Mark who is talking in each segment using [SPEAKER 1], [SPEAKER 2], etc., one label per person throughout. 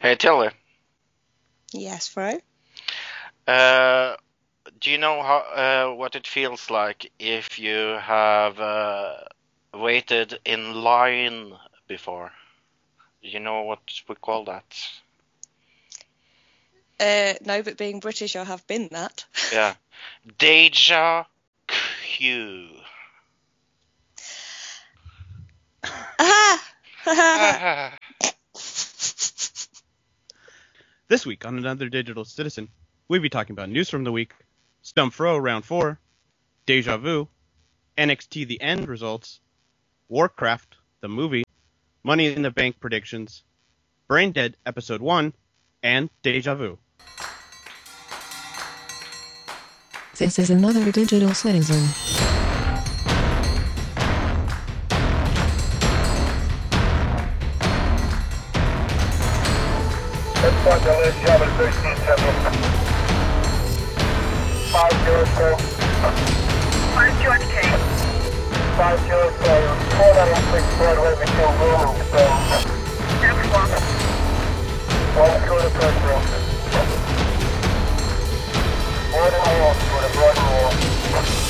[SPEAKER 1] Hey, Tilly.
[SPEAKER 2] Yes, Fro.
[SPEAKER 1] Uh, do you know how uh, what it feels like if you have uh, waited in line before? You know what we call that?
[SPEAKER 2] Uh, no, but being British, I have been that.
[SPEAKER 1] Yeah, deja vu.
[SPEAKER 2] ah!
[SPEAKER 1] Ah,
[SPEAKER 3] This week on Another Digital Citizen, we'll be talking about news from the week, Stump Fro Round 4, Deja Vu, NXT The End results, Warcraft, the movie, Money in the Bank predictions, Brain Dead Episode 1, and Deja Vu.
[SPEAKER 4] This is another digital citizen.
[SPEAKER 5] Five zero four.
[SPEAKER 6] Five George K.
[SPEAKER 5] Five zero four. Four nine six Broadway, Mitchell Road.
[SPEAKER 6] Next one.
[SPEAKER 5] One two to Pedro. One and a half the Broadway.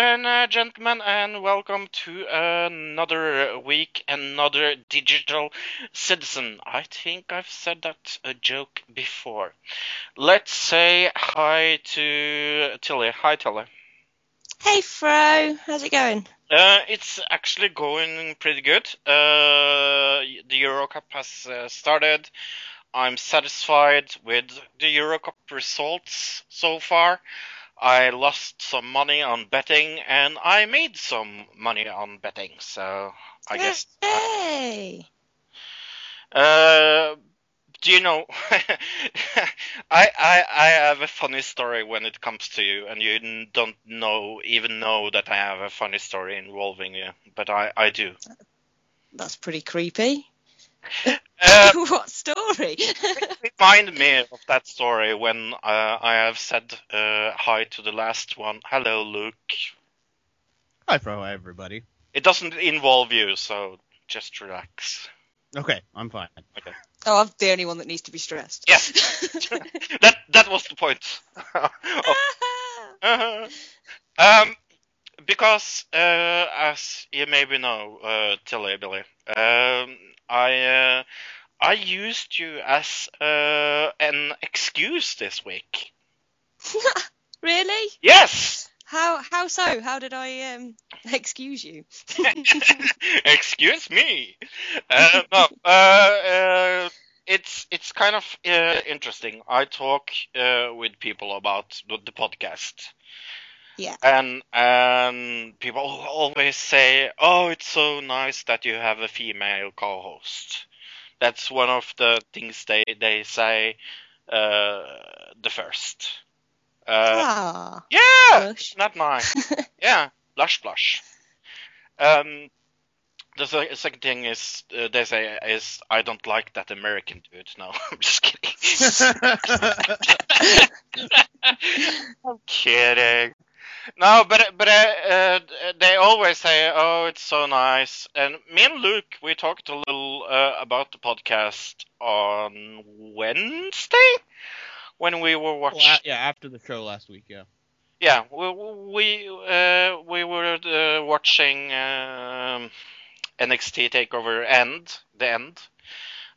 [SPEAKER 1] And uh, gentlemen, and welcome to another week, another digital citizen. I think I've said that a joke before. Let's say hi to Tilly. Hi, Tilly.
[SPEAKER 2] Hey, Fro. How's it going?
[SPEAKER 1] Uh, it's actually going pretty good. Uh, the Euro Cup has uh, started. I'm satisfied with the Euro Cup results so far. I lost some money on betting, and I made some money on betting. So I guess.
[SPEAKER 2] Hey!
[SPEAKER 1] Uh, do you know? I I I have a funny story when it comes to you, and you don't know even know that I have a funny story involving you, but I I do.
[SPEAKER 2] That's pretty creepy.
[SPEAKER 1] Uh,
[SPEAKER 2] what story?
[SPEAKER 1] remind me of that story when uh, I have said uh, hi to the last one. Hello, Luke.
[SPEAKER 3] Hi, Fro, everybody.
[SPEAKER 1] It doesn't involve you, so just relax.
[SPEAKER 3] Okay, I'm fine. Okay.
[SPEAKER 2] oh, I'm the only one that needs to be stressed.
[SPEAKER 1] Yeah. that that was the point. Uh-huh. um, because uh, as you maybe know, uh, Tilly Billy, um, I uh, I used you as uh, an excuse this week.
[SPEAKER 2] really?
[SPEAKER 1] Yes.
[SPEAKER 2] How how so? How did I um excuse you?
[SPEAKER 1] Excuse me. Uh, no, uh, uh, it's it's kind of uh, interesting. I talk uh, with people about the, the podcast.
[SPEAKER 2] Yeah.
[SPEAKER 1] And and people always say, "Oh, it's so nice that you have a female co-host." That's one of the things they they say uh, the first. Uh,
[SPEAKER 2] ah.
[SPEAKER 1] yeah,
[SPEAKER 2] Bush.
[SPEAKER 1] not mine. yeah, blush blush. Um, the second thing is uh, they say is I don't like that American dude. No, I'm just kidding. I'm kidding. No, but but uh, uh, they always say, "Oh, it's so nice." And me and Luke, we talked a little uh, about the podcast on Wednesday when we were watching.
[SPEAKER 3] Well, yeah, after the show last week, yeah.
[SPEAKER 1] Yeah, we we uh, we were uh, watching um, NXT Takeover End, the end,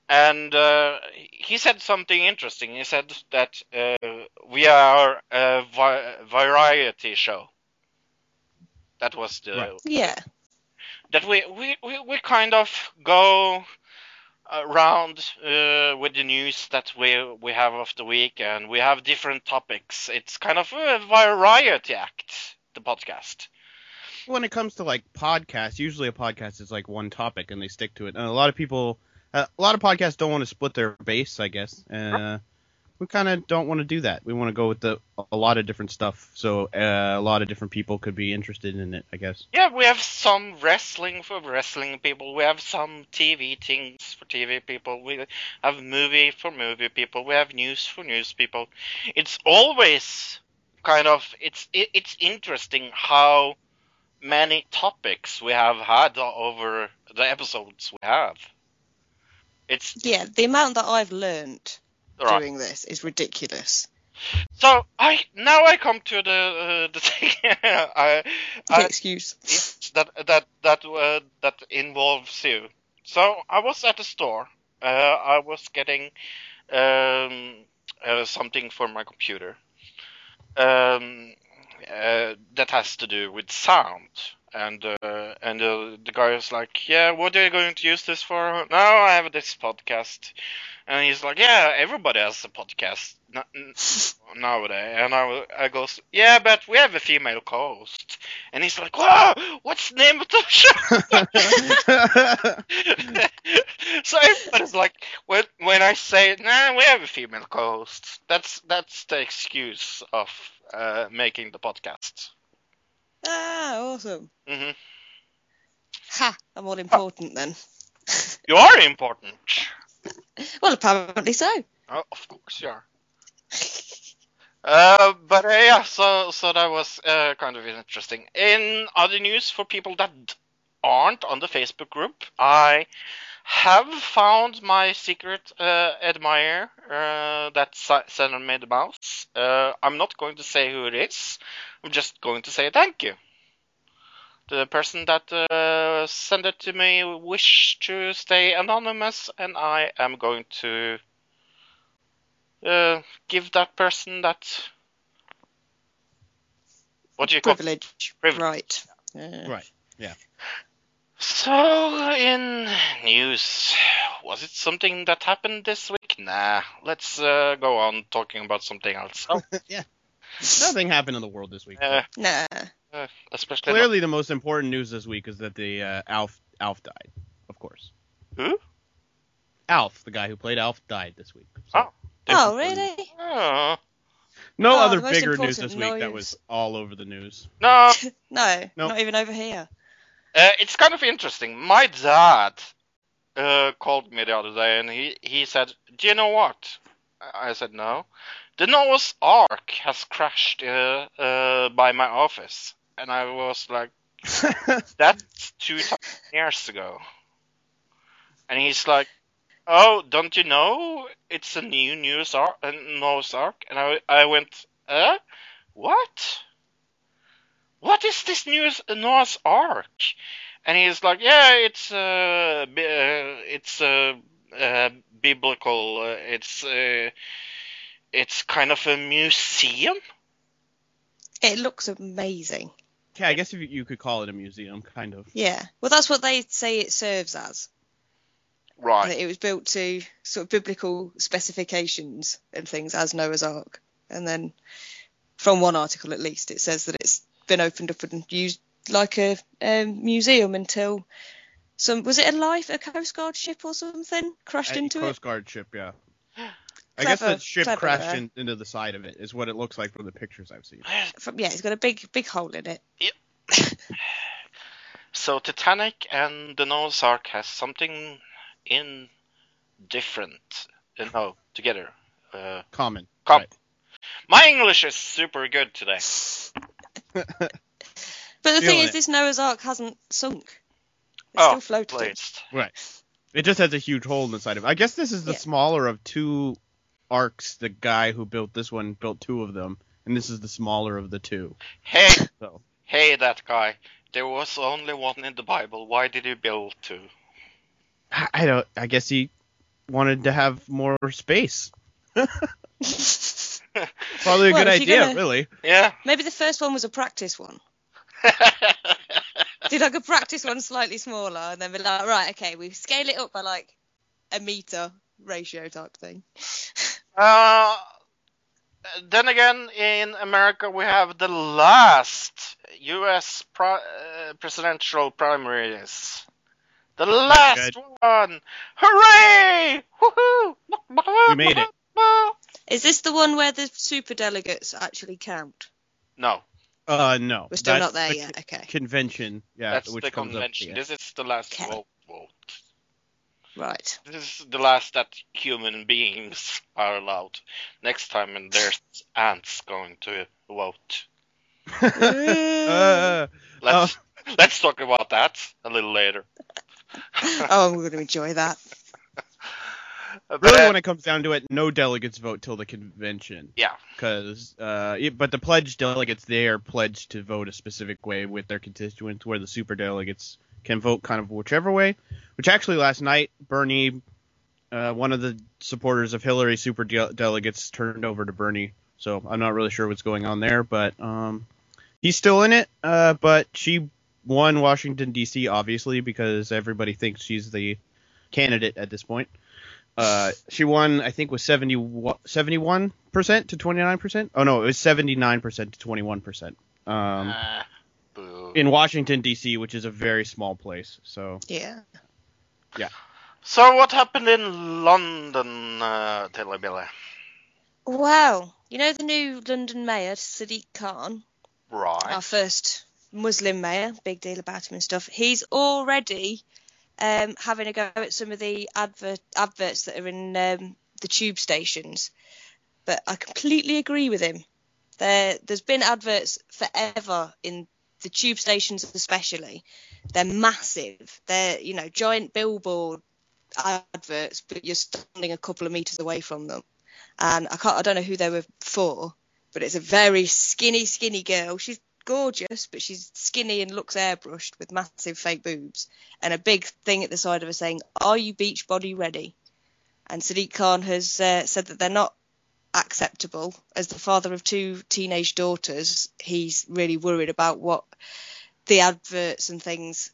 [SPEAKER 1] and uh, he said something interesting. He said that uh, we are a vi- variety show. That was the
[SPEAKER 3] Right.
[SPEAKER 2] Yeah.
[SPEAKER 1] that we, we, we, we kind of go around uh, with the news that we we have of the week, and we have different topics. It's kind of a variety act. The podcast.
[SPEAKER 3] when it comes to like podcasts, usually a podcast is like one topic and they stick to it. And a lot of people, uh, a lot of podcasts don't want to split their base, I guess. Uh, we kind of don't want to do that. We want to go with the a lot of different stuff, so uh, a lot of different people could be interested in it, I guess.
[SPEAKER 1] Yeah, we have some wrestling for wrestling people. We have some TV things for TV people. We have movie for movie people. We have news for news people. It's always kind of it's it, it's interesting how many topics we have had over the episodes we have. It's
[SPEAKER 2] Yeah, the amount that I've learnt
[SPEAKER 1] right.
[SPEAKER 2] doing this is ridiculous.
[SPEAKER 1] So I now I come to the uh, the thing I, I,
[SPEAKER 2] excuse.
[SPEAKER 1] That that that uh, that involves you. So I was at the store. Uh, I was getting um, uh, something for my computer um, uh, that has to do with sound. And uh, and uh, the guy was like, "Yeah, what are you going to use this for?" No, I have this podcast. And he's like, "Yeah, everybody has a podcast nowadays." And I, I goes, "Yeah, but we have a female co-host." And he's like, "Whoa, what's the name of the show?" so everybody's like, when when I say, "Nah, we have a female co-host," that's that's the excuse of uh, making the podcast.
[SPEAKER 2] Ah, awesome.
[SPEAKER 1] hmm
[SPEAKER 2] Ha, I'm all important then.
[SPEAKER 1] You are important.
[SPEAKER 2] Well, apparently so.
[SPEAKER 1] Oh, of course you are. Uh, but uh, yeah, so so that was uh, kind of interesting. In other news, for people that aren't on the Facebook group, I have found my secret uh, admirer uh, that si- sent me the mouse. Uh, I'm not going to say who it is. I'm just going to say thank you. The person that uh, sent it to me wish to stay anonymous, and I am going to uh, give that person that. What do you call?
[SPEAKER 2] Privilege.
[SPEAKER 1] Privilege.
[SPEAKER 2] Right. Uh,
[SPEAKER 3] right.
[SPEAKER 1] So, in news, was it something that happened this week? Nah, let's uh, go on talking about something else. Oh,
[SPEAKER 3] Nothing happened in the world this week.
[SPEAKER 1] uh,
[SPEAKER 2] Nah.
[SPEAKER 1] uh, especially not-
[SPEAKER 3] Clearly, the most important news this week is that the uh, Alf Alf died, of course.
[SPEAKER 1] Who?
[SPEAKER 3] Alf, the guy who played Alf, died this week. So,
[SPEAKER 1] Oh.
[SPEAKER 2] Oh, really?
[SPEAKER 1] Oh,
[SPEAKER 3] No
[SPEAKER 2] Oh,
[SPEAKER 3] other bigger news this week that was all over the news.
[SPEAKER 1] no,
[SPEAKER 2] No,
[SPEAKER 3] Nope.
[SPEAKER 2] not even over here.
[SPEAKER 1] Uh, it's kind of interesting. My dad uh, called me the other day and he, he said, Do you know what? I said, No. The Noah's Ark has crashed uh, uh, by my office. And I was like, That's two years ago. And he's like, "Oh, don't you know it's a new Noah's Ark?" Uh, Noah's Ark? And I, I went, "Uh, what? What is this new Noah's Ark?" And he's like, "Yeah, it's uh, uh it's uh, uh biblical. Uh, it's uh, it's kind of a museum."
[SPEAKER 2] It looks amazing.
[SPEAKER 3] yeah, I guess if you, you could call it a museum, kind of.
[SPEAKER 2] Yeah. Well, that's what they say it serves as.
[SPEAKER 1] Right.
[SPEAKER 2] That it was built to sort of biblical specifications and things as Noah's Ark. And then, from one article at least, it says that it's been opened up and used like a um, museum until some was it a life a Coast Guard ship or something crashed
[SPEAKER 3] A
[SPEAKER 2] into
[SPEAKER 3] Coast
[SPEAKER 2] it.
[SPEAKER 3] Coast guard ship, yeah. I guess
[SPEAKER 2] Clever,
[SPEAKER 3] the ship
[SPEAKER 2] clever
[SPEAKER 3] crashed
[SPEAKER 2] there.
[SPEAKER 3] in, into the side of it, is what it looks like from the pictures I've seen.
[SPEAKER 2] From, yeah, it's got a big big hole in it. Yep.
[SPEAKER 1] so Titanic and the Noah's Ark has something in different. Uh, no, together. Uh,
[SPEAKER 3] Common.
[SPEAKER 1] Com-
[SPEAKER 3] Right.
[SPEAKER 1] my English is super good today.
[SPEAKER 2] But the thing
[SPEAKER 3] Feeling
[SPEAKER 2] is,
[SPEAKER 3] it.
[SPEAKER 2] this Noah's Ark hasn't sunk. It's
[SPEAKER 1] Oh,
[SPEAKER 2] still floating.
[SPEAKER 1] Placed.
[SPEAKER 3] It just has a huge hole in the side of it. I guess this is the
[SPEAKER 2] Yeah.
[SPEAKER 3] smaller of two arcs. The guy who built this one built two of them, and this is the smaller of the two.
[SPEAKER 1] Hey,
[SPEAKER 3] So
[SPEAKER 1] hey, that guy. There was only one in the Bible. Why did he build two?
[SPEAKER 3] I I don't. I guess he wanted to have more space. Probably a
[SPEAKER 2] Well,
[SPEAKER 3] good idea,
[SPEAKER 2] gonna-
[SPEAKER 3] really.
[SPEAKER 1] Yeah.
[SPEAKER 2] Maybe the first one was a practice one. Did like a practice one slightly smaller, and then be like, right, okay, we scale it up by like a meter ratio type thing.
[SPEAKER 1] Uh, then again, in America, we have the last U.S. Pri- uh, presidential primaries. The last one! Hooray! Woohoo!
[SPEAKER 3] We made it.
[SPEAKER 2] Is this the one where the super delegates actually count?
[SPEAKER 1] No,
[SPEAKER 3] Uh, no.
[SPEAKER 2] We're still
[SPEAKER 3] That's
[SPEAKER 2] not there
[SPEAKER 3] the
[SPEAKER 2] yet. Okay,
[SPEAKER 3] Convention, yeah,
[SPEAKER 1] that's
[SPEAKER 3] which
[SPEAKER 1] the
[SPEAKER 3] comes
[SPEAKER 1] convention.
[SPEAKER 3] Up, yeah.
[SPEAKER 1] This is the last
[SPEAKER 2] Okay.
[SPEAKER 1] vote. vote.
[SPEAKER 2] right.
[SPEAKER 1] This is the last that human beings are allowed. Next time, and there's ants going to vote.
[SPEAKER 3] Uh,
[SPEAKER 1] Let's let's talk about that a little later.
[SPEAKER 2] oh, I'm going to enjoy that.
[SPEAKER 1] But,
[SPEAKER 3] really,
[SPEAKER 1] uh,
[SPEAKER 3] when it comes down to it, no delegates vote till the convention.
[SPEAKER 1] Yeah.
[SPEAKER 3] Because, uh, it- but the pledged delegates, they are pledged to vote a specific way with their constituents, where the super delegates can vote kind of whichever way. Which actually, last night, Bernie, uh, one of the supporters of Hillary super de- delegates, turned over to Bernie. So I'm not really sure what's going on there, but um, he's still in it. Uh, but she won Washington D.C. obviously because everybody thinks she's the candidate at this point. Uh, she won, I think, was 71 percent to 29 percent. Oh no, it was 79 percent to 21 percent. Um,
[SPEAKER 1] ah,
[SPEAKER 3] in Washington D.C., which is a very small place. So
[SPEAKER 2] Yeah.
[SPEAKER 1] So what happened in London, uh, Taylor Billy?
[SPEAKER 2] Wow. You know the new London mayor, Sadiq Khan,
[SPEAKER 1] Right.
[SPEAKER 2] our first Muslim mayor, big deal about him and stuff. He's already um, having a go at some of the advert adverts that are in um, the tube stations. But I completely agree with him. There, there's been adverts forever in the tube stations, especially. They're massive. They're you know giant billboard adverts, but you're standing a couple of meters away from them. And I can't, I don't know who they were for, but it's a very skinny, skinny girl. She's gorgeous, but she's skinny and looks airbrushed with massive fake boobs and a big thing at the side of her saying, "Are you beach body ready?" And Sadiq Khan has uh, said that they're not acceptable. As the father of two teenage daughters, he's really worried about what the adverts and things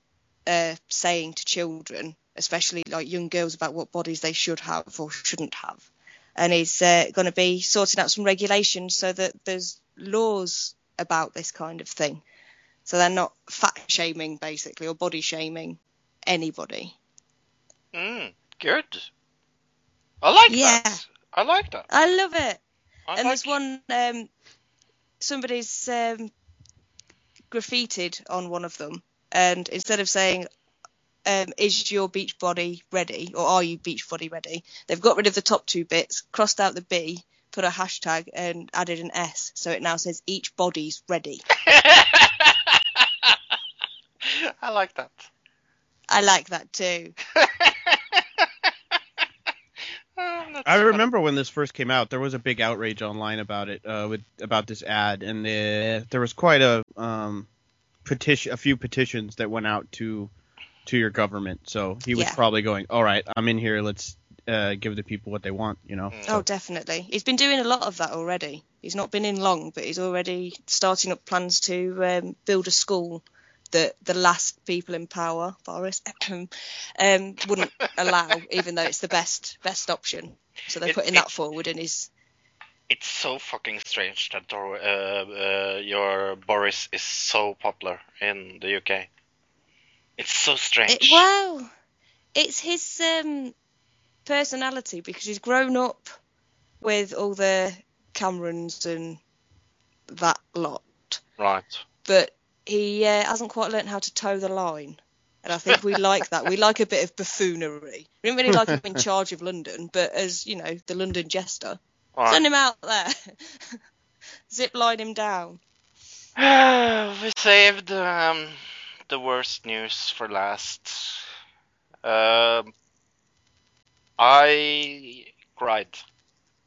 [SPEAKER 2] are saying to children, especially like young girls, about what bodies they should have or shouldn't have. And he's uh, going to be sorting out some regulations so that there's laws about this kind of thing. So they're not fat shaming, basically, or body shaming anybody.
[SPEAKER 1] Mm, good. I like
[SPEAKER 2] Yeah.
[SPEAKER 1] that. I like that.
[SPEAKER 2] I love it.
[SPEAKER 1] I
[SPEAKER 2] and
[SPEAKER 1] like
[SPEAKER 2] there's one um, somebody's um, graffitied on one of them, and instead of saying um, "Is your beach body ready?" or "Are you beach body ready?" they've got rid of the top two bits, crossed out the B, put a hashtag, and added an S, so it now says "Each body's ready."
[SPEAKER 1] I like that.
[SPEAKER 2] I like that too.
[SPEAKER 1] Oh,
[SPEAKER 3] I remember when this first came out, there was a big outrage online about it, uh, with about this ad, and uh, there was quite a um, petition, a few petitions that went out to to your government. So he was
[SPEAKER 2] Yeah.
[SPEAKER 3] probably going, "All right, I'm in here. Let's uh, give the people what they want," you know.
[SPEAKER 1] Mm.
[SPEAKER 2] Oh, definitely. He's been doing a lot of that already. He's not been in long, but he's already starting up plans to um, build a school that the last people in power, Boris, um, wouldn't allow, even though it's the best best option. So they're
[SPEAKER 1] It-
[SPEAKER 2] putting
[SPEAKER 1] it-
[SPEAKER 2] that forward, and he's
[SPEAKER 1] It's so fucking strange that uh, uh, your Boris is so popular in the UK. It's so strange.
[SPEAKER 2] it, wow, it's his um, personality because he's grown up with all the Camerons and that lot.
[SPEAKER 1] Right.
[SPEAKER 2] but he uh, hasn't quite learnt how to toe the line. And I think we like that. We like a bit of buffoonery. We didn't really like him in charge of London, but as, you know, the London jester,
[SPEAKER 1] Right.
[SPEAKER 2] send him out there. Zip line him down.
[SPEAKER 1] we saved um, the worst news for last. Um, I cried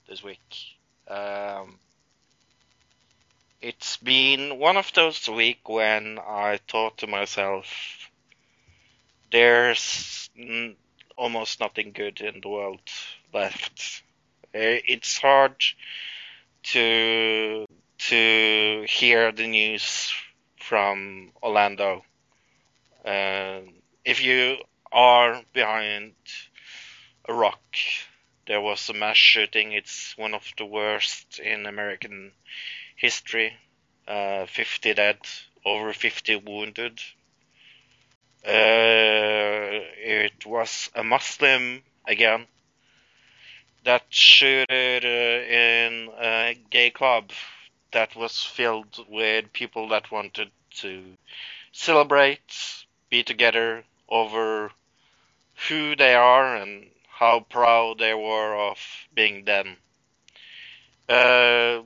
[SPEAKER 1] this week. Um, it's been one of those weeks when I thought to myself, there's n- almost nothing good in the world left. Uh, It's hard to to hear the news from Orlando. Um, if you are behind Iraq, there was a mass shooting. It's one of the worst in American history. Uh, 50 dead, over 50 wounded. Uh, it was a Muslim again that shooted uh, in a gay club that was filled with people that wanted to celebrate, be together over who they are and how proud they were of being them. Uh,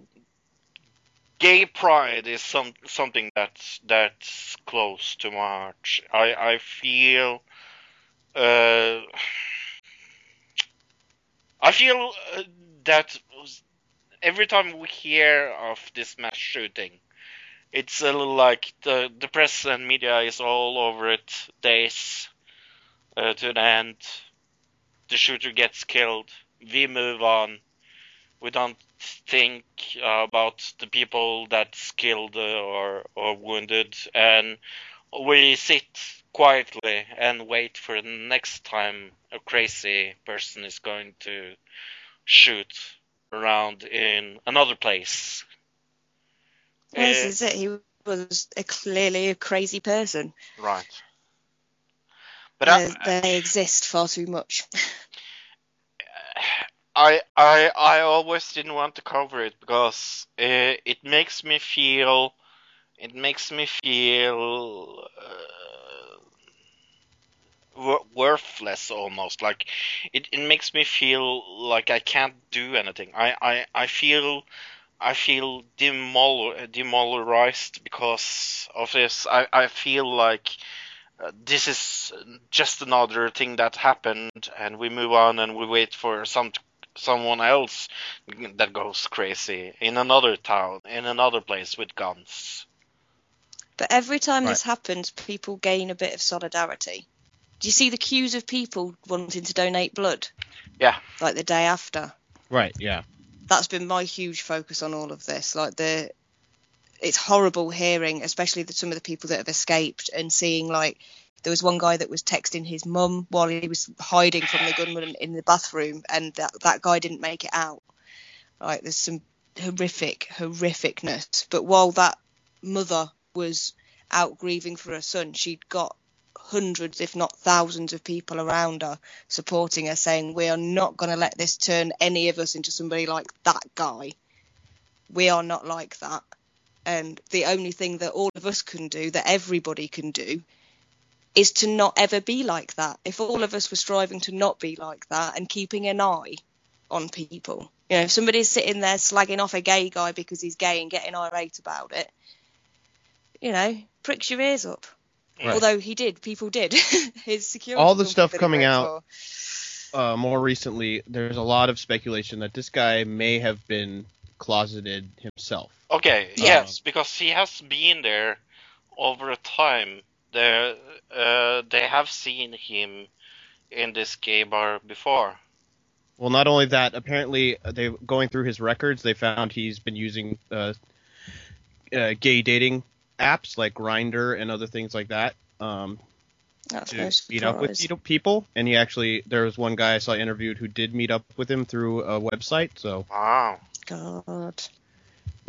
[SPEAKER 1] gay pride is some something that's that's close to my heart. I I feel. Uh, I feel uh, that every time we hear of this mass shooting, it's a little like the the press and media is all over it. Days uh, to the end, the shooter gets killed. We move on. We don't think uh, about the people that's killed or or wounded, and we sit quietly and wait for the next time a crazy person is going to shoot around in another place.
[SPEAKER 2] Well, this
[SPEAKER 1] Uh,
[SPEAKER 2] is it. He was a, clearly a crazy person.
[SPEAKER 1] right. But I,
[SPEAKER 2] they, exist far too much.
[SPEAKER 1] I I I always didn't want to cover it because uh, it makes me feel it makes me feel uh, worthless almost like it, it makes me feel like I can't do anything. I I, I feel I feel demol- demoralized because of this. I, I feel like uh, this is just another thing that happened and we move on and we wait for some someone else that goes crazy in another town in another place with guns
[SPEAKER 2] But every time this happens, people gain a bit of solidarity. Do you see the queues of people wanting to donate blood?
[SPEAKER 1] Yeah.
[SPEAKER 2] Like the day after.
[SPEAKER 3] Right. Yeah.
[SPEAKER 2] That's been my huge focus on all of this. Like the, it's horrible hearing, especially the, some of the people that have escaped and seeing like there was one guy that was texting his mum while he was hiding from the gunman in the bathroom, and that that guy didn't make it out. Like there's some horrific horrificness. But while that mother was out grieving for her son, she'd got hundreds, if not thousands, of people around her supporting her, saying, We are not going to let this turn any of us into somebody like that guy. We are not like that. And the only thing that all of us can do, that everybody can do, is to not ever be like that. If all of us were striving to not be like that and keeping an eye on people, you know, if somebody's sitting there slagging off a gay guy because he's gay and getting irate about it, you know, pricks your ears up.
[SPEAKER 3] Right.
[SPEAKER 2] Although he did, people did. His security.
[SPEAKER 3] All the stuff coming out-. Uh, more recently, there's a lot of speculation that this guy may have been closeted himself.
[SPEAKER 1] okay
[SPEAKER 3] Yeah.
[SPEAKER 1] yes because he has been there over a time there uh, they have seen him in this gay bar before
[SPEAKER 3] Well, not only that, apparently uh, they going through his records, they found he's been using uh, uh, gay dating apps like Grindr and other things like that um,
[SPEAKER 2] That's
[SPEAKER 3] to
[SPEAKER 2] no
[SPEAKER 3] meet up with
[SPEAKER 2] surprise.
[SPEAKER 3] you know, people. And he actually, there was one guy I saw interviewed who did meet up with him through a website. So
[SPEAKER 1] wow
[SPEAKER 2] God.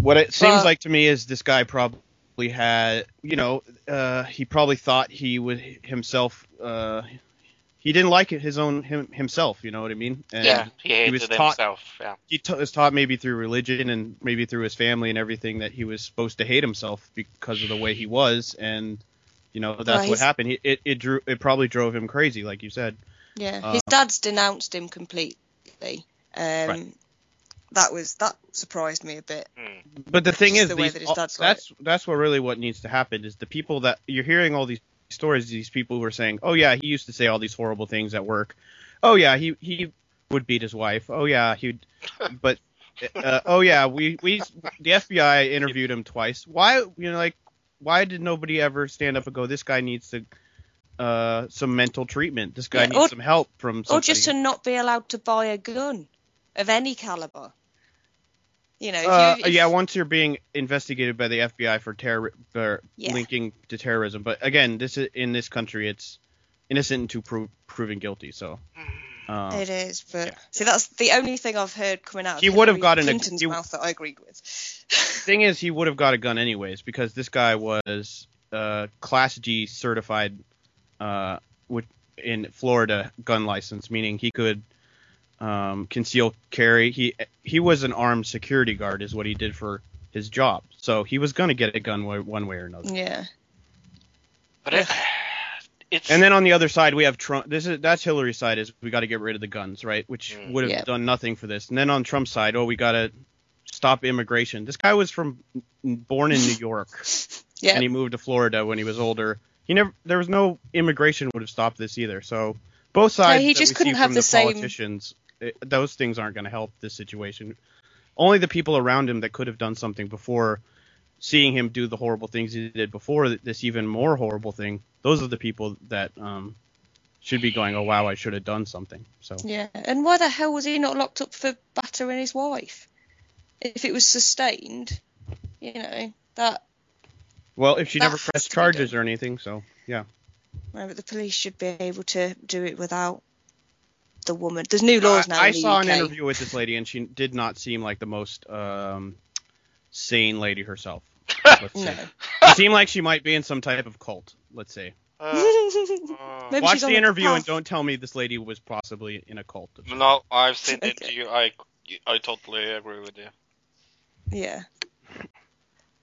[SPEAKER 3] what it seems
[SPEAKER 2] Well-
[SPEAKER 3] like to me is this guy probably had, you know, uh, he probably thought he would himself. Uh, he didn't like it his own him, himself. You know what I mean? And
[SPEAKER 1] yeah he hated
[SPEAKER 3] was taught-
[SPEAKER 1] himself yeah
[SPEAKER 3] he t- was taught maybe through religion and maybe through his family and everything that he was supposed to hate himself because of the way he was, and you know that's
[SPEAKER 2] Well,
[SPEAKER 3] what happened. He, it it drew it probably drove him crazy, like you said.
[SPEAKER 2] Yeah,
[SPEAKER 3] Uh,
[SPEAKER 2] his dad's denounced him completely. Um,
[SPEAKER 3] Right.
[SPEAKER 2] That was that surprised me a bit.
[SPEAKER 1] Hmm.
[SPEAKER 3] But the thing is,
[SPEAKER 2] the way
[SPEAKER 3] these,
[SPEAKER 2] that his
[SPEAKER 3] all-
[SPEAKER 2] dad's like-
[SPEAKER 3] that's that's what really what needs to happen is the people that you're hearing all these stories. These people who are saying, "Oh yeah, he used to say all these horrible things at work." Oh yeah, he he would beat his wife. Oh yeah, he'd. But uh, oh yeah, we we the FBI interviewed him twice. Why you know like why did nobody ever stand up and go, "This guy needs to." Uh, some mental treatment. This guy
[SPEAKER 2] Yeah,
[SPEAKER 3] needs some help from somebody.
[SPEAKER 2] Or just to not be allowed to buy a gun of any caliber. You know, if
[SPEAKER 3] Uh,
[SPEAKER 2] you, if,
[SPEAKER 3] yeah, once you're being investigated by the FBI for terror, for
[SPEAKER 2] Yeah.
[SPEAKER 3] linking to terrorism. But again, this is in this country, it's innocent until pro- proven guilty. So Um,
[SPEAKER 2] It is, but
[SPEAKER 3] yeah.
[SPEAKER 2] see, that's the only thing I've heard coming out. Of
[SPEAKER 3] He would have
[SPEAKER 2] Hillary
[SPEAKER 3] gotten a-
[SPEAKER 2] Clinton's
[SPEAKER 3] he-
[SPEAKER 2] mouth that I agreed with.
[SPEAKER 3] thing is, he would have got a gun anyways because this guy was uh, Class G certified uh, with in Florida gun license, meaning he could um, conceal carry. He he was an armed security guard, is what he did for his job. So he was gonna get a gun wa- one way or another.
[SPEAKER 2] yeah,
[SPEAKER 1] But it, it's
[SPEAKER 3] And then on the other side, we have Trump. This is that's Hillary's side is we got to get rid of the guns, right? Which
[SPEAKER 1] Mm.
[SPEAKER 3] would have
[SPEAKER 2] Yeah.
[SPEAKER 3] done nothing for this. And then on Trump's side, oh, we got to stop immigration. This guy was from born in New York,
[SPEAKER 2] yeah.
[SPEAKER 3] and he moved to Florida when he was older. He never there was no immigration would have stopped this either. So both sides
[SPEAKER 2] he just couldn't have the
[SPEAKER 3] the
[SPEAKER 2] same-
[SPEAKER 3] politicians, it, those things aren't going to help this situation. Only the people around him that could have done something before seeing him do the horrible things he did before this even more horrible thing, those are the people that um, should be going, oh wow, I should have done something. So
[SPEAKER 2] Yeah, and why the hell was he not locked up for battering his wife? If it was sustained, you know that.
[SPEAKER 3] well, if she never pressed charges or anything, so yeah.
[SPEAKER 2] No, but the police should be able to do it without the woman. There's new laws now.
[SPEAKER 3] I, I
[SPEAKER 2] in the
[SPEAKER 3] saw
[SPEAKER 2] UK.
[SPEAKER 3] an interview with this lady, and she did not seem like the most um, sane lady herself. Let's
[SPEAKER 2] No.
[SPEAKER 3] say. Seemed like she might be in some type of cult. Let's say.
[SPEAKER 1] uh, uh,
[SPEAKER 3] Watch
[SPEAKER 2] she's on
[SPEAKER 3] the
[SPEAKER 2] the
[SPEAKER 3] interview and don't tell me this lady was possibly in a cult.
[SPEAKER 1] no, I've seen the
[SPEAKER 2] Okay.
[SPEAKER 1] interview. I I totally agree with you.
[SPEAKER 2] yeah.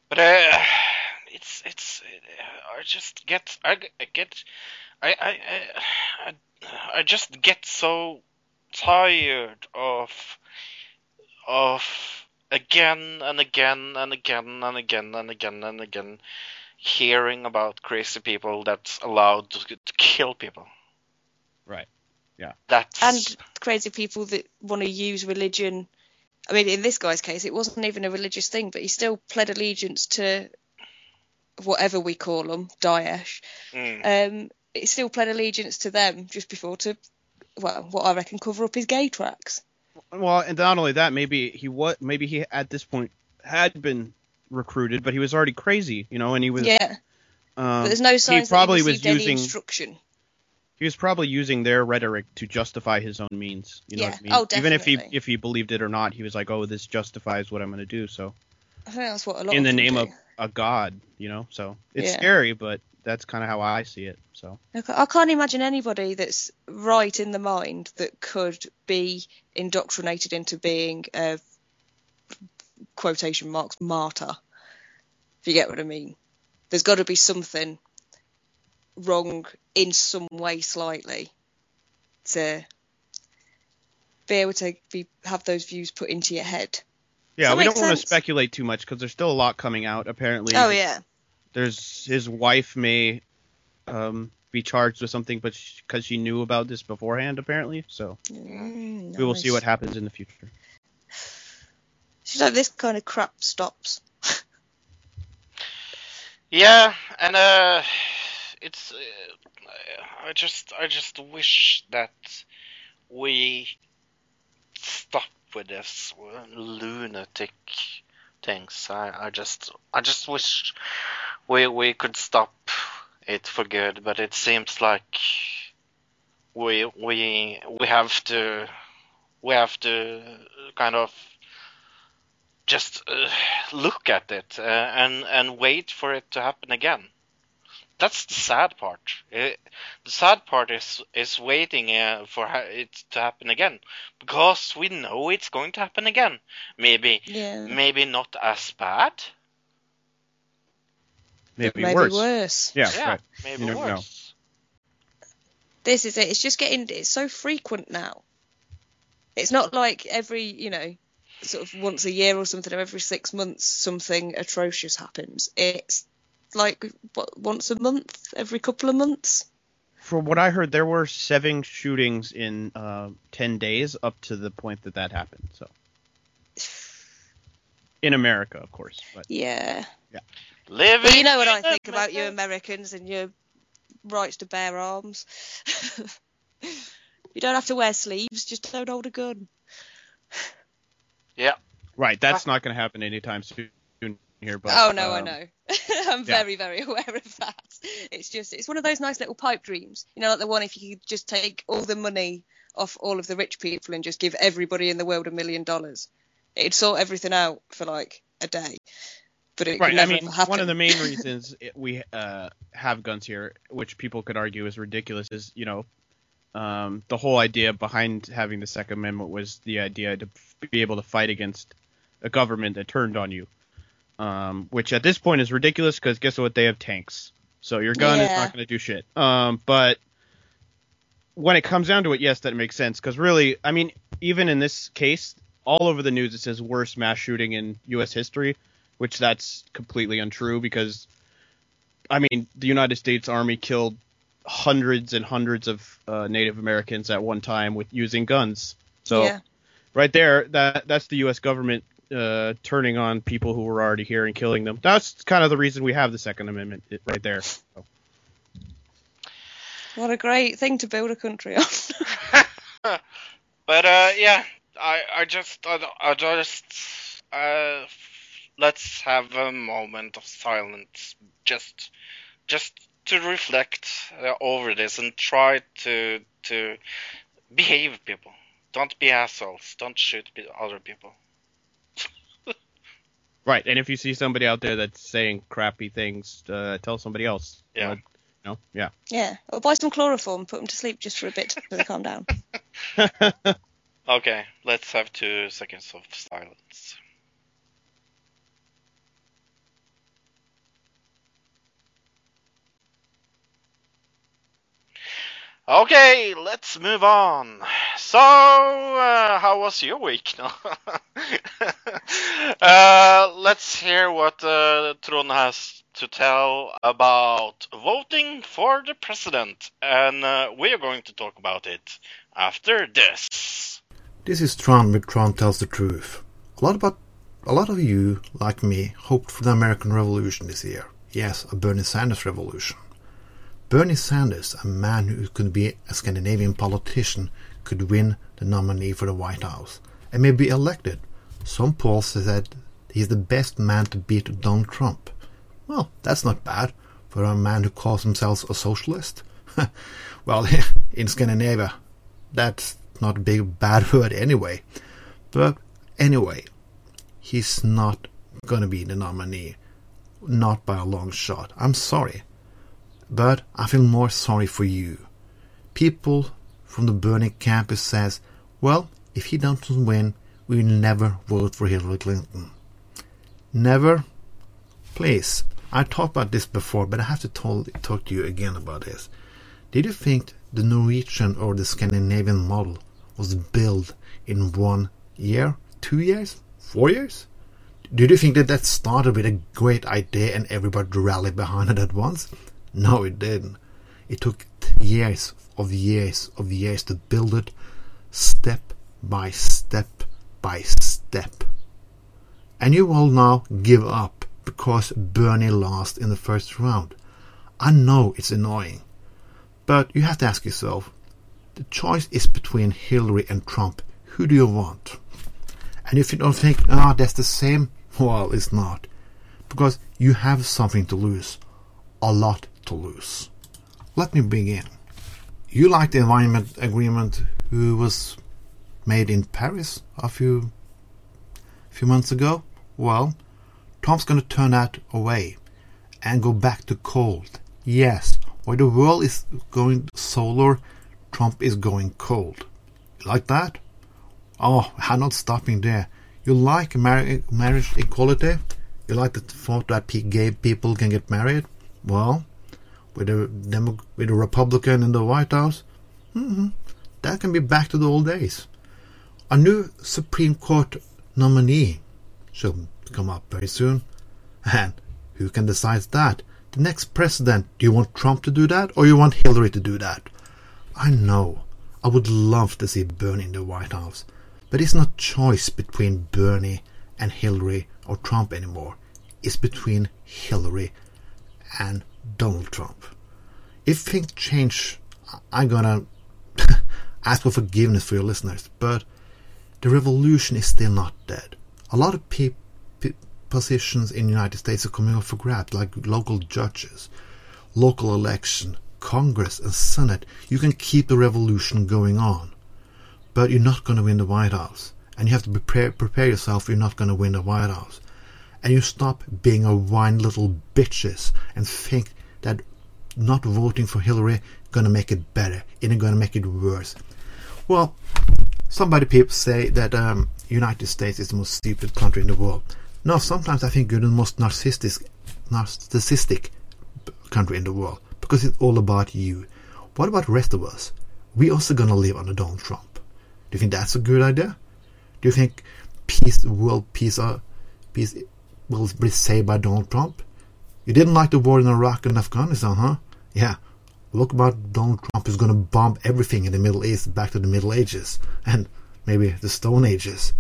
[SPEAKER 1] But uh, it's it's uh, I just get I, g- I get I I, I I I just get so tired of of again and again and again and again and again and again hearing about crazy people that's allowed to, to kill people.
[SPEAKER 3] Right. Yeah.
[SPEAKER 1] That's
[SPEAKER 2] and crazy people that want to use religion. I mean, in this guy's case, it wasn't even a religious thing, but he still pled allegiance to whatever we call them, Daesh.
[SPEAKER 1] Mm.
[SPEAKER 2] Um, he still pled allegiance to them just before to, well, what I reckon cover up his gay tracks.
[SPEAKER 3] Well, and not only that, maybe he was maybe he at this point had been recruited, but he was already crazy, you know, and he was.
[SPEAKER 2] yeah,
[SPEAKER 3] Um,
[SPEAKER 2] but there's no signs
[SPEAKER 3] probably
[SPEAKER 2] that he
[SPEAKER 3] was using-
[SPEAKER 2] instruction.
[SPEAKER 3] he was probably using their rhetoric to justify his own means. You know
[SPEAKER 2] Yeah.
[SPEAKER 3] what I mean?
[SPEAKER 2] Oh,
[SPEAKER 3] Even if he if he believed it or not, he was like, "Oh, this justifies what I'm going to do." So
[SPEAKER 2] I think that's what a lot
[SPEAKER 3] in the name
[SPEAKER 2] do.
[SPEAKER 3] of a god, you know. So it's
[SPEAKER 2] Yeah.
[SPEAKER 3] scary, but that's kind of how I see it. So
[SPEAKER 2] I can't imagine anybody that's right in the mind that could be indoctrinated into being a quotation marks martyr. If you get what I mean, there's got to be something wrong in some way, slightly, to be able to be have those views put into your head.
[SPEAKER 3] yeah, we don't want to speculate too much because there's still a lot coming out. Apparently,
[SPEAKER 2] Oh yeah,
[SPEAKER 3] there's his wife may um, be charged with something, but because she knew about this beforehand, apparently. So
[SPEAKER 2] Mm,
[SPEAKER 3] we will see what happens in the future.
[SPEAKER 2] She's like, this kind of crap stops.
[SPEAKER 1] Yeah, and uh, it's uh, I just I just wish that we stop with this lunatic things. I, I just I just wish we we could stop it for good, but it seems like we we we have to we have to kind of just uh, look at it uh, and and wait for it to happen again. That's the sad part. It, the sad part is is waiting uh, for ha- it to happen again because we know it's going to happen again. Maybe
[SPEAKER 2] Yeah,
[SPEAKER 1] maybe not as bad.
[SPEAKER 3] Maybe,
[SPEAKER 2] maybe
[SPEAKER 3] worse.
[SPEAKER 2] worse.
[SPEAKER 3] Yeah,
[SPEAKER 1] Yeah,
[SPEAKER 3] right.
[SPEAKER 1] maybe
[SPEAKER 3] You never know.
[SPEAKER 1] worse.
[SPEAKER 2] this is it. It's just getting it's so frequent now. It's not like every, you know, sort of once a year or something or every six months something atrocious happens. It's like what, once a month, every couple of months.
[SPEAKER 3] From what I heard, there were seven shootings in uh, ten days up to the point that that happened. So in America, of course. But
[SPEAKER 2] yeah. Yeah.
[SPEAKER 1] Living
[SPEAKER 2] Well, you know what I think about you Americans and your rights to bear arms. you don't have to wear sleeves, just don't hold a gun. Yeah.
[SPEAKER 3] Right, that's not going to happen anytime soon here. But
[SPEAKER 2] oh no, I
[SPEAKER 3] um,
[SPEAKER 2] know. I'm
[SPEAKER 3] yeah.
[SPEAKER 2] very, very aware of that. It's just it's one of those nice little pipe dreams. You know, like the one if you could just take all the money off all of the rich people and just give everybody in the world a million dollars. It'd sort everything out for like a day. But it
[SPEAKER 3] Right. I mean, one of the main reasons it, we uh, have guns here, which people could argue is ridiculous, is you know, um, the whole idea behind having the Second Amendment was the idea to be able to fight against a government that turned on you. Um, which at this point is ridiculous because guess what? They have tanks, so your gun is not going to do shit. Um, but when it comes down to it, yes, that makes sense because really, I mean, even in this case, all over the news it says worst mass shooting in U.S. history, which that's completely untrue because, I mean, the United States Army killed hundreds and hundreds of uh, Native Americans at one time with using guns. So
[SPEAKER 2] yeah.
[SPEAKER 3] right there, that that's the U.S. government uh, turning on people who were already here and killing them. That's kind of the reason we have the Second Amendment right there. So.
[SPEAKER 2] What a great thing to build a country on.
[SPEAKER 1] But uh, yeah, I I just I, I just uh, let's have a moment of silence, just just to reflect uh, over this and try to to behave, people. Don't be assholes. Don't shoot other people.
[SPEAKER 3] Right, and if you see somebody out there that's saying crappy things, uh, tell somebody else.
[SPEAKER 1] Yeah.
[SPEAKER 3] Uh, you know? Yeah.
[SPEAKER 2] yeah. Or buy some chloroform, put them to sleep just for a bit till they calm down.
[SPEAKER 1] Okay, let's have two seconds of silence. Okay, let's move on. So, uh, how was your week? No? uh, let's hear what uh, has to tell about voting for the president, and uh, we are going to talk about it after this.
[SPEAKER 7] This is Tron with Tron Tells the Truth. A lot about a lot of you, like me, hoped for the American Revolution this year. Yes, a Bernie Sanders revolution. Bernie Sanders, a man who could be a Scandinavian politician, could win the nominee for the White House and may be elected. Some polls said he's the best man to beat Donald Trump. Well, that's not bad for a man who calls himself a socialist. well, in Scandinavia, that's not a big bad word anyway. But anyway, he's not gonna be the nominee. Not by a long shot. I'm sorry. But I feel more sorry for you. People from the Burning campus says, well, if he doesn't win, we will never vote for Hillary Clinton. Never? Please. I talked about this before, but I have to talk to you again about this. Did you think the Norwegian or the Scandinavian model was built in one year, two years, four years? Did you think that that started with a great idea and everybody rallied behind it at once? No, it didn't. It took years of years of years to build it, step by step by step. And you will now give up because Bernie lost in the first round. I know it's annoying, but you have to ask yourself the choice is between Hillary and Trump. Who do you want? And if you don't think, ah, that's the same, well, it's not. Because you have something to lose. A lot to lose. Let me begin. You like the environment agreement who was made in Paris a few few months ago? Well, Trump's gonna turn that away and go back to cold. Yes, while the world is going solar, Trump is going cold. You like that? Oh, I'm not stopping there. You like mar- marriage equality? You like the thought that gay people can get married? Well, with a Demo- with a Republican in the White House, hmm that can be back to the old days. A new Supreme Court nominee should come up very soon, and who can decide that? The next president. Do you want Trump to do that, or you want Hillary to do that? I know. I would love to see Bernie in the White House, but it's not choice between Bernie and Hillary or Trump anymore. It's between Hillary and Donald Trump. If things change, I'm gonna ask for forgiveness for your listeners, but the revolution is still not dead. A lot of pe- pe- positions in the United States are coming up for grabs, like local judges, local election, Congress, and Senate. You can keep the revolution going on. but you're not going to win the White House. And you have to prepare, prepare yourself you're not going to win the White House. And you stop being a whine little bitches and think that not voting for Hillary to make it better. It ain't to make it worse. Well, somebody people say that um, United States is the most stupid country in the world. No, sometimes I think you're the most narcissistic, narcissistic country in the world because it's all about you. What about the rest of us? We also gonna live under Donald Trump. Do you think that's a good idea? Do you think peace, world peace, uh, peace will be saved by Donald Trump? You didn't like the war in Iraq and Afghanistan, huh? Yeah. Look about Donald Trump is gonna bomb everything in the Middle East back to the Middle Ages and maybe the Stone Ages.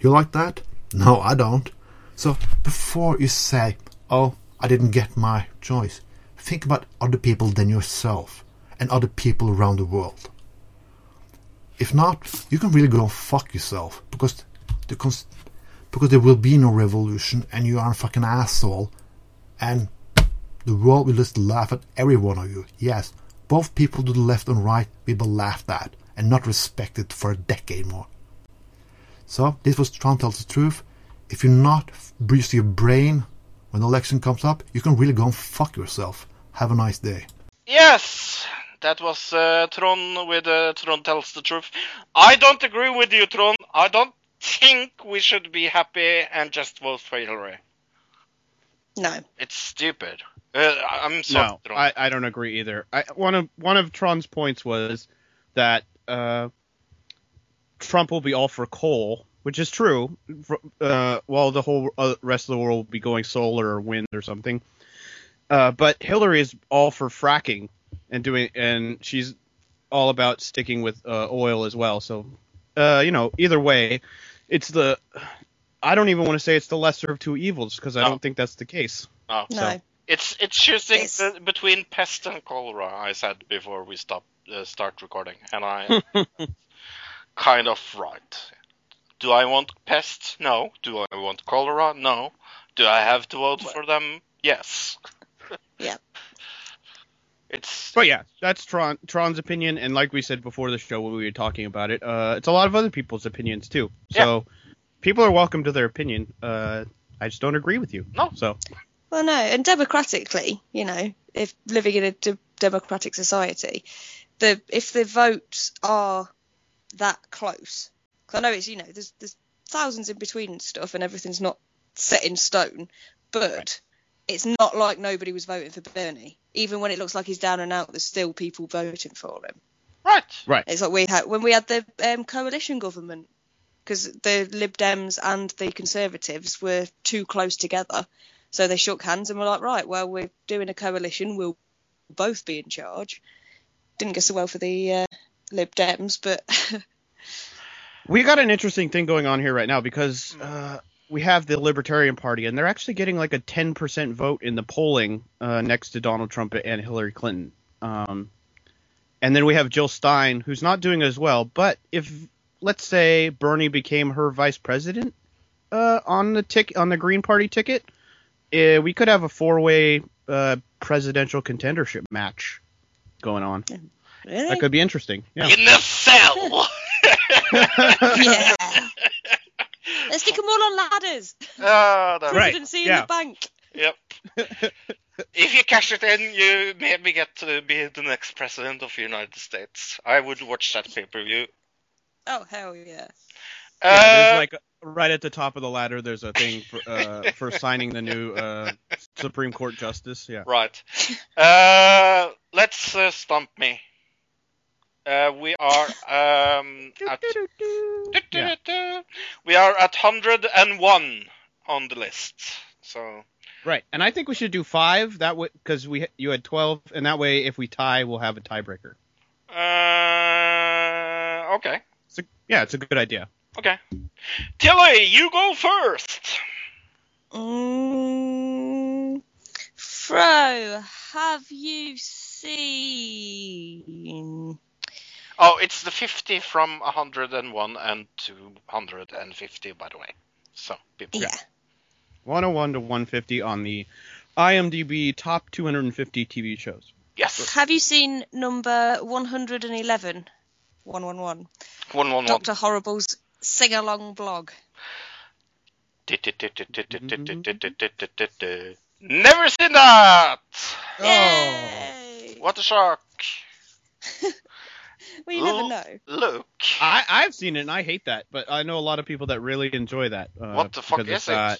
[SPEAKER 7] You like that? No, I don't. So before you say, "Oh, I didn't get my choice," think about other people than yourself and other people around the world. If not, you can really go and fuck yourself because the because there will be no revolution and you are a fucking asshole and the world will just laugh at every one of you. Yes, both people to the left and right will be laughed at and not respected for a decade more. So this was Trump tells the truth. If you're not bruise your brain when the election comes up, you can really go and fuck yourself. Have a nice day.
[SPEAKER 1] Yes, that was uh, Tron with uh, Tron tells the truth. I don't agree with you, Tron. I don't think we should be happy and just vote for Hillary.
[SPEAKER 2] No.
[SPEAKER 1] It's stupid. Uh, I'm sorry,
[SPEAKER 3] no,
[SPEAKER 1] Tron.
[SPEAKER 3] I, I don't agree either. I, one of one of Tron's points was that uh, Trump will be all for coal, which is true. fr- Uh, while the whole uh, rest of the world will be going solar or wind or something. Uh, but Hillary is all for fracking and doing, and she's all about sticking with uh, oil as well. So, uh, you know, either way, it's the. I don't even want to say it's the lesser of two evils because I
[SPEAKER 1] No.
[SPEAKER 3] don't think that's the case.
[SPEAKER 1] No.
[SPEAKER 2] No.
[SPEAKER 1] It's it's choosing
[SPEAKER 2] It's-
[SPEAKER 1] the, between pest and cholera. I said before we stop uh, start recording, and I kind of right. Do I want pest? No. Do I want cholera? No. Do I have to vote for them? Yes.
[SPEAKER 2] Yeah.
[SPEAKER 1] It's
[SPEAKER 3] But yeah, that's Tron Tron's opinion, and like we said before the show when we were talking about it, uh, it's a lot of other people's opinions too. So people are welcome to their opinion. Uh, I just don't agree with you.
[SPEAKER 1] No.
[SPEAKER 3] So
[SPEAKER 2] Well, no, and democratically, you know, if living in a d- democratic society, the if the votes are that close, because I know it's you know there's there's thousands in between and stuff, and everything's not set in stone, but
[SPEAKER 3] Right.
[SPEAKER 2] it's not like nobody was voting for Bernie. Even when it looks like he's down and out, there's still people voting for him.
[SPEAKER 1] right.
[SPEAKER 3] right,
[SPEAKER 2] It's like we had when we had the um, coalition government because the Lib Dems and the Conservatives were too close together, so they shook hands and were like, right, well, we're doing a coalition, we'll both be in charge. Didn't go so well for the uh, Lib Dems, but
[SPEAKER 3] we got an interesting thing going on here right now because uh, we have the Libertarian Party, and they're actually getting like a 10% vote in the polling uh, next to Donald Trump and Hillary Clinton. Um, and then we have Jill Stein, who's not doing as well. But if let's say Bernie became her vice president uh, on the tick on the Green Party ticket, uh, we could have a four-way uh, presidential contendership match going on.
[SPEAKER 2] really,
[SPEAKER 3] That could be interesting. Yeah.
[SPEAKER 1] In the cell.
[SPEAKER 2] yeah. Let's stick them all on ladders.
[SPEAKER 1] Ah, that-
[SPEAKER 3] Right,
[SPEAKER 2] Presidency
[SPEAKER 3] yeah.
[SPEAKER 2] in the bank.
[SPEAKER 1] Yep. if you cash it in, you maybe get to be the next president of the United States. I would watch that pay per view.
[SPEAKER 2] Oh hell yeah!
[SPEAKER 3] Yeah,
[SPEAKER 1] Uh,
[SPEAKER 3] like right at the top of the ladder. There's a thing for uh, for signing the new uh, Supreme Court justice. Yeah.
[SPEAKER 1] Right. Uh, let's uh, stump me. Uh, we are um, at
[SPEAKER 3] Yeah.
[SPEAKER 1] we are at 101 on the list. So
[SPEAKER 3] Right, and I think we should do five that way because we you had twelve, and that way if we tie, we'll have a tiebreaker.
[SPEAKER 1] uh, okay,
[SPEAKER 3] It's a, yeah, it's a good idea.
[SPEAKER 1] okay. Tilly, you go first.
[SPEAKER 2] Mm, Fro, have you seen?
[SPEAKER 1] Oh, it's the 50 from 101 and 250, by the way. So people.
[SPEAKER 2] Yeah.
[SPEAKER 3] 101 to 150 on the IMDb top 250 TV shows.
[SPEAKER 1] Yes.
[SPEAKER 2] Have you seen number 111? One one one.
[SPEAKER 1] One one one.
[SPEAKER 2] Doctor Horrible's sing along blog.
[SPEAKER 1] Never seen that.
[SPEAKER 3] Oh.
[SPEAKER 1] What a shock!
[SPEAKER 2] Well, you never know.
[SPEAKER 1] Look.
[SPEAKER 3] I, I've seen it and I hate that, but I know a lot of people that really enjoy that. Uh,
[SPEAKER 1] What the fuck is
[SPEAKER 3] it's
[SPEAKER 1] it?
[SPEAKER 3] got-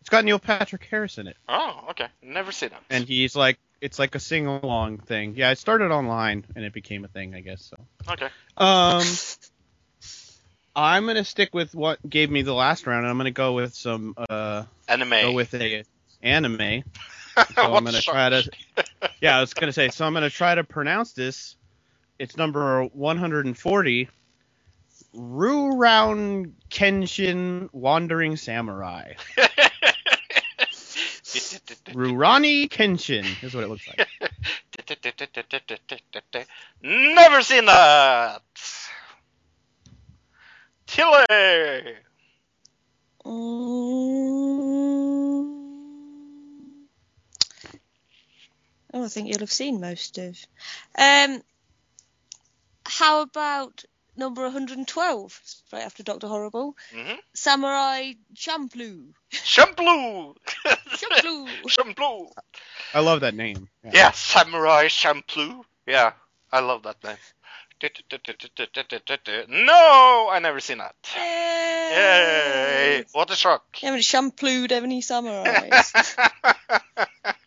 [SPEAKER 3] it's got Neil Patrick Harris in it,
[SPEAKER 1] Oh, okay. Never seen it.
[SPEAKER 3] and he's like, it's like a sing along thing. Yeah, it started online and it became a thing, I guess. So,
[SPEAKER 1] Okay.
[SPEAKER 3] um, I'm gonna stick with what gave me the last round, and I'm gonna go with some, uh,
[SPEAKER 1] Anime.
[SPEAKER 3] go with a anime. So I'm gonna try to. Yeah, I was gonna say. So I'm gonna try to pronounce this. It's number 140. Ruroun Kenshin Wandering Samurai. Rurani Kenshin is what it looks like.
[SPEAKER 1] Never seen that. Tilly.
[SPEAKER 2] Mm. Oh, I think you'll have seen most of. Um, how about number 112, right after Doctor Horrible?
[SPEAKER 1] hmm
[SPEAKER 2] Samurai Champloo.
[SPEAKER 1] Shampoo.
[SPEAKER 2] Champloo.
[SPEAKER 1] Shampoo.
[SPEAKER 3] I love that name. Yeah.
[SPEAKER 1] Yeah, Samurai Shampoo. Yeah, I love that name. No, I never seen that. Yay! What a shock.
[SPEAKER 2] You haven't shamplooed any samurais.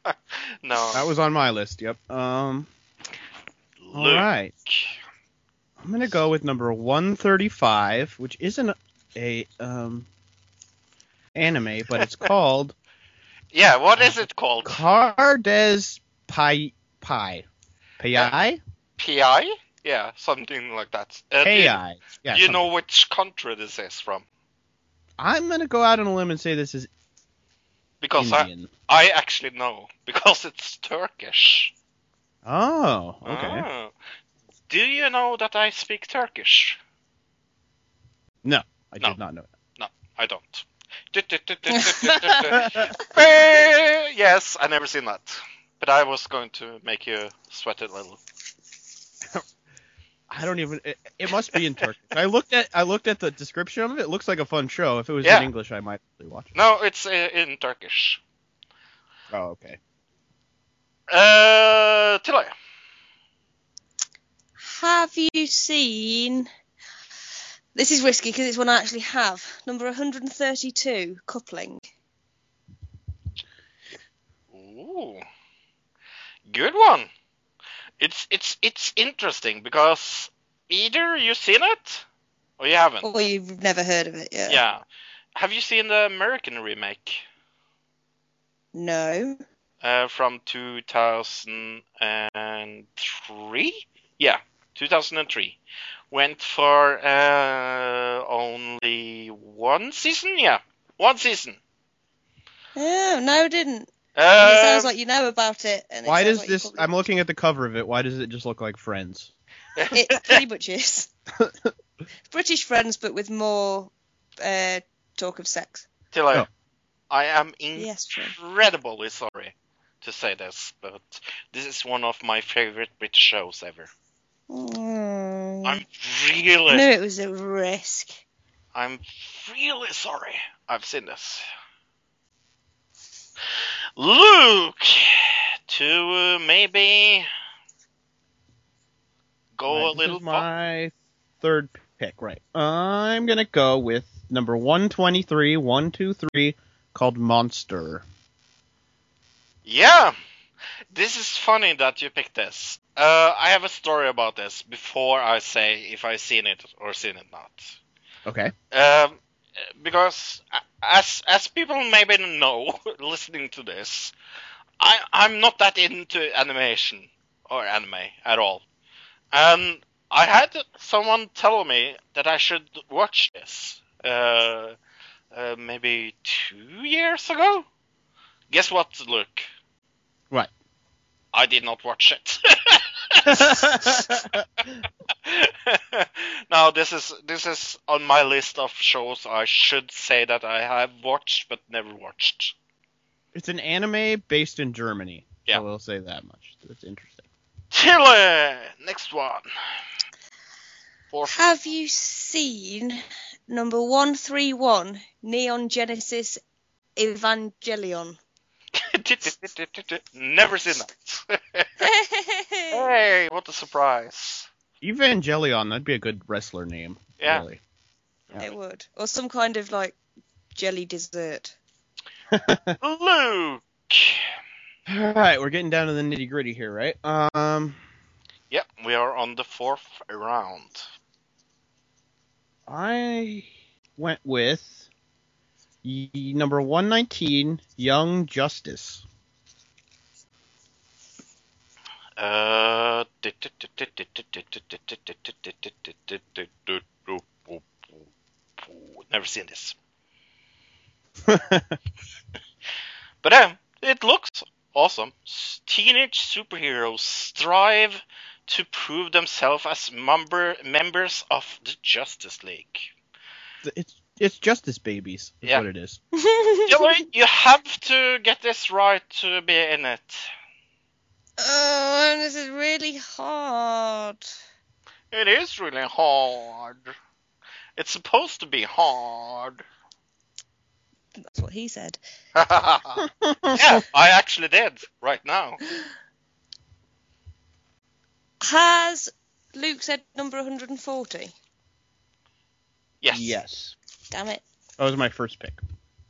[SPEAKER 1] no.
[SPEAKER 3] That was on my list. Yep. Um. All
[SPEAKER 1] Luke.
[SPEAKER 3] right. I'm gonna go with number 135, which isn't a um anime, but it's called
[SPEAKER 1] Yeah, what is it called?
[SPEAKER 3] Cardes Pai Pai Pi
[SPEAKER 1] PI? Yeah, something like that. Uh, you-
[SPEAKER 3] Yeah.
[SPEAKER 1] you
[SPEAKER 3] something.
[SPEAKER 1] know which country this is from?
[SPEAKER 3] I'm gonna go out on a limb and say this is
[SPEAKER 1] Because I,
[SPEAKER 3] Indian.
[SPEAKER 1] I actually know. Because it's Turkish.
[SPEAKER 3] Oh, okay.
[SPEAKER 1] Ah. Do you know that I speak Turkish?
[SPEAKER 3] No, I
[SPEAKER 1] No.
[SPEAKER 3] did not know. That.
[SPEAKER 1] No, I don't. Yes, I never seen that. But I was going to make you sweat a little.
[SPEAKER 3] I don't even. It, it must be in Turkish. I looked at I looked at the description of it. It looks like a fun show. If it was
[SPEAKER 1] Yeah.
[SPEAKER 3] in English, I might actually watch it.
[SPEAKER 1] No, it's uh, in Turkish.
[SPEAKER 3] Oh, okay.
[SPEAKER 1] Uh, Tilly.
[SPEAKER 2] Have you seen. This is risky because it's one I actually have. Number 132, Coupling.
[SPEAKER 1] Ooh, good one. It's it's it's interesting because either you've seen it or you haven't.
[SPEAKER 2] Or you've never heard of it yet?
[SPEAKER 1] Yeah. Have you seen the American remake
[SPEAKER 2] No.
[SPEAKER 1] uh, from 2003? Yeah, 2003. Went for uh, only one season. Yeah, one season.
[SPEAKER 2] Oh, no, I didn't.
[SPEAKER 1] Uh,
[SPEAKER 2] it sounds like you know about it. And
[SPEAKER 3] Why
[SPEAKER 2] sounds
[SPEAKER 3] does
[SPEAKER 2] like
[SPEAKER 3] this?
[SPEAKER 2] probably-
[SPEAKER 3] I'm looking at the cover of it. Why does it just look like Friends?
[SPEAKER 2] It pretty much is. British friends, but with more uh, talk of sex.
[SPEAKER 1] Tilly,
[SPEAKER 3] Oh.
[SPEAKER 1] I am
[SPEAKER 2] Yes,
[SPEAKER 1] incredibly sorry to say this, but this is one of my favorite British shows ever.
[SPEAKER 2] Mm.
[SPEAKER 1] I'm really,
[SPEAKER 2] knew it was a risk.
[SPEAKER 1] I'm really sorry. I've seen this. Luke, to uh, maybe go
[SPEAKER 3] Right,
[SPEAKER 1] a
[SPEAKER 3] this
[SPEAKER 1] little.
[SPEAKER 3] is my third pick. Right. I'm gonna go with number 123, 123, called Monster.
[SPEAKER 1] Yeah, this is funny that you picked this. Uh, I have a story about this before I say if I've seen it or seen it not.
[SPEAKER 3] Okay.
[SPEAKER 1] Um, because as as people maybe know, listening to this, I I'm not that into animation or anime at all, and I had someone tell me that I should watch this. Uh, uh, maybe two years ago. Guess what, Luke?
[SPEAKER 3] What?
[SPEAKER 1] I did not watch it. now this is this is on my list of shows I should say that I have watched but never watched.
[SPEAKER 3] It's an anime based in Germany.
[SPEAKER 1] Yeah.
[SPEAKER 3] So we'll say that much. That's interesting.
[SPEAKER 1] Chile, next one. Four.
[SPEAKER 2] Have you seen number 131 Neon Genesis Evangelion?
[SPEAKER 1] Never seen that. hey, what a surprise!
[SPEAKER 3] Evangelion, that'd be a good wrestler name.
[SPEAKER 1] Yeah.
[SPEAKER 3] Really.
[SPEAKER 2] It would. Or some kind of like jelly dessert.
[SPEAKER 1] Luke.
[SPEAKER 3] All right, we're getting down to the nitty gritty here, right? Um,
[SPEAKER 1] Yep, we are on the fourth round.
[SPEAKER 3] I went with y- number 119, Young Justice.
[SPEAKER 1] Uh, never seen this. But uh, it looks awesome. Teenage superheroes strive to prove themselves as member members of the Justice League.
[SPEAKER 3] it's it's Justice Babies, is
[SPEAKER 1] Yeah.
[SPEAKER 3] what it is.
[SPEAKER 1] Hillary, you have to get this right to be in it.
[SPEAKER 2] Oh, this is really hard.
[SPEAKER 1] It is really hard. It's supposed to be hard.
[SPEAKER 2] That's what he said.
[SPEAKER 1] yeah, I actually did right now.
[SPEAKER 2] Has Luke said number 140?
[SPEAKER 1] Yes.
[SPEAKER 3] Yes.
[SPEAKER 2] Damn it.
[SPEAKER 3] That was my first pick.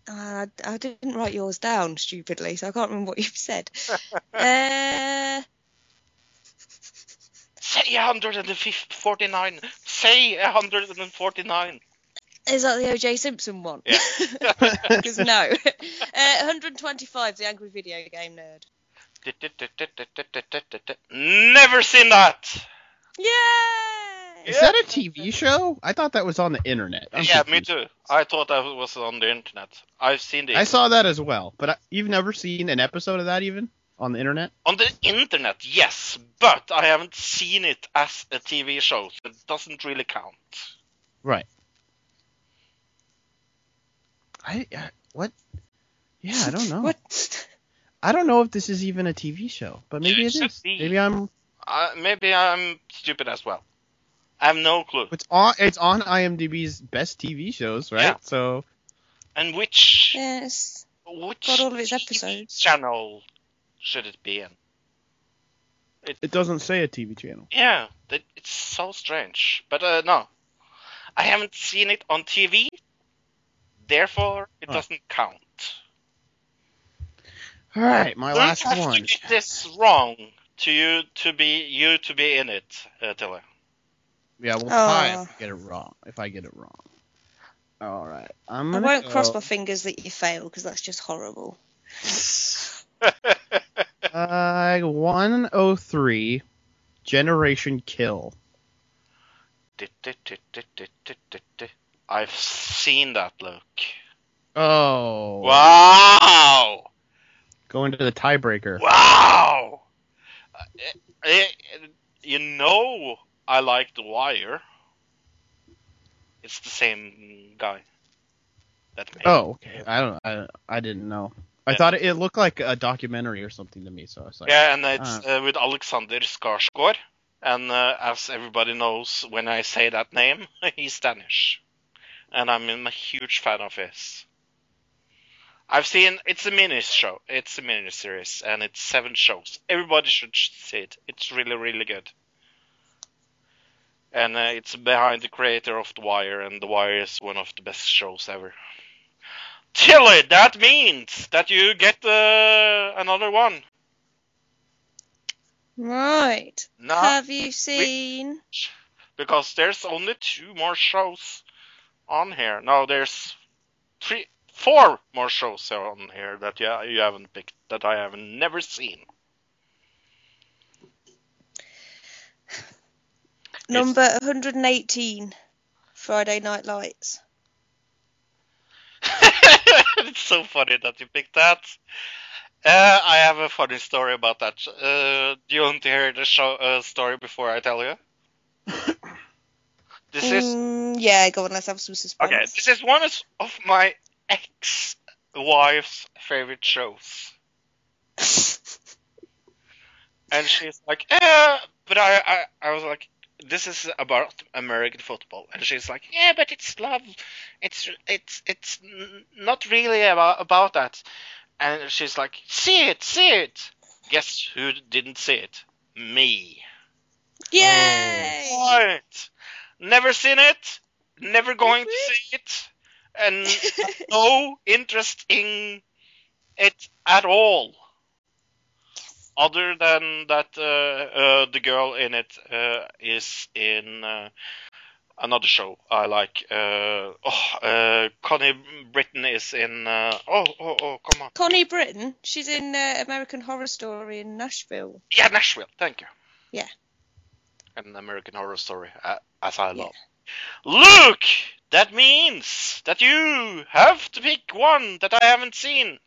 [SPEAKER 2] Uh, I didn't write yours down stupidly, so I can't remember what you've said. uh,
[SPEAKER 1] Say 149. Say 149.
[SPEAKER 2] is that the OJ Simpson one?
[SPEAKER 1] Yeah.
[SPEAKER 2] Because no. Uh, 125, the Angry Video Game Nerd.
[SPEAKER 1] Never seen that.
[SPEAKER 2] Yay!
[SPEAKER 3] Is that a TV show? I thought that was on the internet. I'm
[SPEAKER 1] yeah, me too. I thought that was on the internet. I've seen the
[SPEAKER 3] I saw that as well, but I, you've never seen an episode of that even on the internet?
[SPEAKER 1] on the internet, yes, but I haven't seen it as a TV show, so it doesn't really count.
[SPEAKER 3] Right. I, I what? Yeah, I don't know.
[SPEAKER 2] What?
[SPEAKER 3] I don't know if this is even a TV show, but maybe
[SPEAKER 1] It
[SPEAKER 3] it
[SPEAKER 1] should
[SPEAKER 3] is.
[SPEAKER 1] be.
[SPEAKER 3] Maybe I'm.
[SPEAKER 1] Uh, maybe I'm stupid as well. I have no clue.
[SPEAKER 3] It's on. It's on IMDb's best TV shows, right?
[SPEAKER 1] Yeah.
[SPEAKER 3] So
[SPEAKER 1] And which
[SPEAKER 2] Yes.
[SPEAKER 1] which
[SPEAKER 2] Got all of its episodes.
[SPEAKER 1] channel should it be in?
[SPEAKER 3] it doesn't say a TV channel.
[SPEAKER 1] Yeah, that, it's so strange. But uh, no, I haven't seen it on TV. Therefore, it
[SPEAKER 3] Oh.
[SPEAKER 1] doesn't count.
[SPEAKER 3] All right, my
[SPEAKER 1] Don't
[SPEAKER 3] last
[SPEAKER 1] have to
[SPEAKER 3] one.
[SPEAKER 1] get this wrong to you to be you to be in it, uh, Tilly.
[SPEAKER 3] Yeah, we'll tie
[SPEAKER 2] Oh.
[SPEAKER 3] if I get it wrong. If I get it wrong. All right, I'm
[SPEAKER 2] I
[SPEAKER 3] gonna
[SPEAKER 2] won't cross my fingers that you fail because that's just horrible.
[SPEAKER 3] Uh, 103, Generation Kill.
[SPEAKER 1] I've seen that look.
[SPEAKER 3] Oh.
[SPEAKER 1] Wow!
[SPEAKER 3] Going to the tiebreaker.
[SPEAKER 1] Wow! Uh, eh, eh, you know I like The Wire. It's the same guy. That made.
[SPEAKER 3] Oh, okay. I don't. I, I didn't know. I
[SPEAKER 1] Yeah.
[SPEAKER 3] thought it, it looked like a documentary or something to me, so I was like,
[SPEAKER 1] Yeah, and it's uh, with Alexander Skarsgård. And uh, as everybody knows, when I say that name, he's Danish. And I'm a huge fan of his. I've seen it's a mini show. It's a mini series, and it's seven shows. Everybody should see it. It's really, really good. And uh, it's behind the creator of The Wire, and The Wire is one of the best shows ever. Tilly, that means that you get uh, another one.
[SPEAKER 2] Right.
[SPEAKER 1] No,
[SPEAKER 2] Have you seen?
[SPEAKER 1] because there's only two more shows on here. No, there's three, four more shows on here that yeah you haven't picked that I have never seen.
[SPEAKER 2] Number 118, Friday Night Lights.
[SPEAKER 1] it's so funny that you picked that. Uh, I have a funny story about that. Uh, do you want to hear the show uh, story before I tell you? this is
[SPEAKER 2] Mm, yeah, go on, let's have some suspense.
[SPEAKER 1] Okay, this is one of- my ex-wife's favorite shows. And she's like, eh, but I, I, I was like, this is about American football, and she's like, yeah, but it's love. It's it's it's not really about about that. And she's like, see it, see it. Guess who didn't see it? Me.
[SPEAKER 2] Yay! Oh.
[SPEAKER 1] What? Never seen it. Never going to see it, and no interest in it at all. Other than that, uh, uh, the girl in it uh, is in uh, another show I like. Uh, oh, uh, Connie Britton is in. Uh, oh, oh, oh, come on.
[SPEAKER 2] Connie Britton, she's in uh, American Horror Story in Nashville.
[SPEAKER 1] Yeah, Nashville. Thank you.
[SPEAKER 2] Yeah.
[SPEAKER 1] An American Horror Story, as I love. Luke, that means that you have to pick one that I haven't seen.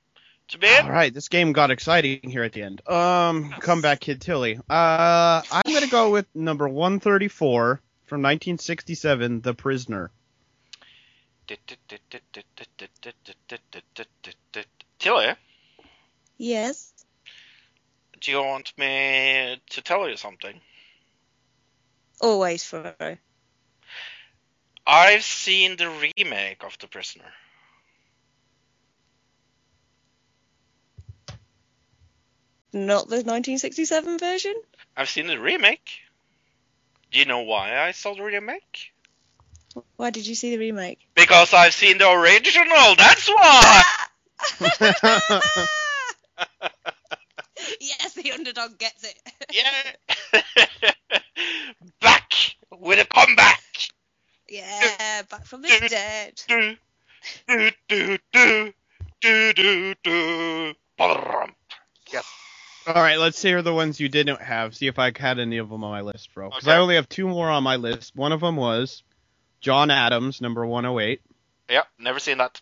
[SPEAKER 1] To be
[SPEAKER 3] All right, this game got exciting here at the end. Um, comeback kid Tilly. Uh, I'm gonna go with number 134 from 1967, The Prisoner.
[SPEAKER 1] Tilly,
[SPEAKER 2] Yes.
[SPEAKER 1] do you want me to tell you something?
[SPEAKER 2] Always Fro.
[SPEAKER 1] I've seen the remake of The Prisoner.
[SPEAKER 2] Not the 1967 version?
[SPEAKER 1] I've seen the remake. Do you know why I saw the remake?
[SPEAKER 2] Why did you see the remake?
[SPEAKER 1] Because I've seen the original. That's why.
[SPEAKER 2] yes, the underdog gets it.
[SPEAKER 1] yeah. Back with a comeback.
[SPEAKER 2] yeah, back from the dead.
[SPEAKER 1] Do do do do do do do. Yes.
[SPEAKER 3] All right, let's hear the ones you didn't have. See if I had any of them on my list, bro. Because
[SPEAKER 1] Okay.
[SPEAKER 3] I only have two more on my list. One of them was John Adams, number 108,
[SPEAKER 1] Yeah. Never seen that.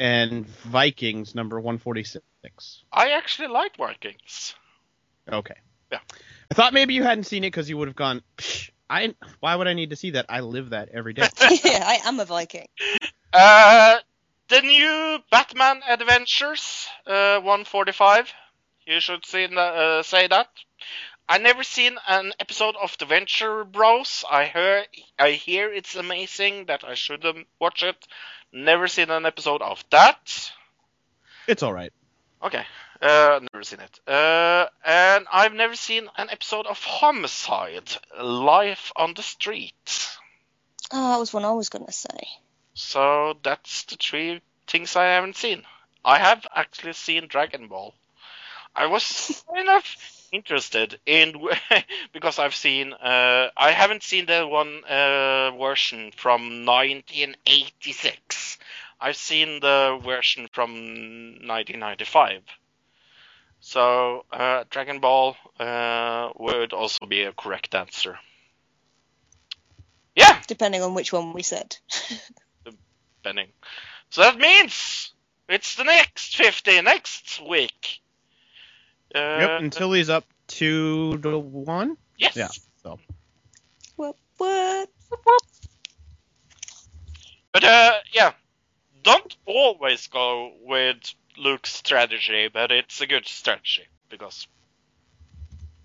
[SPEAKER 3] and Vikings, number 146.
[SPEAKER 1] I actually like Vikings.
[SPEAKER 3] Okay.
[SPEAKER 1] Yeah.
[SPEAKER 3] I thought maybe you hadn't seen it because you would have gone. Psh, I why would I need to see that? I live that every day.
[SPEAKER 2] yeah, I am a Viking.
[SPEAKER 1] Uh, the new Batman Adventures, uh, 145. You should see, uh, say that. I never seen an episode of The Venture Bros. I hear, I hear it's amazing that I should um, watch it. Never seen an episode of that.
[SPEAKER 3] it's all right.
[SPEAKER 1] Okay, uh, never seen it. Uh, and I've never seen an episode of Homicide, Life on the Street.
[SPEAKER 2] Oh, that was one I was going to say.
[SPEAKER 1] So that's the three things I haven't seen. I have actually seen Dragon Ball. I was kind of interested in because I've seen uh, I haven't seen the one uh, version from 1986. I've seen the version from 1995. So uh, Dragon Ball uh, would also be a correct answer. Yeah,
[SPEAKER 2] Depending on which one we said.
[SPEAKER 1] Benning. So that means it's the next 50 next week. Uh,
[SPEAKER 3] Yep. Until he's up two to one.
[SPEAKER 1] yes.
[SPEAKER 3] Yeah. So
[SPEAKER 2] what? What?
[SPEAKER 1] But uh, yeah, don't always go with Luke's strategy, but it's a good strategy because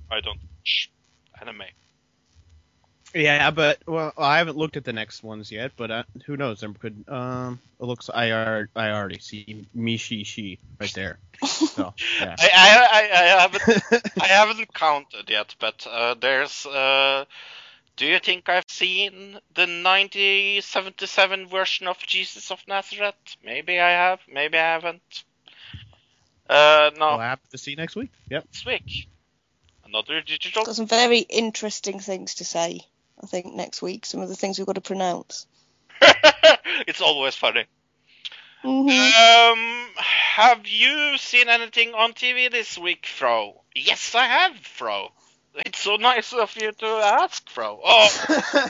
[SPEAKER 1] I don't watch anime.
[SPEAKER 3] Yeah, but well, I haven't looked at the next ones yet. But uh, who knows? There could um. It looks I are I already see Mishi Shi right there. So yeah.
[SPEAKER 1] I, I, I, I haven't I haven't counted yet, but uh, there's. Uh, do you think I've seen the 1977 version of Jesus of Nazareth? Maybe I have. Maybe I haven't. Uh, no,
[SPEAKER 3] We'll have to see next week. Yep.
[SPEAKER 1] next week. Another digital.
[SPEAKER 2] Got some very interesting things to say. I think next week, some of the things we've got to pronounce.
[SPEAKER 1] it's always funny.
[SPEAKER 2] hmm
[SPEAKER 1] Um, have you seen anything on TV this week, Fro? Yes, I have, Fro. It's so nice of you to ask, Fro. Oh,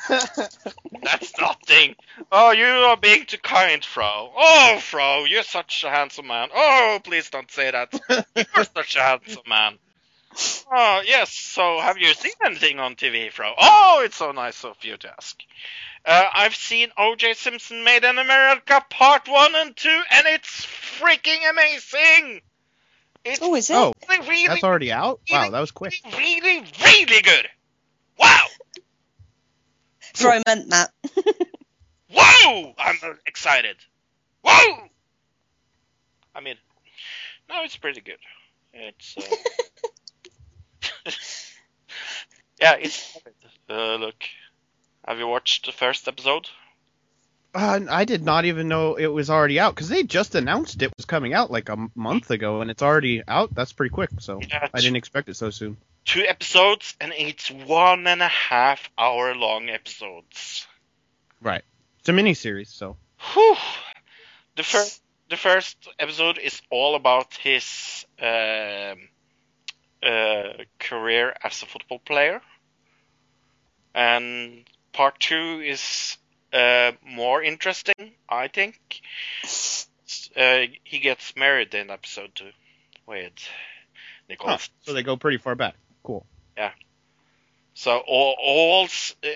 [SPEAKER 1] that's nothing. Oh, you are being too kind, Fro. Oh, Fro, you're such a handsome man. Oh, please don't say that. You're such a handsome man. Oh, yes. So, have you seen anything on TV, Fro? Oh, it's so nice of you to ask. Uh, I've seen O.J. Simpson Made in America Part 1 and 2, and it's freaking amazing! It's
[SPEAKER 2] Oh, is it?
[SPEAKER 3] Oh,
[SPEAKER 1] really, really,
[SPEAKER 3] that's already out. Wow, that was quick.
[SPEAKER 1] really, really good! Wow!
[SPEAKER 2] Sure I meant that.
[SPEAKER 1] Whoa! I'm uh, excited. Whoa! I mean, no, it's pretty good. It's. Uh... yeah, it's. Uh, look, have you watched the first episode?
[SPEAKER 3] Uh, I did not even know it was already out because they just announced it was coming out like a month ago, and it's already out. That's pretty quick. So
[SPEAKER 1] Yeah,
[SPEAKER 3] I didn't expect it so soon.
[SPEAKER 1] Two episodes, and it's one and a half hour long episodes.
[SPEAKER 3] Right. It's a mini series, so
[SPEAKER 1] Whew. The first the first episode is all about his um, uh, career as a football player, and part two is uh, more interesting, I think. Uh, he gets married in episode two with Nicole.
[SPEAKER 3] Huh, so they go pretty far back. Cool. Yeah.
[SPEAKER 1] So all, all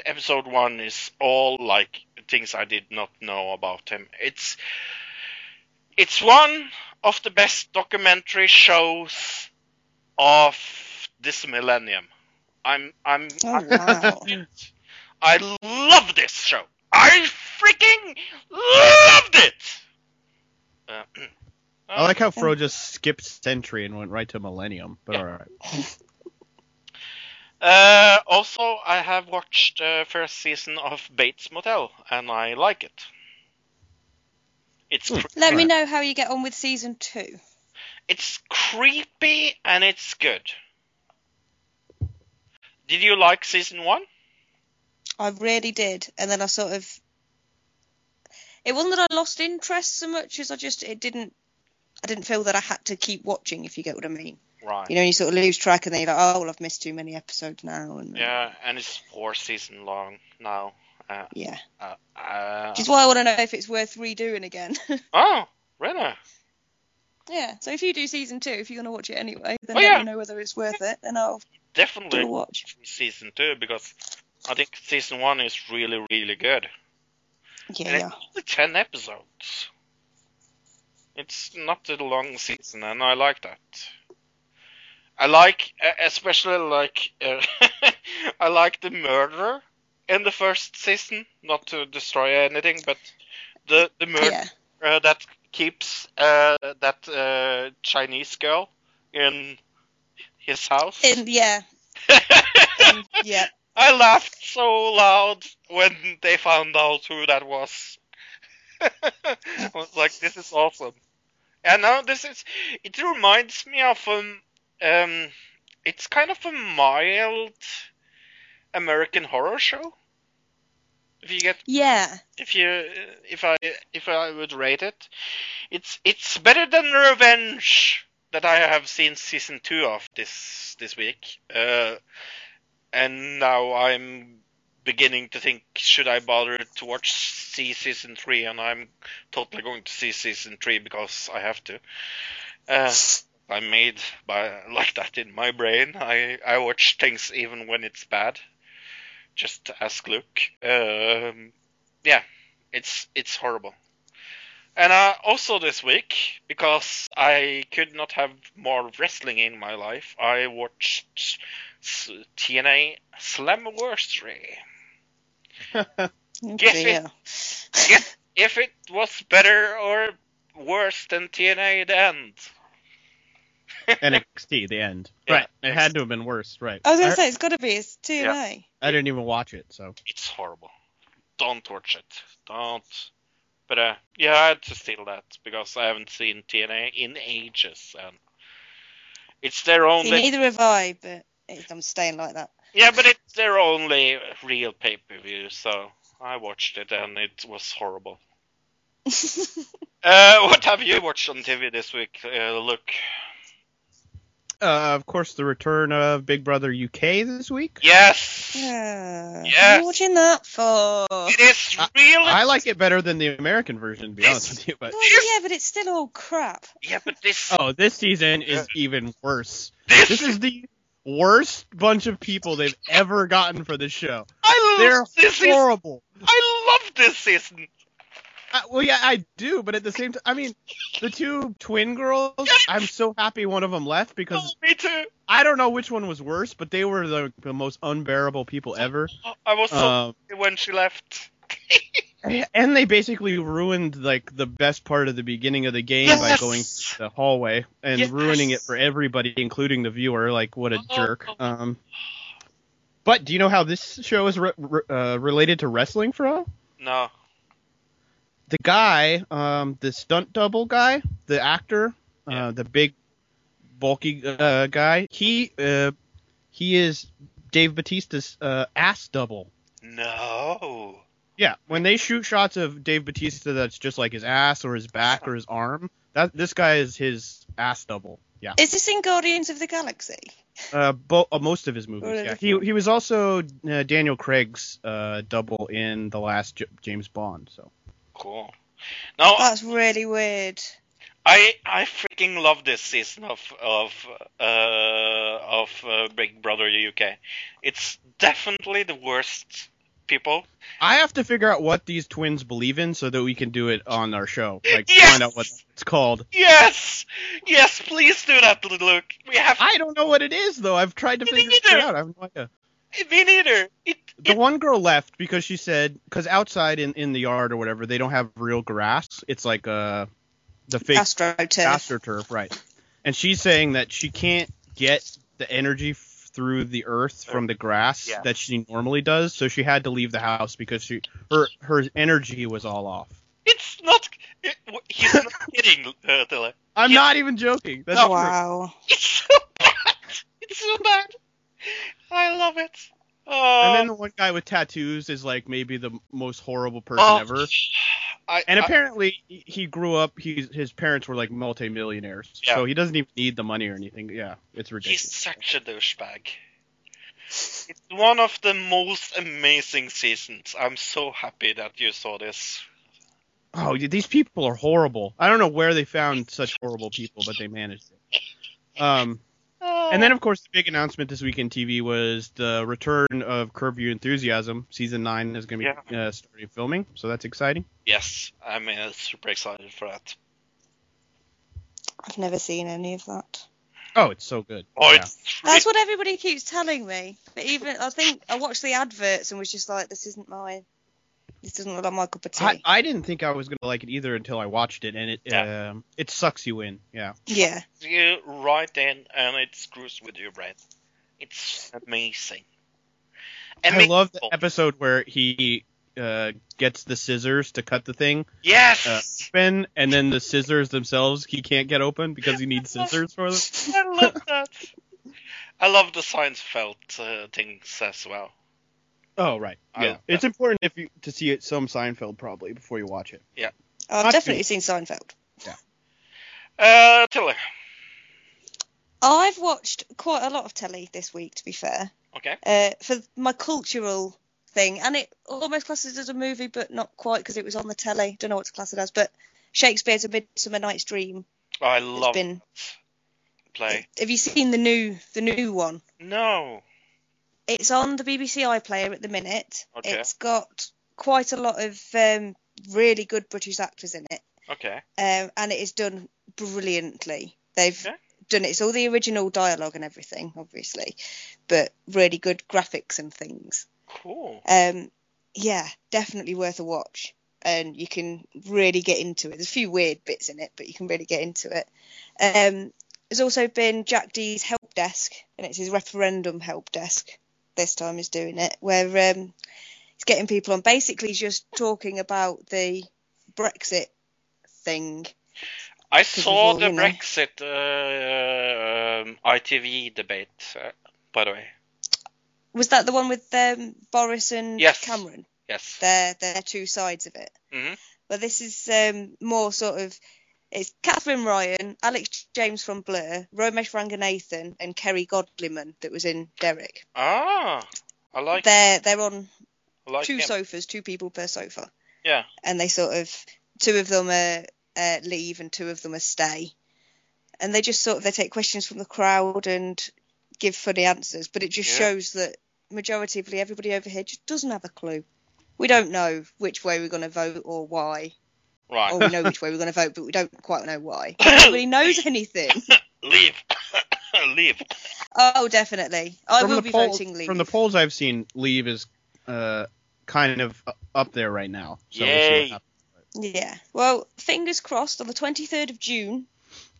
[SPEAKER 1] episode one is all like things I did not know about him. It's it's one of the best documentary shows of this millennium. I'm I'm
[SPEAKER 2] Oh wow.
[SPEAKER 1] I love this show. I freaking loved it. Uh,
[SPEAKER 3] I like how Fro just skipped century and went right to millennium. But
[SPEAKER 1] Yeah.
[SPEAKER 3] all right.
[SPEAKER 1] Uh, also, I have watched the first season of Bates Motel, and I like it. It's
[SPEAKER 3] Hmm.
[SPEAKER 2] Let me know how you get on with season two.
[SPEAKER 1] It's creepy and it's good. Did you like season one?
[SPEAKER 2] I really did, and then I sort of. It wasn't that I lost interest so much as I just it didn't. I didn't feel that I had to keep watching, if you get what I mean.
[SPEAKER 1] Right.
[SPEAKER 2] You know, you sort of lose track, and then you're like, oh, well, I've missed too many episodes now, and
[SPEAKER 1] Yeah, and it's four season long now. Uh,
[SPEAKER 2] yeah.
[SPEAKER 1] uh, uh,
[SPEAKER 2] Which is why I want to know if it's worth redoing again.
[SPEAKER 1] oh, really?
[SPEAKER 2] Yeah. So if you do season two, if you're gonna watch it anyway, then
[SPEAKER 1] Oh,
[SPEAKER 2] let me know whether it's worth it, and I'll
[SPEAKER 1] Definitely
[SPEAKER 2] watch.
[SPEAKER 1] season two because I think season one is really, really good.
[SPEAKER 2] Yeah,
[SPEAKER 1] And it's only 10 episodes. It's not a long season, and I like that. I like, especially like, uh, I like the murderer in the first season. Not to destroy anything, but the the murderer
[SPEAKER 2] Yeah.
[SPEAKER 1] uh, that keeps uh, that uh, Chinese girl in his house.
[SPEAKER 2] And yeah, and, yeah.
[SPEAKER 1] I laughed so loud when they found out who that was. I was like, this is awesome. And now this is, it reminds me of um, um, it's kind of a mild American horror show. If you get,
[SPEAKER 2] Yeah.
[SPEAKER 1] if you, if I, if I would rate it, it's it's better than Revenge that I have seen season two of this this week. Uh, and now I'm beginning to think should I bother to watch see season three and I'm totally going to see season three because I have to. Uh, I'm made by like that in my brain. I I watch things even when it's bad. Just ask Luke. Um, yeah, it's it's horrible. And uh, also this week, because I could not have more wrestling in my life, I watched TNA Slammiversary. Guess
[SPEAKER 2] dear.
[SPEAKER 1] Guess if it was better or worse than TNA the end.
[SPEAKER 3] NXT, the end.
[SPEAKER 1] Yeah.
[SPEAKER 3] Right. It had to have been worse. Right.
[SPEAKER 2] I was gonna
[SPEAKER 3] I,
[SPEAKER 2] say it's got to be it's TNA. Yeah.
[SPEAKER 3] I didn't even watch it, so.
[SPEAKER 1] It's horrible. Don't watch it. Don't. But uh, yeah, I had to steal that because I haven't seen TNA in ages, and it's their
[SPEAKER 2] See,
[SPEAKER 1] only.
[SPEAKER 2] neither have I, but I'm staying like that.
[SPEAKER 1] Yeah, but it's their only real pay per view, so I watched it and it was horrible. Uh, what have you watched on TV this week? Uh, Luke.
[SPEAKER 3] Uh, of course, the return of Big Brother UK this week.
[SPEAKER 1] Yes,
[SPEAKER 2] Yeah.
[SPEAKER 1] Yes.
[SPEAKER 2] What are you watching that for?
[SPEAKER 1] it is really.
[SPEAKER 3] I like it better than the American version, to be honest with you. But
[SPEAKER 2] Well, yeah, but it's still all crap.
[SPEAKER 1] Yeah, but this.
[SPEAKER 3] oh, this season is even worse.
[SPEAKER 1] this,
[SPEAKER 3] This is the worst bunch of people they've ever gotten for this show.
[SPEAKER 1] I
[SPEAKER 3] They're
[SPEAKER 1] love this season.
[SPEAKER 3] horrible.
[SPEAKER 1] I love this season.
[SPEAKER 3] I, well, yeah, I do, but at the same time, I mean, the two twin girls. I'm so happy one of them left
[SPEAKER 1] Oh,
[SPEAKER 3] because
[SPEAKER 1] me too.
[SPEAKER 3] I don't know which one was worse, but they were the, the most unbearable people ever.
[SPEAKER 1] I was so
[SPEAKER 3] Um,
[SPEAKER 1] when she left.
[SPEAKER 3] and they basically ruined like the best part of the beginning of the game by going to the hallway and
[SPEAKER 1] Yes!
[SPEAKER 3] ruining it for everybody, including the viewer. Like, what a
[SPEAKER 1] Oh.
[SPEAKER 3] jerk. Um, but do you know how this show is re- re- uh, related to wrestling, Fro?
[SPEAKER 1] No.
[SPEAKER 3] The guy, um, the stunt double guy, the actor,
[SPEAKER 1] Yeah.
[SPEAKER 3] uh, the big, bulky uh, guy, he uh, he is Dave Batista's uh, ass double.
[SPEAKER 1] No.
[SPEAKER 3] Yeah, when they shoot shots of Dave Batista, that's just like his ass or his back or his arm. That this guy is his ass double. Yeah,
[SPEAKER 2] Is this in Guardians of the Galaxy?
[SPEAKER 3] uh, bo- uh, most of his movies. Yeah, he he was also uh, Daniel Craig's uh, double in the last J- James Bond. So
[SPEAKER 1] Cool. No,
[SPEAKER 2] That's really weird.
[SPEAKER 1] I I freaking love this season of of uh, of uh, Big Brother UK. It's definitely the worst people.
[SPEAKER 3] I have to figure out what these twins believe in so that we can do it on our show. Like
[SPEAKER 1] Yes!
[SPEAKER 3] find out what it's called.
[SPEAKER 1] Yes, yes, please do that, Luke. We have
[SPEAKER 3] I don't know what it is though. I've tried to
[SPEAKER 1] Me
[SPEAKER 3] figure it out. I have no idea.
[SPEAKER 1] me neither. It,
[SPEAKER 3] The one girl left because she said because outside in, in the yard or whatever they don't have real grass. It's like uh the fake
[SPEAKER 2] AstroTurf.
[SPEAKER 3] astroturf, right? And she's saying that she can't get the energy f- through the earth from the grass
[SPEAKER 1] Yeah.
[SPEAKER 3] that she normally does, so she had to leave the house because she her her energy was all off.
[SPEAKER 1] it's not. It, he's not kidding, uh, Tilly.
[SPEAKER 3] I'm
[SPEAKER 1] Yeah.
[SPEAKER 3] not even joking. That's
[SPEAKER 1] No.
[SPEAKER 3] true.
[SPEAKER 2] Wow.
[SPEAKER 1] It's so bad. It's so bad. I love it. Oh,
[SPEAKER 3] And then the one guy with tattoos is like maybe the most horrible person
[SPEAKER 1] oh,
[SPEAKER 3] ever.
[SPEAKER 1] I,
[SPEAKER 3] And apparently he he grew up. He's his parents were like multimillionaires,
[SPEAKER 1] Yeah.
[SPEAKER 3] so he doesn't even need the money or anything. Yeah, it's ridiculous.
[SPEAKER 1] He's such a douchebag. It's one of the most amazing seasons. I'm so happy that you saw this.
[SPEAKER 3] Oh, these people are horrible. I don't know where they found such horrible people, but they managed it. Um, and then of course the big announcement this week in TV was the return of Curb Your Enthusiasm. Season nine is going to be uh, starting filming, so that's exciting.
[SPEAKER 1] yes, I'm uh, super excited for that.
[SPEAKER 2] I've never seen any of that.
[SPEAKER 3] Oh, it's so good.
[SPEAKER 1] Oh,
[SPEAKER 3] Yeah.
[SPEAKER 1] it's
[SPEAKER 2] That's what everybody keeps telling me. But even I think I watched the adverts and was just like, this isn't my, this doesn't look like my cup of tea.
[SPEAKER 3] I, I didn't think I was going to like it either until I watched it, and it
[SPEAKER 1] Yeah.
[SPEAKER 3] um, it sucks you in. Yeah.
[SPEAKER 2] yeah.
[SPEAKER 1] you right in and it screws with your brain. It's amazing. And
[SPEAKER 3] I love the episode where he uh, gets the scissors to cut the thing
[SPEAKER 1] Yes,
[SPEAKER 3] uh, open, and then the scissors themselves he can't get open because he needs scissors for them.
[SPEAKER 1] I love that. I love the Seinfeld uh, things as well.
[SPEAKER 3] Oh right, yeah.
[SPEAKER 1] love
[SPEAKER 3] It's important if you to see it some Seinfeld probably before you watch it. Yeah.
[SPEAKER 2] I've
[SPEAKER 3] Not
[SPEAKER 2] definitely seen Seinfeld. Yeah.
[SPEAKER 1] Uh, Tilly.
[SPEAKER 2] I've watched quite a lot of telly this week, to be fair,
[SPEAKER 1] Okay.
[SPEAKER 2] uh, for my cultural thing, and it almost classes as a movie, but not quite because it was on the telly. Don't know what to class it as, but Shakespeare's A Midsummer Night's Dream.
[SPEAKER 1] Oh, I
[SPEAKER 2] It's
[SPEAKER 1] love
[SPEAKER 2] been.
[SPEAKER 1] play.
[SPEAKER 2] Have you seen the new the new one?
[SPEAKER 1] No.
[SPEAKER 2] It's on the BBC iPlayer at the minute.
[SPEAKER 1] Okay.
[SPEAKER 2] It's got quite a lot of um, really good British actors in it,
[SPEAKER 1] Okay.
[SPEAKER 2] um, and it is done brilliantly. They've
[SPEAKER 1] Okay.
[SPEAKER 2] done it. It's all the original dialogue and everything, obviously, but really good graphics and things.
[SPEAKER 1] Cool.
[SPEAKER 2] Um, yeah, definitely worth a watch, and you can really get into it. There's a few weird bits in it, but you can really get into it. Um, there's also been Jack Dee's help desk, and it's his referendum help desk. This time is doing it, where um, he's getting people on, basically just talking about the Brexit thing.
[SPEAKER 1] I saw the. Brexit uh, um, ITV debate, uh, by the way.
[SPEAKER 2] Was that the one with um, Boris and
[SPEAKER 1] Yes.
[SPEAKER 2] Cameron?
[SPEAKER 1] Yes.
[SPEAKER 2] They're they're two sides of it.
[SPEAKER 1] Mhm.
[SPEAKER 2] But this is um, more sort of it's Katherine Ryan, Alex James from Blur, Romesh Ranganathan, and Kerry Godliman that was in Derek.
[SPEAKER 1] Ah, I like.
[SPEAKER 2] They're they're on
[SPEAKER 1] like
[SPEAKER 2] two
[SPEAKER 1] him.
[SPEAKER 2] sofas, two people per sofa,
[SPEAKER 1] Yeah.
[SPEAKER 2] and they sort of two of them are uh, leave and two of them are stay, and they just sort of they take questions from the crowd and give funny answers, but it just
[SPEAKER 1] Yeah.
[SPEAKER 2] shows that majoritively everybody over here just doesn't have a clue. We don't know which way we're going to vote or why.
[SPEAKER 1] Right.
[SPEAKER 2] or we know which way we're going to vote, but we don't quite know why. Nobody knows anything.
[SPEAKER 1] Leave. Leave.
[SPEAKER 2] Oh, definitely. I will be
[SPEAKER 3] polls,
[SPEAKER 2] voting leave.
[SPEAKER 3] from the polls I've seen, leave is uh, kind of up there right now. So we'll see
[SPEAKER 1] Yay.
[SPEAKER 3] what happens.
[SPEAKER 2] Yeah. Well, fingers crossed on the 23rd of June,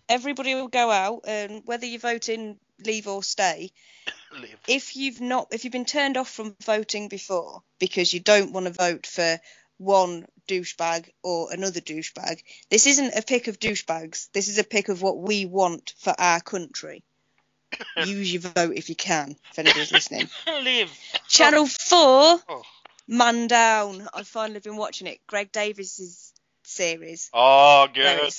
[SPEAKER 2] everybody will go out and whether you're voting leave or stay,
[SPEAKER 1] Leave.
[SPEAKER 2] if you've not if you've been turned off from voting before because you don't want to vote for one douchebag or another douchebag, this isn't a pick of douchebags. This is a pick of what we want for our country. Use your vote if you can, if anybody's listening.
[SPEAKER 1] Leave.
[SPEAKER 2] Channel 4,
[SPEAKER 1] Oh.
[SPEAKER 2] Man Down. I've finally been watching it. Greg Davies's series.
[SPEAKER 1] Oh, good.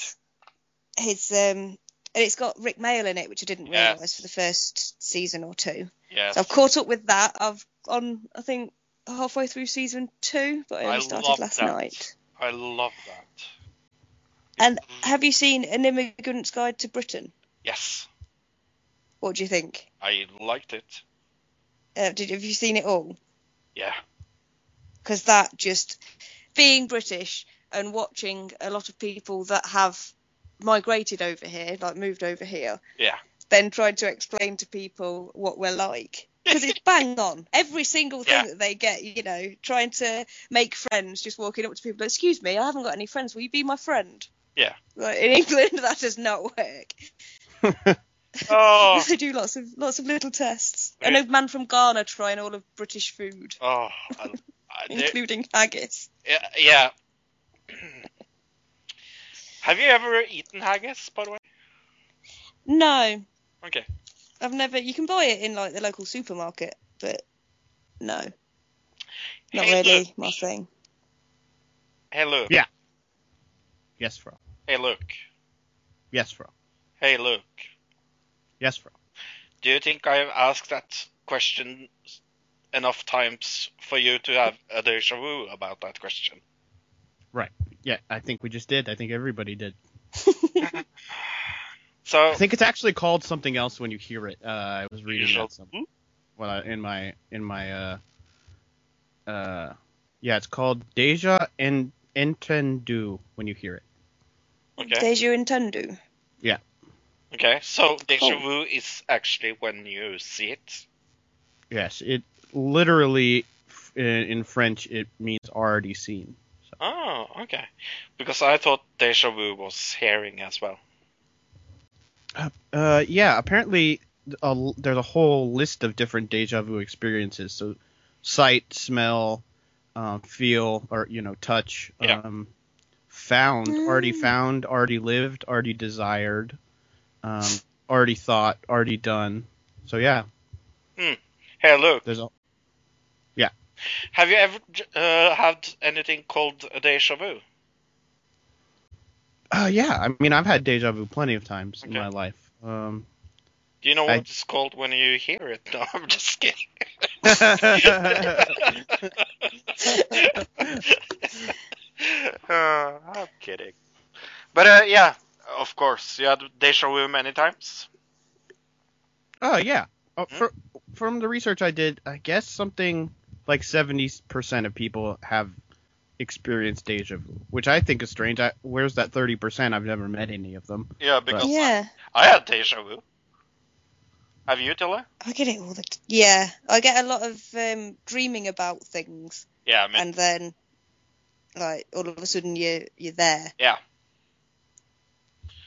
[SPEAKER 2] his um and it's got Rik Mayall in it, which I didn't
[SPEAKER 1] Yes.
[SPEAKER 2] realise for the first season or two.
[SPEAKER 1] Yes.
[SPEAKER 2] So I've caught up with that. I've on I think halfway through season two, but I only
[SPEAKER 1] I
[SPEAKER 2] started last
[SPEAKER 1] that.
[SPEAKER 2] night.
[SPEAKER 1] I love that.
[SPEAKER 2] And have you seen An Immigrant's Guide to Britain?
[SPEAKER 1] Yes.
[SPEAKER 2] What do you think?
[SPEAKER 1] I liked it.
[SPEAKER 2] Uh, did have you seen it all?
[SPEAKER 1] Yeah.
[SPEAKER 2] Because that just being British and watching a lot of people that have migrated over here, like moved over here,
[SPEAKER 1] Yeah.
[SPEAKER 2] then trying to explain to people what we're like. Because it's bang on. Every single thing
[SPEAKER 1] Yeah.
[SPEAKER 2] that they get, you know, trying to make friends, just walking up to people, excuse me, I haven't got any friends. Will you be my friend?
[SPEAKER 1] Yeah.
[SPEAKER 2] Like, in England, that does not work.
[SPEAKER 1] Oh.
[SPEAKER 2] they do lots of lots of little tests. I know a man from Ghana trying all of British food,
[SPEAKER 1] Oh. I, I,
[SPEAKER 2] including haggis.
[SPEAKER 1] yeah. yeah. Have you ever eaten haggis, by the way?
[SPEAKER 2] No,
[SPEAKER 1] Okay.
[SPEAKER 2] I've never. You can buy it in like the local supermarket, but no, not
[SPEAKER 1] Hey,
[SPEAKER 2] really
[SPEAKER 1] look.
[SPEAKER 2] my thing.
[SPEAKER 1] Hey, look.
[SPEAKER 3] Yeah. Yes, Fro.
[SPEAKER 1] Hey, look.
[SPEAKER 3] Yes, Fro.
[SPEAKER 1] Hey, look.
[SPEAKER 3] Yes, Fro.
[SPEAKER 1] Do you think I've asked that question enough times for you to have a deja vu about that question? Right.
[SPEAKER 3] Yeah, I think we just did. I think everybody did.
[SPEAKER 1] So,
[SPEAKER 3] I think it's actually called something else when you hear it. Uh, I was reading
[SPEAKER 1] Usual-
[SPEAKER 3] that some, well, uh, in my in my uh uh yeah, it's called Deja en, Entendu when you hear it.
[SPEAKER 1] okay.
[SPEAKER 2] Deja Intendu.
[SPEAKER 1] Okay, so deja
[SPEAKER 2] Cool.
[SPEAKER 1] vu is actually when you see it.
[SPEAKER 3] Yes, it literally in, in French it means already seen.
[SPEAKER 1] Oh, okay. Because I thought deja vu was hearing as well.
[SPEAKER 3] Uh, yeah, apparently a l there's a whole list of different deja vu experiences. So, sight, smell, um, feel, or you know, touch.
[SPEAKER 1] Yeah.
[SPEAKER 3] Um, found, already
[SPEAKER 2] Mm.
[SPEAKER 3] found, already lived, already desired, um, already thought, already done. So yeah,
[SPEAKER 1] Hey, look.
[SPEAKER 3] there's a Yeah.
[SPEAKER 1] Have you ever uh, had anything called a deja vu?
[SPEAKER 3] Uh, yeah. I mean, I've had deja vu plenty of times in my life. Um,
[SPEAKER 1] Do you know
[SPEAKER 3] I-
[SPEAKER 1] what it's called when you hear it? No, I'm just kidding. uh, I'm kidding. But uh, yeah, of course, you had deja vu many times.
[SPEAKER 3] Oh yeah. Oh,
[SPEAKER 1] Hmm?
[SPEAKER 3] for, from the research I did, I guess something like seventy percent of people have experienced deja vu, which I think is strange. I, where's that thirty percent? I've never met any of them.
[SPEAKER 1] Yeah, because
[SPEAKER 2] Yeah,
[SPEAKER 1] I had deja vu. Have you, Tilly?
[SPEAKER 2] I get it all the. T- yeah, I get a lot of um, dreaming about things,
[SPEAKER 1] Yeah, I mean,
[SPEAKER 2] and then like all of a sudden you you're there.
[SPEAKER 1] Yeah.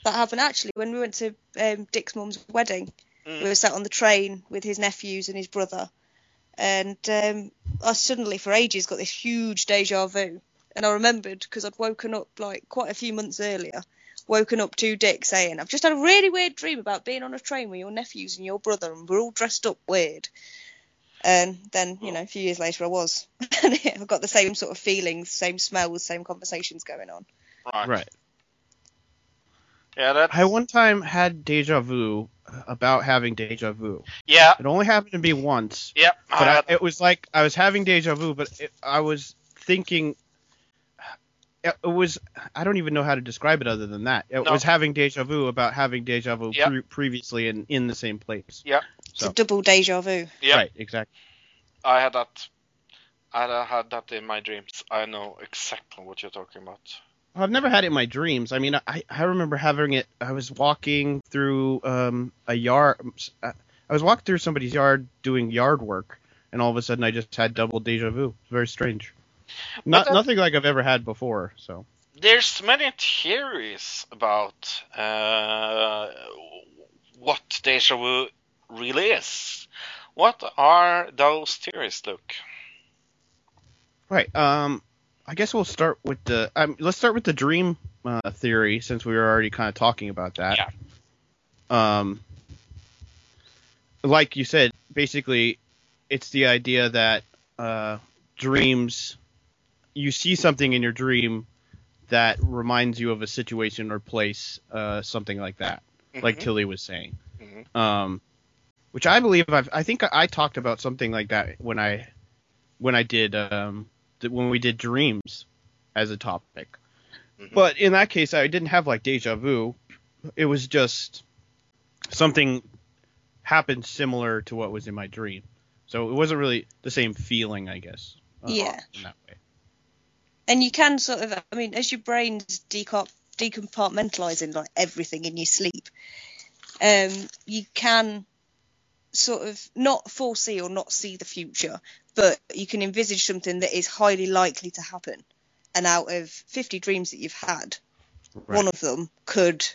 [SPEAKER 2] That happened actually when we went to um, Dick's mum's wedding.
[SPEAKER 1] Mm.
[SPEAKER 2] We were sat on the train with his nephews and his brother, and um, I suddenly, for ages, got this huge deja vu. And I remembered because I'd woken up like quite a few months earlier, woken up to Dick saying, "I've just had a really weird dream about being on a train with your nephews and your brother, and we're all dressed up weird." And then, you know, a few years later, I was, and I got the same sort of feelings, same smells, same conversations going on.
[SPEAKER 1] right.
[SPEAKER 3] Right.
[SPEAKER 1] Yeah, that.
[SPEAKER 3] I one time had deja vu about having deja vu.
[SPEAKER 1] Yeah,
[SPEAKER 3] It only happened to me once,
[SPEAKER 1] yeah.
[SPEAKER 3] but
[SPEAKER 1] I
[SPEAKER 3] I, it was like I was having deja vu, but it, I was thinking. It it was I don't even know how to describe it other than that. It
[SPEAKER 1] No.
[SPEAKER 3] was having deja vu about having deja vu
[SPEAKER 1] Yeah.
[SPEAKER 3] pre- previously in, in the same place.
[SPEAKER 1] Yeah.
[SPEAKER 2] It's
[SPEAKER 3] So-
[SPEAKER 2] a double deja vu.
[SPEAKER 1] yeah,
[SPEAKER 3] Right, exactly.
[SPEAKER 1] I had that. I had had that in my dreams. I know exactly what you're talking about.
[SPEAKER 3] I've never had it in my dreams. I mean, I, I remember having it. I was walking through um, a yard. I was walking through somebody's yard doing yard work, and all of a sudden I just had double deja vu. It's very strange. Not nothing like I've ever had before. So
[SPEAKER 1] There's many theories about uh, what deja vu really is. What are those theories, Luke?
[SPEAKER 3] right. Um, I guess we'll start with the. Um, let's start with the dream uh, theory since we were already kind of talking about that.
[SPEAKER 1] Yeah.
[SPEAKER 3] um, like you said, basically, it's the idea that uh, dreams, you see something in your dream that reminds you of a situation or place, uh, something like that, like
[SPEAKER 1] Mhm.
[SPEAKER 3] Tilly was saying.
[SPEAKER 1] Mm-hmm.
[SPEAKER 3] Um, which I believe I've, I think I talked about something like that when I, when I did, um, when we did dreams as a topic.
[SPEAKER 1] Mhm.
[SPEAKER 3] But in that case, I didn't have like deja vu. It was just something happened similar to what was in my dream. So it wasn't really the same feeling, I guess. uh,
[SPEAKER 2] Yeah.
[SPEAKER 3] In that way.
[SPEAKER 2] and you can sort of i mean as your brain's decomp- decompartmentalizing like everything in your sleep um you can sort of not foresee or not see the future but you can envisage something that is highly likely to happen and out of 50 dreams that you've had
[SPEAKER 3] Right.
[SPEAKER 2] one of them could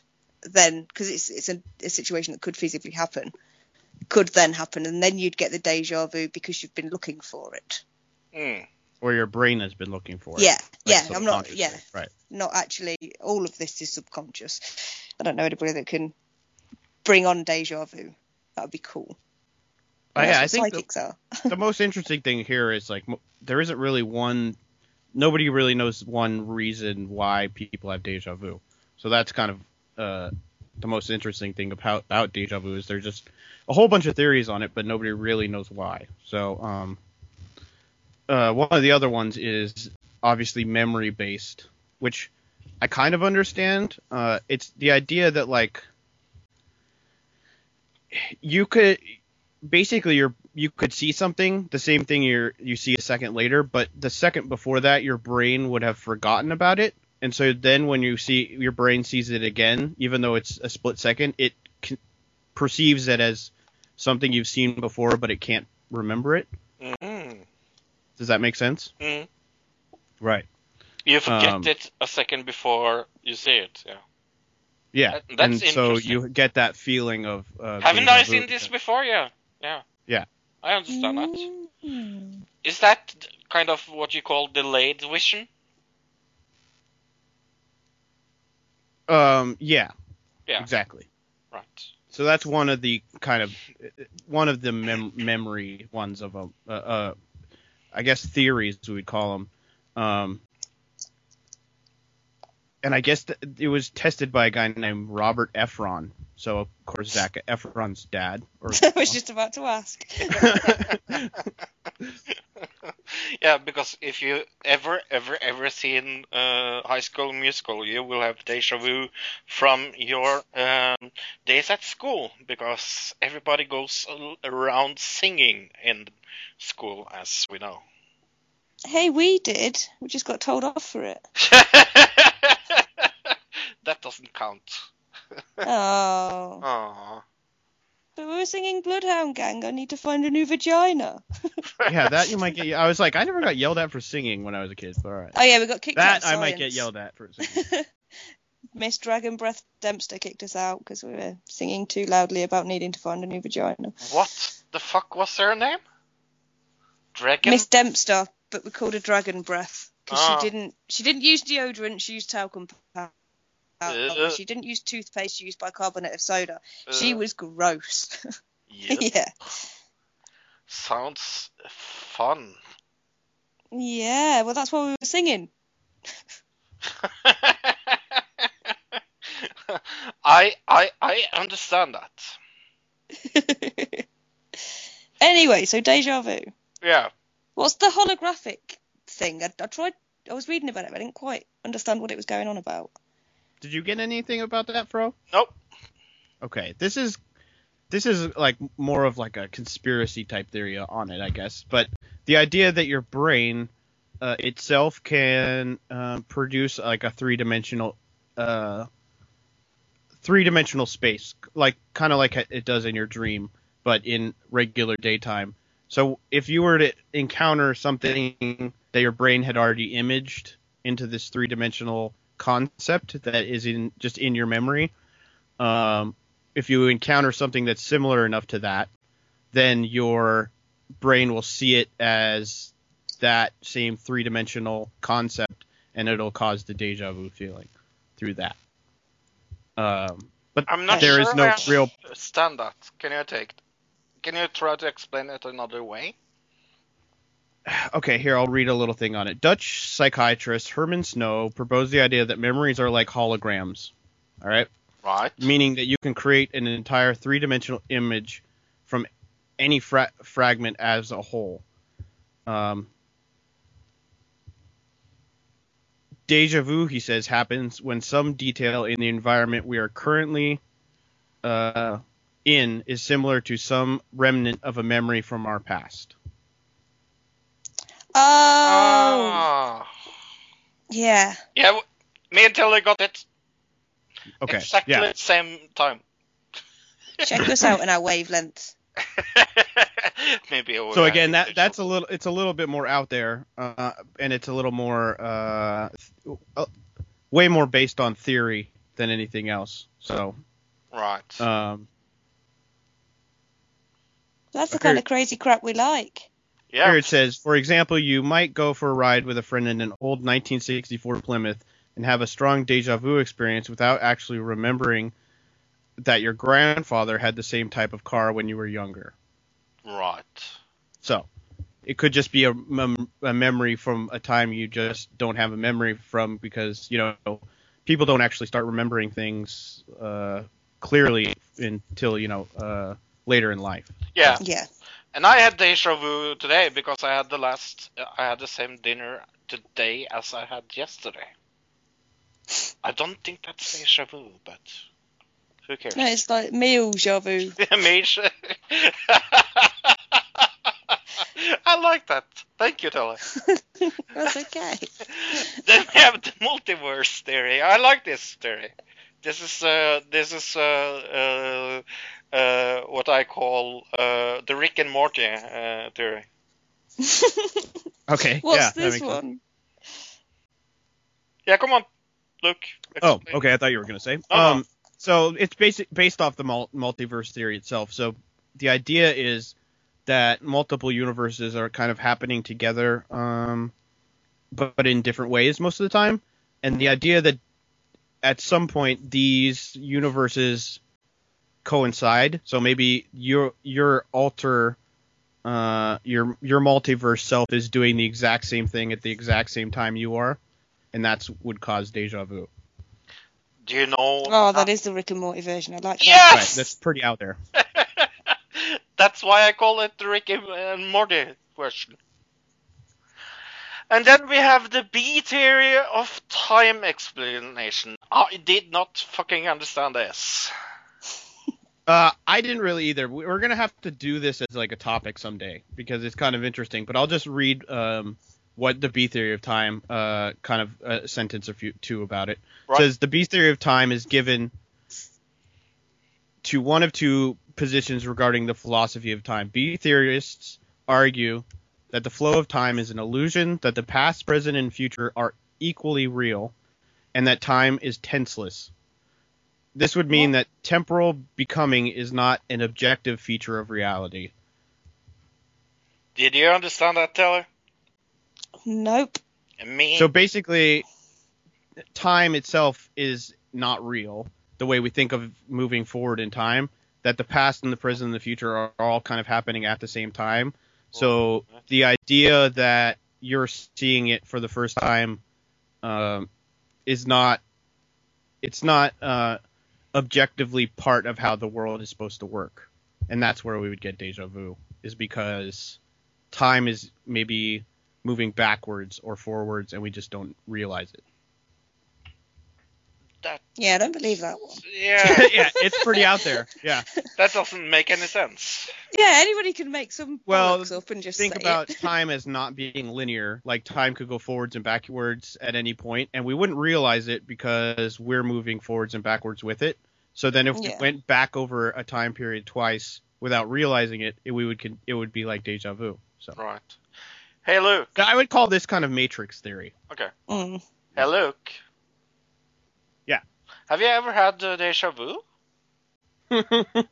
[SPEAKER 2] then because it's it's a, a situation that could feasibly happen could then happen and then you'd get the deja vu because you've been looking for it
[SPEAKER 1] Mm.
[SPEAKER 3] Or your brain has been looking for it.
[SPEAKER 2] yeah
[SPEAKER 3] like
[SPEAKER 2] yeah i'm not yeah
[SPEAKER 3] Right.
[SPEAKER 2] not actually all of this is subconscious. I don't know anybody that can bring on deja vu. That would be cool.
[SPEAKER 3] Yeah, I think the,
[SPEAKER 2] are.
[SPEAKER 3] the most interesting thing here is like there isn't really one. Nobody really knows one reason why people have deja vu. So that's kind of uh, the most interesting thing about about deja vu is there's just a whole bunch of theories on it, but nobody really knows why. So um, uh, one of the other ones is obviously memory based, which I kind of understand. Uh, it's the idea that like you could basically you're you could see something, the same thing you you see a second later, but the second before that, your brain would have forgotten about it, and so then when you see your brain sees it again, even though it's a split second, it can, perceives it as something you've seen before, but it can't remember it.
[SPEAKER 1] Mhm.
[SPEAKER 3] Does that make sense?
[SPEAKER 1] Mm.
[SPEAKER 3] Right.
[SPEAKER 1] You forget
[SPEAKER 3] Um,
[SPEAKER 1] it a second before you see it. Yeah.
[SPEAKER 3] Yeah.
[SPEAKER 1] That- that's
[SPEAKER 3] and so you get that feeling of. Uh,
[SPEAKER 1] Haven't I seen this before? Yeah. Yeah.
[SPEAKER 3] Yeah.
[SPEAKER 1] I understand that.
[SPEAKER 2] Mm.
[SPEAKER 1] That kind of what you call delayed vision?
[SPEAKER 3] Um. Yeah.
[SPEAKER 1] Yeah.
[SPEAKER 3] Exactly.
[SPEAKER 1] Right.
[SPEAKER 3] So that's one of the kind of one of the mem- memory ones of a, uh, uh, I guess theories we would call them. Um, and I guess th- it was tested by a guy named Robert Efron. So of course Zac Efron's dad. Or
[SPEAKER 2] I was just about to ask.
[SPEAKER 1] yeah, because if you ever, ever, ever seen uh, High School Musical, you will have deja vu from your um, days at school because everybody goes around singing in school, as we know.
[SPEAKER 2] hey, we did. We just got told off for it.
[SPEAKER 1] that doesn't count.
[SPEAKER 2] Oh.
[SPEAKER 1] Aww.
[SPEAKER 2] But we were singing Bloodhound Gang. I need to find a new vagina.
[SPEAKER 3] yeah, that you might get. I was like, I never got yelled at for singing when I was a kid. But all right.
[SPEAKER 2] Oh yeah, we got kicked out.
[SPEAKER 3] That I might get yelled at for singing.
[SPEAKER 2] Miss Dragon Breath Dempster kicked us out because we were singing too loudly about needing to find a new vagina.
[SPEAKER 1] What the fuck was her name? Dragon?
[SPEAKER 2] Miss Dempster, but we called her Dragon Breath because
[SPEAKER 1] Ah.
[SPEAKER 2] she didn't she didn't use deodorant. She used talcum powder.
[SPEAKER 1] Uh.
[SPEAKER 2] she didn't use toothpaste. She used bicarbonate of soda. she
[SPEAKER 1] Uh,
[SPEAKER 2] was gross.
[SPEAKER 1] yep.
[SPEAKER 2] yeah,
[SPEAKER 1] Sounds fun.
[SPEAKER 2] yeah. Well, that's why we were singing.
[SPEAKER 1] I I I understand that.
[SPEAKER 2] anyway, so deja vu.
[SPEAKER 1] Yeah.
[SPEAKER 2] What's the holographic thing? I, I tried. I was reading about it, but I didn't quite understand what it was going on about.
[SPEAKER 3] Did you get anything about that, Fro?
[SPEAKER 1] Nope.
[SPEAKER 3] Okay, this is this is like more of like a conspiracy type theory on it, I guess. But the idea that your brain uh, itself can uh, produce like a three dimensional uh, three dimensional space, like kind of like it does in your dream, but in regular daytime. So if you were to encounter something that your brain had already imaged into this three dimensional concept that is in just in your memory, um, if you encounter something that's similar enough to that, then your brain will see it as that same three dimensional concept, and it'll cause the deja vu feeling through that. Um, but
[SPEAKER 1] I'm not
[SPEAKER 3] there
[SPEAKER 1] sure
[SPEAKER 3] is no
[SPEAKER 1] I
[SPEAKER 3] real.
[SPEAKER 1] that. Can you take? Can you try to explain it another way?
[SPEAKER 3] Okay, here I'll read a little thing on it. Dutch psychiatrist Herman Sno proposed the idea that memories are like holograms. All right,
[SPEAKER 1] Right.
[SPEAKER 3] meaning that you can create an entire three-dimensional image from any fra- fragment as a whole. Um, deja vu, he says, happens when some detail in the environment we are currently uh, in is similar to some remnant of a memory from our past.
[SPEAKER 2] Oh,
[SPEAKER 1] Ah.
[SPEAKER 2] yeah.
[SPEAKER 1] Yeah, me and Tilly got it
[SPEAKER 3] Okay,
[SPEAKER 1] exactly
[SPEAKER 3] yeah.
[SPEAKER 1] at the same time.
[SPEAKER 2] Check us out in our wavelength.
[SPEAKER 1] Maybe. a
[SPEAKER 3] So again, that that's a little it's a little bit more out there, uh, and it's a little more uh, uh, way more based on theory than anything else. So
[SPEAKER 1] right.
[SPEAKER 3] um,
[SPEAKER 2] That's the kind of crazy crap we like.
[SPEAKER 1] Yeah.
[SPEAKER 3] here it says, for example, you might go for a ride with a friend in an old 1964 Plymouth and have a strong deja vu experience without actually remembering that your grandfather had the same type of car when you were younger.
[SPEAKER 1] Right.
[SPEAKER 3] So it could just be a, mem- a memory from a time you just don't have a memory from because you know people don't actually start remembering things uh, clearly until you know uh, later in life.
[SPEAKER 1] Yeah.
[SPEAKER 2] Yeah.
[SPEAKER 1] And I had deja vu today because I had the last, I had the same dinner today as I had yesterday. I don't think that's deja vu, but who cares?
[SPEAKER 2] No, it's like meal javu.
[SPEAKER 1] Mage. I like that. Thank you, Tella.
[SPEAKER 2] That's okay.
[SPEAKER 1] then we have the multiverse theory. I like this theory. This is uh, this is uh, uh, uh, what I call uh, the Rick and Morty uh, theory.
[SPEAKER 3] Okay.
[SPEAKER 2] What's
[SPEAKER 3] yeah,
[SPEAKER 2] this
[SPEAKER 3] makes sense.
[SPEAKER 2] one?
[SPEAKER 1] Yeah, come on, look.
[SPEAKER 3] Oh,
[SPEAKER 1] explain.
[SPEAKER 3] okay. I thought you were going to say.
[SPEAKER 1] No, no.
[SPEAKER 3] Um, so it's basic based off the multiverse theory itself. So the idea is that multiple universes are kind of happening together, um, but, but in different ways most of the time. And the idea that at some point these universes coincide. So maybe your your alter uh, your your multiverse self is doing the exact same thing at the exact same time you are, and that's would cause deja vu.
[SPEAKER 1] Do you know?
[SPEAKER 2] Oh, that is the Rick and Morty version. I like that.
[SPEAKER 1] Yes!
[SPEAKER 3] Right, that's pretty out there.
[SPEAKER 1] That's why I call it the Rick and Morty version. And then we have the B theory of time explanation. I did not fucking understand this.
[SPEAKER 3] Uh, I didn't really either. We- We're gonna have to do this as like a topic someday because it's kind of interesting. But I'll just read um, what the B theory of time, uh, kind of a sentence or few, two about it.
[SPEAKER 1] Right.
[SPEAKER 3] Says the B theory of time is given to one of two positions regarding the philosophy of time. B theorists argue that the flow of time is an illusion, that the past, present, and future are equally real, and that time is tenseless. This would mean that temporal becoming is not an objective feature of reality.
[SPEAKER 1] Did you understand that, Taylor?
[SPEAKER 2] Nope.
[SPEAKER 1] Me?
[SPEAKER 3] So basically, time itself is not real the way we think of moving forward in time. That the past and the present and the future are all kind of happening at the same time. So the idea that you're seeing it for the first time um, is not it's not uh, objectively part of how the world is supposed to work, and that's where we would get deja vu is because time is maybe moving backwards or forwards, and we just don't realize it.
[SPEAKER 1] That
[SPEAKER 2] Yeah, I don't believe that one.
[SPEAKER 1] yeah,
[SPEAKER 3] yeah, it's pretty out there. Yeah.
[SPEAKER 1] that doesn't make any sense.
[SPEAKER 2] Yeah, anybody can make some
[SPEAKER 3] Well,
[SPEAKER 2] bollocks up and just
[SPEAKER 3] Think
[SPEAKER 2] say
[SPEAKER 3] about
[SPEAKER 2] it.
[SPEAKER 3] time as not being linear. Like time could go forwards and backwards at any point, and we wouldn't realize it because we're moving forwards and backwards with it. So then, if we went back over a time period twice without realizing it, it we would con- it would be like deja vu. So
[SPEAKER 1] Right. Hey Luke.
[SPEAKER 3] I would call this kind of matrix theory.
[SPEAKER 2] Mm.
[SPEAKER 1] Hey Luke. Have you ever had uh, deja vu? but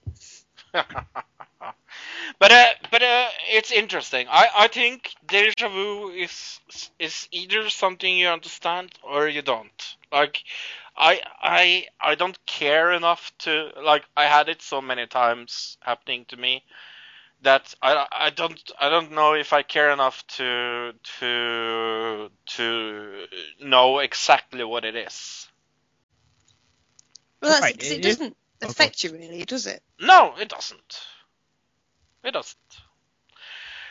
[SPEAKER 1] uh, but uh, it's interesting. I, I think deja vu is is either something you understand or you don't. Like I I I don't care enough to like I had it so many times happening to me that I I don't I don't know if I care enough to to to know exactly what it is.
[SPEAKER 2] Well, that's
[SPEAKER 3] Right,
[SPEAKER 2] because
[SPEAKER 3] it
[SPEAKER 2] it,
[SPEAKER 3] is-
[SPEAKER 2] doesn't affect you really, does it?
[SPEAKER 1] No, it doesn't. It doesn't.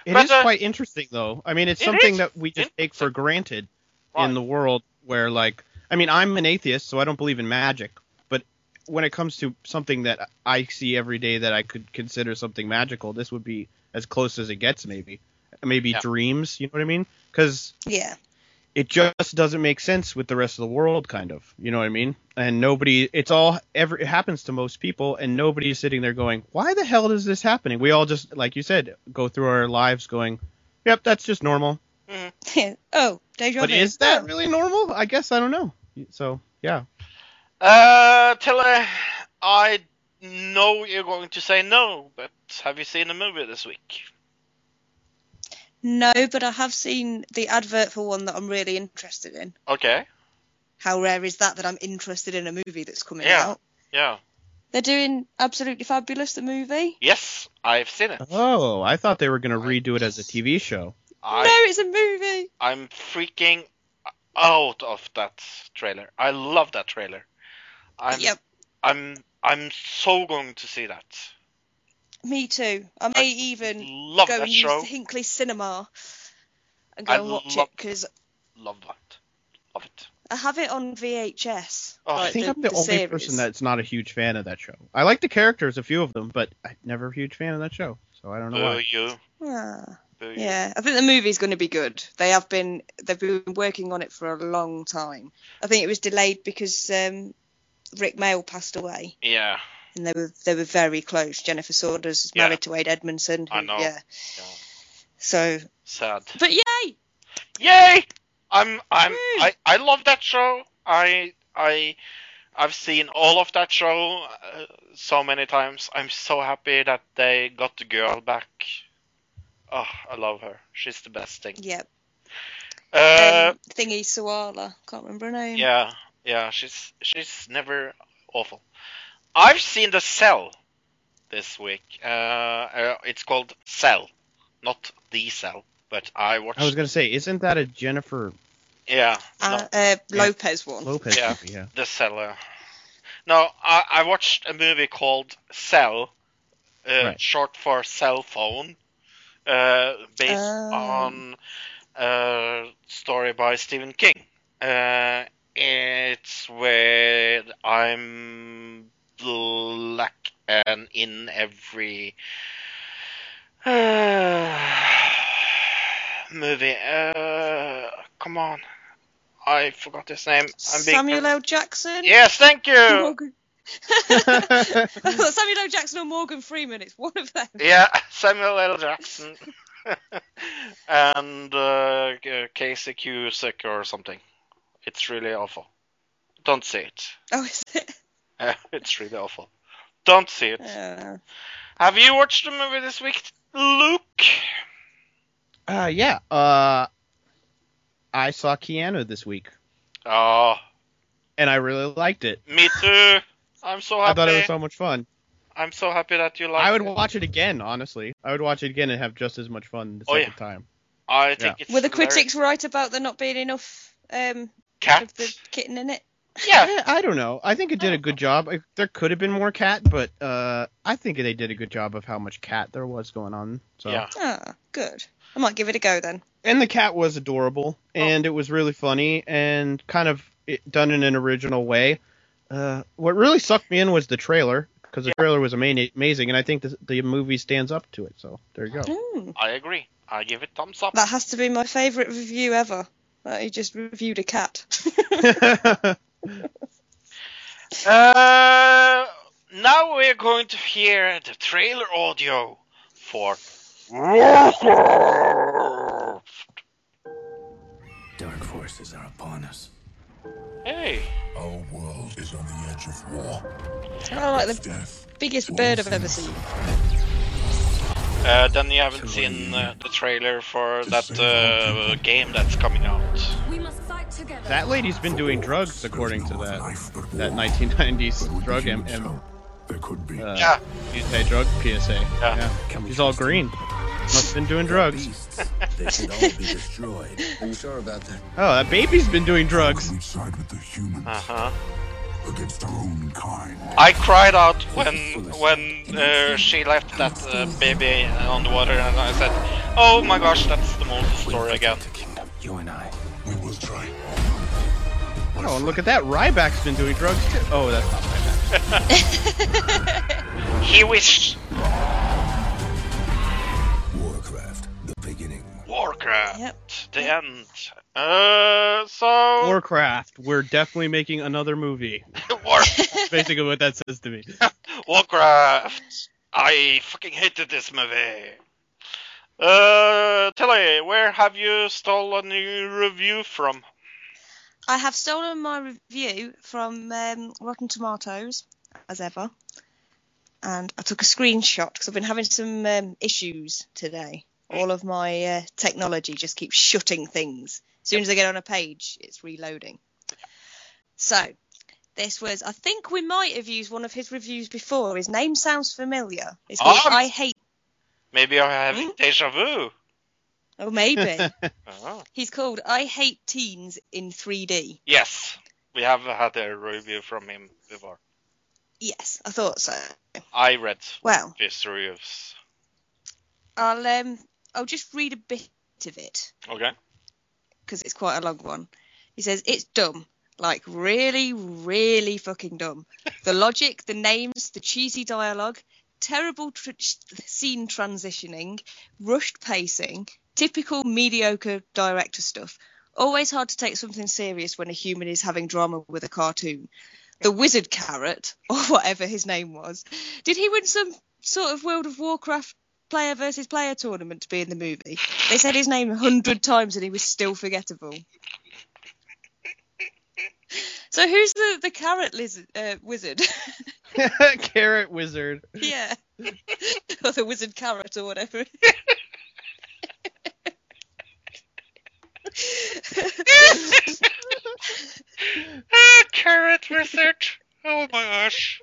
[SPEAKER 3] It
[SPEAKER 1] But,
[SPEAKER 3] is
[SPEAKER 1] uh,
[SPEAKER 3] quite interesting, though. I mean, it's
[SPEAKER 1] it
[SPEAKER 3] something
[SPEAKER 1] is
[SPEAKER 3] that we just take for granted
[SPEAKER 1] Right.
[SPEAKER 3] in the world where, like, I mean, I'm an atheist, so I don't believe in magic. But when it comes to something that I see every day that I could consider something magical, this would be as close as it gets, maybe. Maybe
[SPEAKER 1] Yeah.
[SPEAKER 3] dreams, you know what I mean? Because
[SPEAKER 2] Yeah.
[SPEAKER 3] It just doesn't make sense with the rest of the world, kind of. You know what I mean? And nobody, it's all, every, it happens to most people, and nobody's sitting there going, why the hell is this happening? We all just, like you said, go through our lives going, yep, that's just normal.
[SPEAKER 2] oh, deja
[SPEAKER 3] But is that
[SPEAKER 2] Oh.
[SPEAKER 3] really normal? I guess I don't know. So, yeah.
[SPEAKER 1] Uh, Tilly, I know you're going to say no, but have you seen a movie this week?
[SPEAKER 2] No, but I have seen the advert for one that I'm really interested in.
[SPEAKER 1] Okay.
[SPEAKER 2] How rare is that that I'm interested in a movie that's coming
[SPEAKER 1] Yeah.
[SPEAKER 2] out?
[SPEAKER 1] Yeah.
[SPEAKER 2] They're doing Absolutely Fabulous, the movie.
[SPEAKER 1] Yes, I've seen it.
[SPEAKER 3] Oh, I thought they were going to redo it as a TV show.
[SPEAKER 1] I
[SPEAKER 2] no, it's a movie.
[SPEAKER 1] I'm freaking out of that trailer. I love that trailer. I'm
[SPEAKER 2] Yep,
[SPEAKER 1] I'm I'm so going to see that.
[SPEAKER 2] Me too. I may even
[SPEAKER 1] Love
[SPEAKER 2] go
[SPEAKER 1] that
[SPEAKER 2] and use
[SPEAKER 1] show.
[SPEAKER 2] the Hinckley Cinema and go
[SPEAKER 1] I
[SPEAKER 2] and watch
[SPEAKER 1] love-
[SPEAKER 2] it because
[SPEAKER 1] Love that. Love it.
[SPEAKER 2] I have it on VHS.
[SPEAKER 1] Oh,
[SPEAKER 3] I think
[SPEAKER 2] the,
[SPEAKER 3] I'm the, only
[SPEAKER 2] series.
[SPEAKER 3] person that's not a huge fan of that show. I like the characters, a few of them, but I'm never a huge fan of that show. So I don't know
[SPEAKER 1] Boo
[SPEAKER 3] why.
[SPEAKER 1] you.
[SPEAKER 2] Ah,
[SPEAKER 1] Boo you.
[SPEAKER 2] yeah, I think the movie's going to be good. They have been they've been working on it for a long time. I think it was delayed because um, Rik Mayall passed away,
[SPEAKER 1] Yeah.
[SPEAKER 2] And they were they were very close. Jennifer Saunders is
[SPEAKER 1] Yeah.
[SPEAKER 2] married to Ade Edmondson.
[SPEAKER 1] I know.
[SPEAKER 2] Yeah.
[SPEAKER 1] Yeah.
[SPEAKER 2] So,
[SPEAKER 1] Sad.
[SPEAKER 2] but yay!
[SPEAKER 1] Yay! I'm I'm
[SPEAKER 2] Woo!
[SPEAKER 1] I, I love that show. I I I've seen all of that show uh, so many times. I'm so happy that they got the girl back. Oh, I love her. She's the best thing.
[SPEAKER 2] Yeah.
[SPEAKER 1] Uh,
[SPEAKER 2] um, thingy Sawalha, can't remember her name.
[SPEAKER 1] yeah, yeah. She's she's never awful. I've seen the Cell this week. Uh, uh it's called Cell, not the Cell. But I watched.
[SPEAKER 3] I was gonna say, isn't that a Jennifer
[SPEAKER 1] yeah. no.
[SPEAKER 2] Uh, uh, Lopez one.
[SPEAKER 3] Lopez
[SPEAKER 1] Yeah.
[SPEAKER 3] movie? Yeah.
[SPEAKER 1] The Cellar. No, I, I watched a movie called Cell, uh,
[SPEAKER 3] Right.
[SPEAKER 1] short for cell phone, uh, based
[SPEAKER 2] Oh.
[SPEAKER 1] on a story by Stephen King. Uh, it's where I'm black and in every movie. Uh, come on. I forgot his name. I'm being
[SPEAKER 2] Samuel L. Jackson.
[SPEAKER 1] Yes, thank you.
[SPEAKER 2] Samuel L. Jackson or Morgan Freeman. It's one of them.
[SPEAKER 1] Yeah, Samuel L. Jackson. and uh, K- Casey Cusick or something. It's really awful. Don't see it.
[SPEAKER 2] Oh, is it?
[SPEAKER 1] it's really awful. Don't see it.
[SPEAKER 2] Uh,
[SPEAKER 1] Have you watched the movie this week, Luke?
[SPEAKER 3] Uh, yeah. Uh, I saw Keanu this week,
[SPEAKER 1] Oh,
[SPEAKER 3] and I really liked it.
[SPEAKER 1] me too. I'm so happy.
[SPEAKER 3] I thought it was so much fun.
[SPEAKER 1] I'm so happy that you like
[SPEAKER 3] I would
[SPEAKER 1] it.
[SPEAKER 3] watch it again, honestly. I would watch it again and have just as much fun the
[SPEAKER 1] Oh,
[SPEAKER 3] second
[SPEAKER 1] yeah.
[SPEAKER 3] time.
[SPEAKER 1] I think it's
[SPEAKER 2] were the
[SPEAKER 1] hilarious.
[SPEAKER 2] critics right about there not being enough um, of
[SPEAKER 1] cat?
[SPEAKER 2] the kitten in it?
[SPEAKER 1] Yeah,
[SPEAKER 3] I don't know. I think it did a good job. I, there could have been more cat, but uh, I think they did a good job of how much cat there was going on. So.
[SPEAKER 1] Yeah.
[SPEAKER 2] Ah, good. I might give it a go then.
[SPEAKER 3] And the cat was adorable, and it was really funny and kind of it, done in an original way. Uh, what really sucked me in was the trailer because the trailer was ama- amazing, and I think the, the movie stands up to it. So there you go.
[SPEAKER 2] Mm.
[SPEAKER 1] I agree. I give it thumbs up.
[SPEAKER 2] That has to be my favourite review ever. That he just reviewed a cat.
[SPEAKER 1] Uh, now we're going to hear the trailer audio for Warcraft.
[SPEAKER 8] Dark forces are upon us.
[SPEAKER 1] Hey,
[SPEAKER 9] Our world is on the edge of war.
[SPEAKER 2] I like the
[SPEAKER 9] Death.
[SPEAKER 2] biggest bird I've ever seen.
[SPEAKER 1] uh, then you haven't seen uh, the trailer for that uh, game that's coming out.
[SPEAKER 10] We must fight together.
[SPEAKER 3] that lady's been doing drugs, according to that that 1990s drug M- M-
[SPEAKER 9] There could be.
[SPEAKER 3] uh,
[SPEAKER 1] Yeah,
[SPEAKER 3] PSA drug PSA.
[SPEAKER 1] Yeah.
[SPEAKER 3] She's all green. Must have been doing drugs.
[SPEAKER 8] Beasts, they should all be destroyed. Are you sure about that?
[SPEAKER 3] Oh, that baby's been doing drugs.
[SPEAKER 9] We'd side with the humans
[SPEAKER 1] uh huh.
[SPEAKER 9] against our own kind.
[SPEAKER 1] I cried out when when uh, she left that uh, baby on the water, and I said, "Oh my gosh, that's the most story again."
[SPEAKER 8] The kingdom, you and I.
[SPEAKER 9] We will try.
[SPEAKER 3] Oh, and look at that. Ryback's been doing drugs too. Oh, that's not Ryback.
[SPEAKER 1] He wished
[SPEAKER 8] Warcraft, the beginning.
[SPEAKER 1] Warcraft,
[SPEAKER 2] Yep.
[SPEAKER 1] the end. Uh, so
[SPEAKER 3] Warcraft. We're definitely making another movie.
[SPEAKER 1] War-
[SPEAKER 3] Basically, what that says to me.
[SPEAKER 1] Warcraft. I fucking hated this movie. Uh, Tilly, where have you stolen your review from?
[SPEAKER 2] I have stolen my review from um, Rotten Tomatoes, as ever, and I took a screenshot because I've been having some um, issues today. All of my uh, technology just keeps shutting things. As soon as I get on a page, it's reloading. So, this was, I think we might have used one of his reviews before. His name sounds familiar. It's called
[SPEAKER 1] Ah.
[SPEAKER 2] I Hate.
[SPEAKER 1] Maybe I have
[SPEAKER 2] Hmm?
[SPEAKER 1] deja vu.
[SPEAKER 2] Oh, maybe.
[SPEAKER 1] Oh.
[SPEAKER 2] He's called I Hate Teens in 3D.
[SPEAKER 1] Yes, we have had a review from him before.
[SPEAKER 2] Yes, I thought so.
[SPEAKER 1] I read
[SPEAKER 2] Well,
[SPEAKER 1] his reviews.
[SPEAKER 2] I'll um I'll just read a bit of it
[SPEAKER 1] Okay.
[SPEAKER 2] because it's quite a long one. He says it's dumb, like really, really fucking dumb. The logic, the names, the cheesy dialogue, terrible tr- scene transitioning, rushed pacing, typical mediocre director stuff. Always hard to take something serious when a human is having drama with a cartoon. The wizard carrot, or whatever his name was, did he win some sort of World of Warcraft player versus player tournament to be in the movie? They said his name a hundred times and he was still forgettable. So who's the the carrot lizard uh, wizard?
[SPEAKER 3] Carrot Wizard.
[SPEAKER 2] yeah, or the wizard carrot or whatever.
[SPEAKER 1] Ah, carrot wizard. Oh my gosh.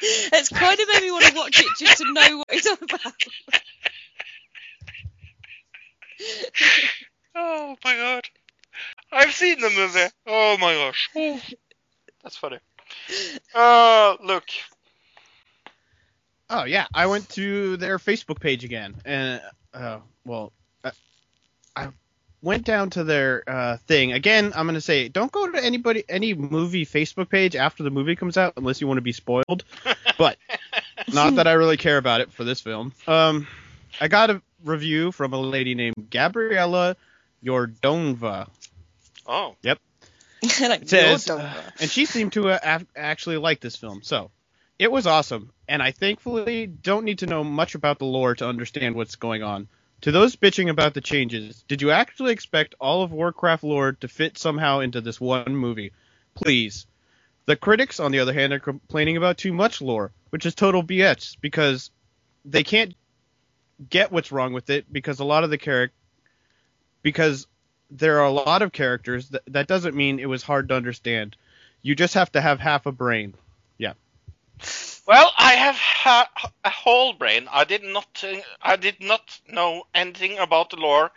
[SPEAKER 2] it's kind of made me want to watch it just to know what it's all about.
[SPEAKER 1] Oh my god. I've seen the movie. Oh my gosh. Ooh. That's funny. Uh, look.
[SPEAKER 3] Oh yeah, I went to their Facebook page again, and uh, well, I, I went down to their uh, thing again. I'm gonna say, don't go to anybody any movie Facebook page after the movie comes out unless you want to be spoiled. but not that I really care about it for this film. Um, I got a review from a lady named Gabriella Yordonova.
[SPEAKER 1] Oh.
[SPEAKER 2] like,
[SPEAKER 3] It says, uh, and she seemed to uh, af- actually like this film. So it was awesome, and I thankfully don't need to know much about the lore to understand what's going on. To those bitching about the changes, did you actually expect all of Warcraft lore to fit somehow into this one movie? Please. The critics, on the other hand, are complaining about too much lore, which is total BS because they can't get what's wrong with it because a lot of the character because there are a lot of characters that, that doesn't mean it was hard to understand. You just have to have half a brain.
[SPEAKER 1] Well, I have ha- a whole brain. I did not. Uh, I did not know anything about the lore,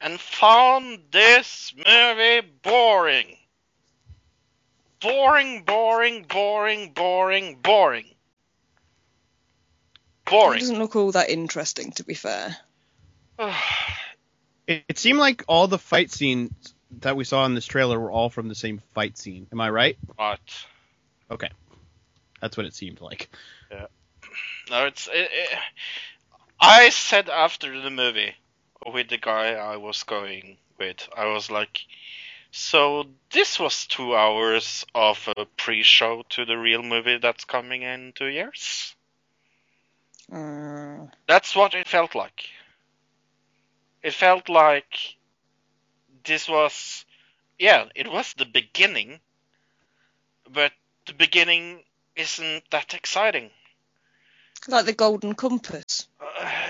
[SPEAKER 1] and found this movie boring. Boring, boring, boring, boring, boring. Boring.
[SPEAKER 2] It doesn't look all that interesting, to be fair.
[SPEAKER 3] It, it seemed like all the fight scenes that we saw in this trailer were all from the same fight scene. Am I right?
[SPEAKER 1] But
[SPEAKER 3] Okay. That's what it seemed like. Yeah.
[SPEAKER 1] No, it's. It, it, I said after the movie with the guy I was going with, I was like, so this was two hours of a pre-show to the real movie that's coming in two years.
[SPEAKER 2] Uh,
[SPEAKER 1] That's what it felt like. It felt like this was, yeah, it was the beginning, but the beginning isn't that exciting.
[SPEAKER 2] like the Golden Compass.
[SPEAKER 1] Uh,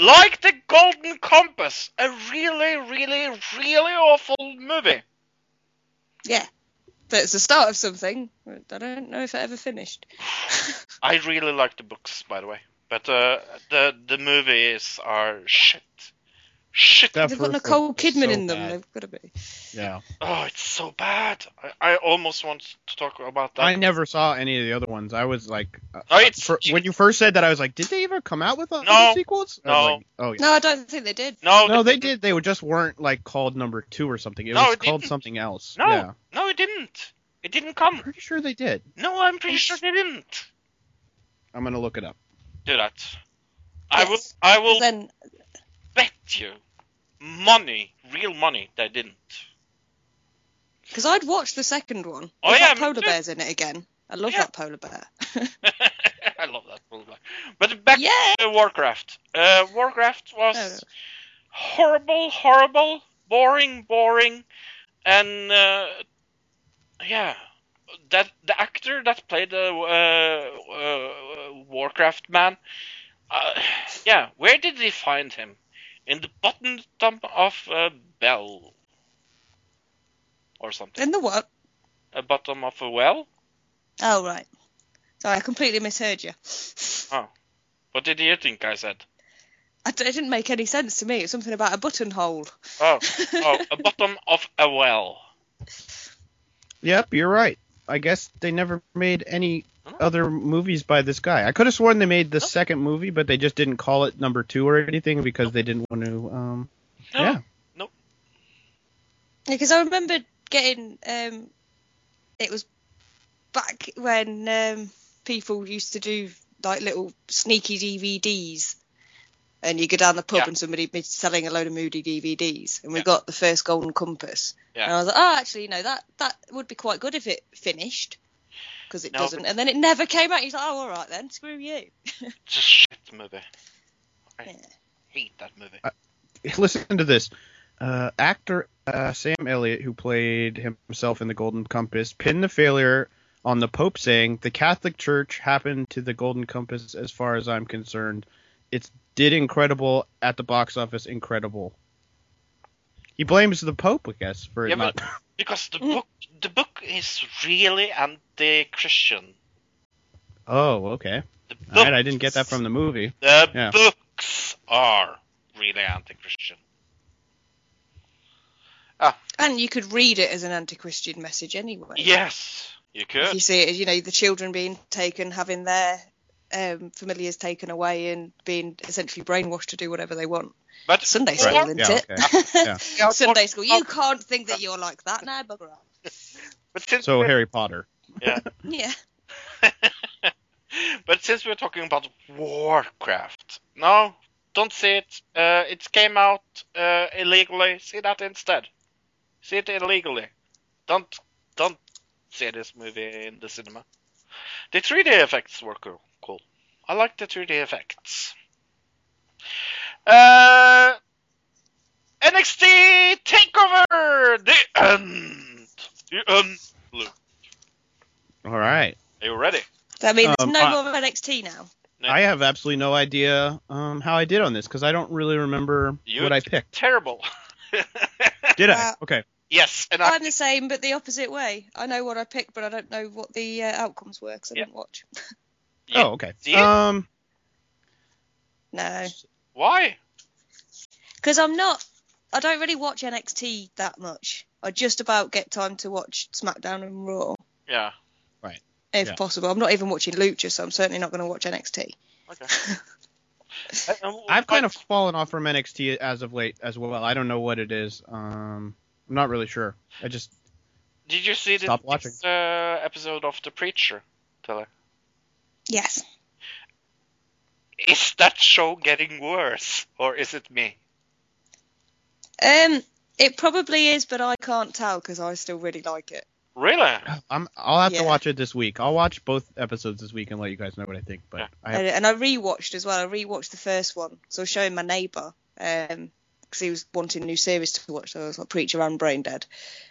[SPEAKER 1] like the Golden Compass, a really, really, really awful movie.
[SPEAKER 2] Yeah. But it's the start of something. I don't know if it ever finished.
[SPEAKER 1] I really like the books, by the way, but uh, the the movies are shit. Shit.
[SPEAKER 3] That
[SPEAKER 2] They've got Nicole Kidman
[SPEAKER 3] so
[SPEAKER 2] in them.
[SPEAKER 3] bad.
[SPEAKER 2] They've got to be.
[SPEAKER 3] Yeah.
[SPEAKER 1] Oh, it's so bad. I, I almost want to talk about that.
[SPEAKER 3] I never saw any of the other ones. I was like, uh,
[SPEAKER 1] Oh, it's
[SPEAKER 3] for, when you first said that, I was like, did they ever come out with other
[SPEAKER 1] No.
[SPEAKER 3] sequels? I
[SPEAKER 1] No.
[SPEAKER 3] like, oh yeah.
[SPEAKER 2] No, I don't think they did.
[SPEAKER 1] no,
[SPEAKER 3] No,
[SPEAKER 1] the-
[SPEAKER 3] they did. They were just weren't like called number two or something. It
[SPEAKER 1] No,
[SPEAKER 3] was
[SPEAKER 1] it
[SPEAKER 3] called
[SPEAKER 1] didn't.
[SPEAKER 3] something else.
[SPEAKER 1] No,
[SPEAKER 3] Yeah.
[SPEAKER 1] no, it didn't. It didn't come.
[SPEAKER 3] I'm pretty sure they did.
[SPEAKER 1] No, I'm pretty sure they didn't.
[SPEAKER 3] I'm gonna look it up.
[SPEAKER 1] Do that. I will. I will
[SPEAKER 2] Then
[SPEAKER 1] bet you money, real money, they didn't.
[SPEAKER 2] because I'd watched the second one.
[SPEAKER 1] Oh,
[SPEAKER 2] With
[SPEAKER 1] yeah,
[SPEAKER 2] polar bear's in it again. I love
[SPEAKER 1] Yeah.
[SPEAKER 2] that polar bear.
[SPEAKER 1] I love that movie. But back
[SPEAKER 2] Yeah.
[SPEAKER 1] to Warcraft. Uh, Warcraft was
[SPEAKER 2] Oh,
[SPEAKER 1] horrible, horrible, boring, boring, and uh, yeah, that the actor that played the uh, uh, Warcraft man, uh, yeah, where did they find him? In the bottom of a bell, or something.
[SPEAKER 2] In the what?
[SPEAKER 1] A bottom of a well.
[SPEAKER 2] Oh right. Sorry, I completely misheard you.
[SPEAKER 1] Oh, what did you think I said?
[SPEAKER 2] I d- it didn't make any sense to me. It's something about a buttonhole.
[SPEAKER 1] Oh, oh, a bottom of a well.
[SPEAKER 3] Yep, you're right. I guess they never made any. Other movies by this guy. I could have sworn they made the
[SPEAKER 1] Oh.
[SPEAKER 3] second movie, but they just didn't call it number two or anything because they didn't want to. Um,
[SPEAKER 1] No,
[SPEAKER 3] Yeah.
[SPEAKER 2] Because I remember getting um, it was back when um, people used to do like little sneaky DVDs, and you go down the pub
[SPEAKER 1] Yeah.
[SPEAKER 2] and somebody be selling a load of moody DVDs, and we
[SPEAKER 1] Yeah.
[SPEAKER 2] got the first Golden Compass,
[SPEAKER 1] Yeah.
[SPEAKER 2] and I was like, oh, actually, no, that that would be quite good if it finished, because it
[SPEAKER 1] No,
[SPEAKER 2] doesn't, and then it never came out. He's like, oh, all right then, screw you.
[SPEAKER 1] It's a shit movie. I
[SPEAKER 2] Yeah.
[SPEAKER 1] hate that movie.
[SPEAKER 3] listen to this. Uh, actor uh, Sam Elliott, who played himself in The Golden Compass, pinned the failure on the Pope saying, "The Catholic Church happened to The Golden Compass, as far as I'm concerned. It's did incredible at the box office, incredible." He blames the Pope, I guess, for it
[SPEAKER 1] Yeah,
[SPEAKER 3] not.
[SPEAKER 1] but- Because the
[SPEAKER 2] Mm.
[SPEAKER 1] book, the book is really anti-Christian.
[SPEAKER 3] oh, okay.
[SPEAKER 1] The
[SPEAKER 3] All right, I didn't get that from the movie.
[SPEAKER 1] The
[SPEAKER 3] Yeah.
[SPEAKER 1] books are really anti-Christian. Ah.
[SPEAKER 2] And you could read it as an anti-Christian message anyway.
[SPEAKER 1] Yes, you
[SPEAKER 2] If
[SPEAKER 1] could.
[SPEAKER 2] you see it as you know the children being taken, having their um, familiars taken away, and being essentially brainwashed to do whatever they want.
[SPEAKER 1] But
[SPEAKER 2] Sunday school,
[SPEAKER 3] Right,
[SPEAKER 2] isn't
[SPEAKER 3] yeah,
[SPEAKER 2] it?
[SPEAKER 3] okay, yeah.
[SPEAKER 1] Yeah,
[SPEAKER 2] Sunday school. You can't think that you're like that. now, bugger off.
[SPEAKER 1] But since
[SPEAKER 3] So Harry Potter.
[SPEAKER 2] Yeah.
[SPEAKER 1] but since we're talking about Warcraft, no, don't see it. Uh, it came out uh, illegally. See that instead. See it illegally. Don't don't see this movie in the cinema. The 3D effects were cool. Cool. I like the 3D effects. Uh, NXT Takeover the end. The end. Luke,
[SPEAKER 3] All right.
[SPEAKER 1] are you ready?
[SPEAKER 2] I mean, there's
[SPEAKER 3] Um,
[SPEAKER 2] no
[SPEAKER 3] I-
[SPEAKER 2] more NXT now.
[SPEAKER 1] Yeah.
[SPEAKER 3] I have absolutely no idea um, how I did on this because I don't really remember
[SPEAKER 1] You
[SPEAKER 3] what I picked.
[SPEAKER 1] Terrible.
[SPEAKER 3] Did I?
[SPEAKER 2] Uh,
[SPEAKER 3] Okay.
[SPEAKER 1] yes, and I,
[SPEAKER 2] I'm the same, but the opposite way. I know what I picked, but I don't know what the uh, outcomes were because I
[SPEAKER 1] Yeah.
[SPEAKER 2] didn't watch.
[SPEAKER 1] Yeah.
[SPEAKER 3] Oh, okay.
[SPEAKER 1] See?
[SPEAKER 3] Um,
[SPEAKER 2] No,
[SPEAKER 1] why?
[SPEAKER 2] because I'm not. I don't really watch NXT that much. I just about get time to watch SmackDown and Raw
[SPEAKER 1] Yeah. Right.
[SPEAKER 2] If
[SPEAKER 3] Yeah.
[SPEAKER 2] possible. I'm not even watching Lucha, so I'm certainly not going to watch NXT.
[SPEAKER 1] Okay.
[SPEAKER 3] I've kind of fallen off from NXT as of late as well. I don't know what it is. Um, I'm not really sure. I just
[SPEAKER 1] Did you see the
[SPEAKER 3] Stop
[SPEAKER 1] next, uh, episode of The Preacher? Tell
[SPEAKER 2] Yes.
[SPEAKER 1] Is that show getting worse, or is it me?
[SPEAKER 2] Um, it probably is, but I can't tell because I still really like it.
[SPEAKER 1] Really?
[SPEAKER 3] I'm, I'll have to watch it this week. I'll watch both episodes this week and let you guys know what I think. But
[SPEAKER 1] Yeah.
[SPEAKER 3] I have,
[SPEAKER 2] And, and I rewatched as well. I rewatched the first one, so I was showing my neighbour um because he was wanting a new series to watch. So I was like Preacher and Brain Dead,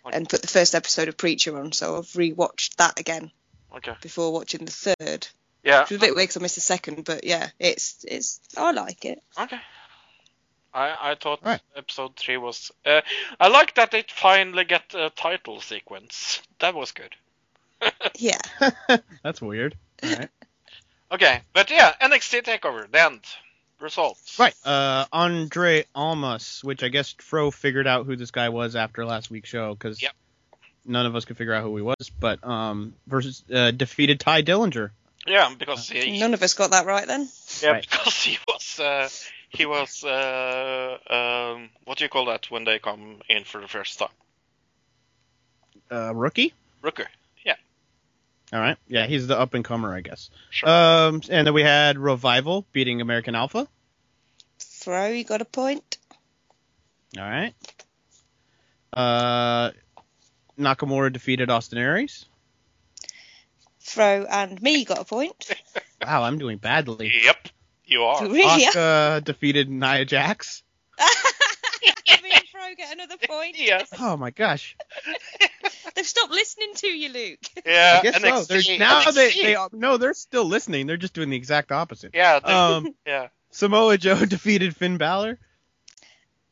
[SPEAKER 1] Okay.
[SPEAKER 2] and put the first episode of Preacher on. So I've rewatched that again
[SPEAKER 1] Okay.
[SPEAKER 2] before watching the third.
[SPEAKER 1] Yeah.
[SPEAKER 2] Which was a bit weird because I missed the second, but yeah, it's it's I like it.
[SPEAKER 1] Okay. I I thought
[SPEAKER 3] Right.
[SPEAKER 1] episode three was. Uh, I like that it finally get a title sequence. That was good.
[SPEAKER 2] Yeah.
[SPEAKER 3] that's weird. All right.
[SPEAKER 1] Okay, but yeah, NXT Takeover. The end. Results.
[SPEAKER 3] Right. Uh, Andre Almas, which I guess Fro figured out who this guy was after last week's show because
[SPEAKER 1] Yep.
[SPEAKER 3] none of us could figure out who he was. But um, versus uh, defeated Tye Dillinger.
[SPEAKER 1] Yeah, because he.
[SPEAKER 2] None of us got that right then.
[SPEAKER 1] Yeah,
[SPEAKER 3] Right.
[SPEAKER 1] because he was. Uh, he was. Uh, um, what do you call that when they come in for the first time?
[SPEAKER 3] Uh, rookie.
[SPEAKER 1] Rooker. Yeah.
[SPEAKER 3] All right. Yeah, he's the up and comer, I guess.
[SPEAKER 1] Sure.
[SPEAKER 3] Um, and then we had Revival beating American Alpha.
[SPEAKER 2] Fro, you got a point.
[SPEAKER 3] All right. Uh, Nakamura defeated Austin Aries.
[SPEAKER 2] Fro and me got a point.
[SPEAKER 3] Wow, I'm doing badly.
[SPEAKER 1] Yep, you are.
[SPEAKER 2] really?
[SPEAKER 3] Asuka defeated Nia Jax.
[SPEAKER 2] me and Fro get another point.
[SPEAKER 1] Yes.
[SPEAKER 3] Oh my gosh.
[SPEAKER 2] They've stopped listening to you, Luke.
[SPEAKER 1] Yeah.
[SPEAKER 3] I guess so. They're, now
[SPEAKER 1] NXT.
[SPEAKER 3] they, they no, they're still listening. They're just doing the exact opposite.
[SPEAKER 1] Yeah.
[SPEAKER 3] Um,
[SPEAKER 1] yeah.
[SPEAKER 3] Samoa Joe defeated Finn Balor.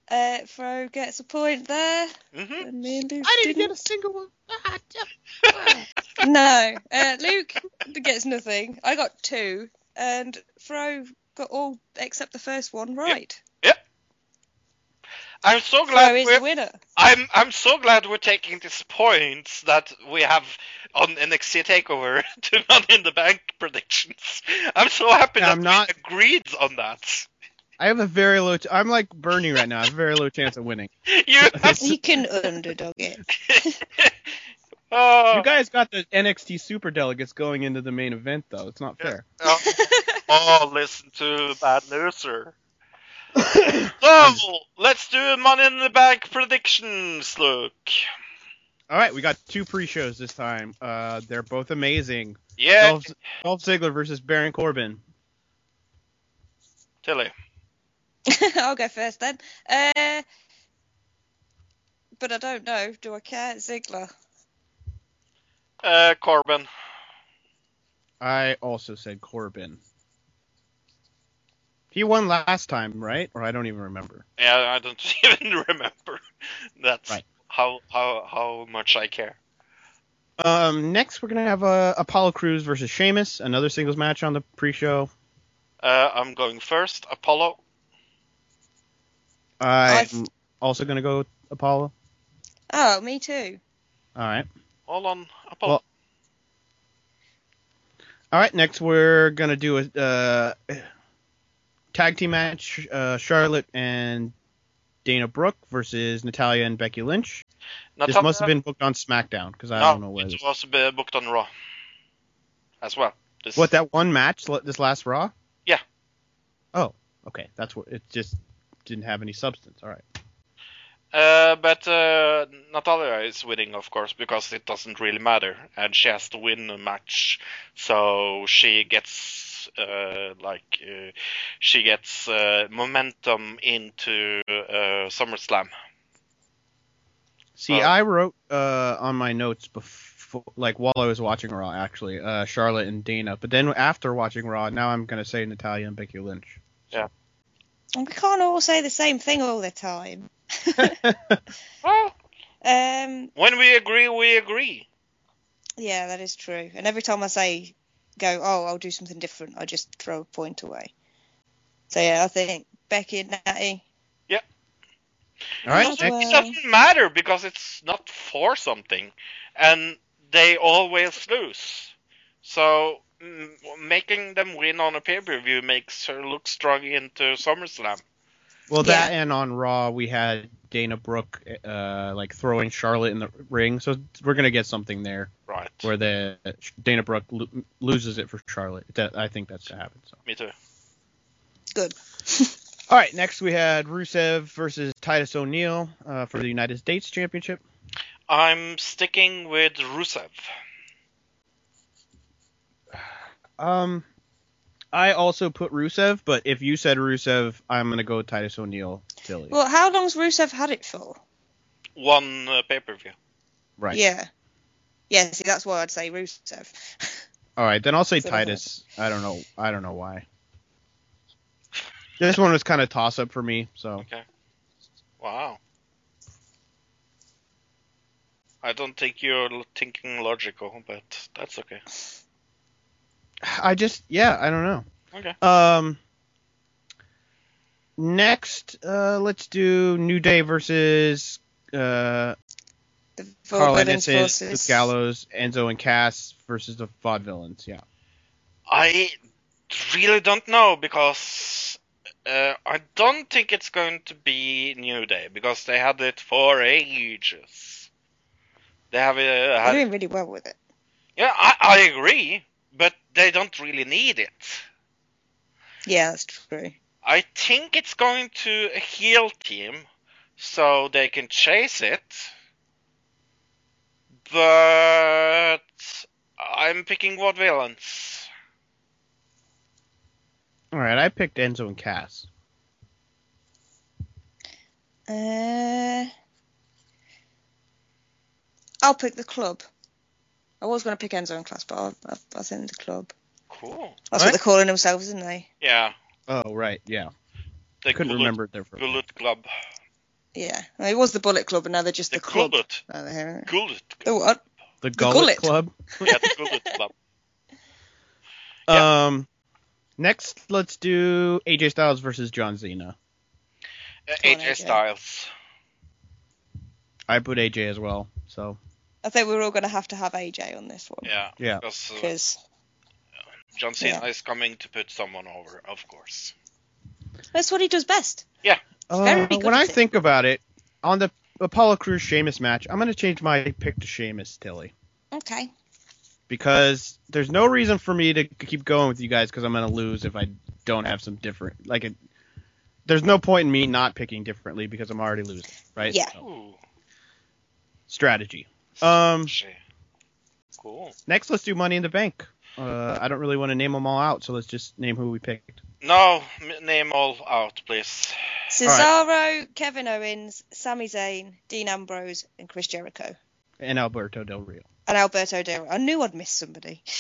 [SPEAKER 2] Uh, Fro gets a point there.
[SPEAKER 1] hmm
[SPEAKER 2] And me and Luke
[SPEAKER 3] I didn't get a single one.
[SPEAKER 2] No, uh, Luke gets nothing. I got two, and Fro got all except the first one right. Yep.
[SPEAKER 1] I'm so
[SPEAKER 2] Fro
[SPEAKER 1] glad
[SPEAKER 2] is
[SPEAKER 1] we're
[SPEAKER 2] the winner.
[SPEAKER 1] I'm I'm so glad we're taking these points that we have on NXT Takeover to Money in the Bank predictions. I'm so happy
[SPEAKER 3] Yeah,
[SPEAKER 1] that
[SPEAKER 3] I'm not-
[SPEAKER 1] we agreed on that.
[SPEAKER 3] I have a very low. Ch- I'm like Bernie right now. I have a very low chance of winning.
[SPEAKER 1] You,
[SPEAKER 2] You can underdog it.
[SPEAKER 1] oh,
[SPEAKER 3] You guys got the NXT super delegates going into the main event, though. It's not fair.
[SPEAKER 1] oh, oh, listen to Bad Loser. so let's do a Money in the Bank predictions, Luke.
[SPEAKER 3] All right, we got two pre-shows this time. Uh, they're both amazing.
[SPEAKER 1] Yeah,
[SPEAKER 3] Dolph, Dolph Ziggler versus Baron Corbin.
[SPEAKER 1] Tilly.
[SPEAKER 2] I'll go first then. Uh, but I don't know. Do I care? Ziggler.
[SPEAKER 1] Uh, Corbin.
[SPEAKER 3] I also said Corbin. He won last time, right? Or I don't even remember.
[SPEAKER 1] Yeah, I don't even remember. That's
[SPEAKER 3] Right.
[SPEAKER 1] how how how much I care.
[SPEAKER 3] Um, next we're gonna have uh, Apollo Crews versus Sheamus, another singles match on the pre-show.
[SPEAKER 1] Uh, I'm going first. Apollo.
[SPEAKER 3] I'm
[SPEAKER 2] I've-
[SPEAKER 3] also gonna go with Apollo.
[SPEAKER 2] Oh, me too.
[SPEAKER 3] All right.
[SPEAKER 1] Hold on. Apollo.
[SPEAKER 3] Well- All right. Next we're gonna do a uh, tag team match: uh, Charlotte and Dana Brooke versus Natalya and Becky Lynch. This must have been booked on SmackDown because I
[SPEAKER 1] no,
[SPEAKER 3] don't know where.
[SPEAKER 1] it
[SPEAKER 3] This...
[SPEAKER 1] was uh, booked on Raw as well. This,
[SPEAKER 3] What that one match? This last Raw?
[SPEAKER 1] Yeah.
[SPEAKER 3] Oh, okay. That's what it's just didn't have any substance. All right.
[SPEAKER 1] Uh, but uh, Natalya is winning, of course, because it doesn't really matter, and she has to win a match, so she gets uh, like uh, she gets uh, momentum into uh, SummerSlam.
[SPEAKER 3] See. I wrote uh, on my notes before, like while I was watching Raw, actually, uh, Charlotte and Dana. But then after watching Raw, now I'm gonna say Natalya and Becky Lynch.
[SPEAKER 2] And we can't all say the same thing all the time.
[SPEAKER 1] Well,
[SPEAKER 2] Um,
[SPEAKER 1] when we agree, we agree.
[SPEAKER 2] yeah, that is true. And every time I say go, oh, I'll do something different, I just throw a point away. So yeah, I think Becky and Natty.
[SPEAKER 3] All right.
[SPEAKER 2] That's
[SPEAKER 1] it
[SPEAKER 2] well-
[SPEAKER 1] doesn't matter because it's not for something, and they always lose. So making them win on a pay per view makes her look strong into SummerSlam.
[SPEAKER 3] Well,
[SPEAKER 2] Yeah.
[SPEAKER 3] that and on Raw we had Dana Brooke uh, like throwing Charlotte in the ring. So we're gonna get something there
[SPEAKER 1] Right.
[SPEAKER 3] where the Dana Brooke lo- loses it for Charlotte. That, I think that's to happen. So.
[SPEAKER 1] Me too.
[SPEAKER 2] Good.
[SPEAKER 3] All right, next we had Rusev versus Titus O'Neil uh, for the United States Championship.
[SPEAKER 1] I'm sticking with Rusev.
[SPEAKER 3] Um, I also put Rusev, but if you said Rusev, I'm gonna go with Titus O'Neil. Tilly.
[SPEAKER 2] Well, how long's Rusev had it for?
[SPEAKER 1] One uh, pay per view.
[SPEAKER 3] right.
[SPEAKER 2] Yeah. Yeah, see, that's why I'd say Rusev.
[SPEAKER 3] All right, then I'll say
[SPEAKER 2] Sort of
[SPEAKER 3] Titus. I don't know. I don't know why. This one was kind of toss up for me, so Okay.
[SPEAKER 1] Wow. I don't think you're thinking logical, but that's okay.
[SPEAKER 3] I just yeah, I don't know.
[SPEAKER 1] Okay.
[SPEAKER 3] Um. Next, uh, let's do New Day versus uh,
[SPEAKER 2] The
[SPEAKER 3] Carl
[SPEAKER 2] Vaudevillains
[SPEAKER 3] Ennis,
[SPEAKER 2] forces.
[SPEAKER 3] Gallows, Enzo, and Cass versus the Vaudevillains. Yeah.
[SPEAKER 1] I really don't know because uh, I don't think it's going to be New Day because they had it for ages. They have uh,
[SPEAKER 2] They're doing really well with it.
[SPEAKER 1] yeah, I, I agree, but they don't really need it.
[SPEAKER 2] Yeah, that's true.
[SPEAKER 1] I think it's going to a heel team so they can chase it. But I'm picking what villains.
[SPEAKER 3] All right, I picked Enzo and Cass.
[SPEAKER 2] Uh, I'll pick the club. I was going to pick Enzo and Class, but I'll, I'll, I'll send the club.
[SPEAKER 1] Cool.
[SPEAKER 2] That's
[SPEAKER 3] Right.
[SPEAKER 2] what they're calling themselves, isn't they?
[SPEAKER 1] Yeah,
[SPEAKER 3] Oh right, yeah.
[SPEAKER 1] the
[SPEAKER 3] Couldn't
[SPEAKER 1] Bullet,
[SPEAKER 3] remember it there for.
[SPEAKER 1] Bullet Club.
[SPEAKER 2] Yeah. Well, it was the Bullet Club, and now they're just the,
[SPEAKER 1] The
[SPEAKER 2] club.
[SPEAKER 1] Bullet.
[SPEAKER 2] Oh, they're-
[SPEAKER 1] Gullet.
[SPEAKER 2] The what?
[SPEAKER 3] The
[SPEAKER 2] The
[SPEAKER 3] Gullet,
[SPEAKER 2] Gullet.
[SPEAKER 3] Club.
[SPEAKER 1] Yeah, the Gullet Club. Yeah.
[SPEAKER 3] Um. Next, let's do AJ Styles versus John Cena.
[SPEAKER 1] Uh, AJ
[SPEAKER 2] AJ.
[SPEAKER 1] Styles.
[SPEAKER 3] I put AJ as well. So
[SPEAKER 2] I think we're all going to have to have AJ on this one.
[SPEAKER 1] Yeah.
[SPEAKER 3] Yeah.
[SPEAKER 1] Because uh,
[SPEAKER 2] Because
[SPEAKER 1] John Cena
[SPEAKER 2] Yeah.
[SPEAKER 1] is coming to put someone over, of course.
[SPEAKER 2] that's what he does best.
[SPEAKER 3] uh, when I
[SPEAKER 2] at it.
[SPEAKER 3] think about it, on the Apollo Crews Sheamus match, I'm gonna change my pick to Sheamus Tilly
[SPEAKER 2] Okay.
[SPEAKER 3] because there's no reason for me to keep going with you guys because I'm gonna lose if I don't have some different like it. There's no point in me not picking differently because I'm already losing, right?
[SPEAKER 2] Yeah.
[SPEAKER 3] So, strategy. Um.
[SPEAKER 1] Cool.
[SPEAKER 3] Next, let's do Money in the Bank. Uh, I don't really want to name them all out, so let's just name who we picked.
[SPEAKER 1] No, m- name all out, please.
[SPEAKER 2] Cesaro, Kevin Owens, Sami Zayn, Dean Ambrose, and Chris Jericho.
[SPEAKER 3] And Alberto Del Rio.
[SPEAKER 2] And Alberto Del Rio. I knew I'd miss somebody.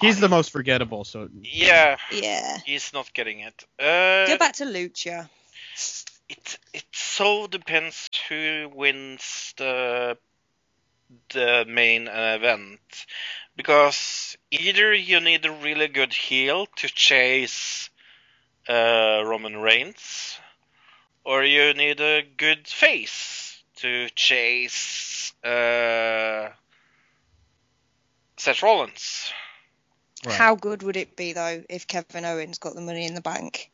[SPEAKER 3] He's the most forgettable, so
[SPEAKER 1] Yeah,
[SPEAKER 2] yeah.
[SPEAKER 1] he's not getting it. Uh,
[SPEAKER 2] Go back to Lucha.
[SPEAKER 1] It it so depends who wins the the main event because either you need a really good heel to chase uh, Roman Reigns, or you need a good face to chase uh, Seth Rollins.
[SPEAKER 3] Right.
[SPEAKER 2] How good would it be though if Kevin Owens got the money in the bank?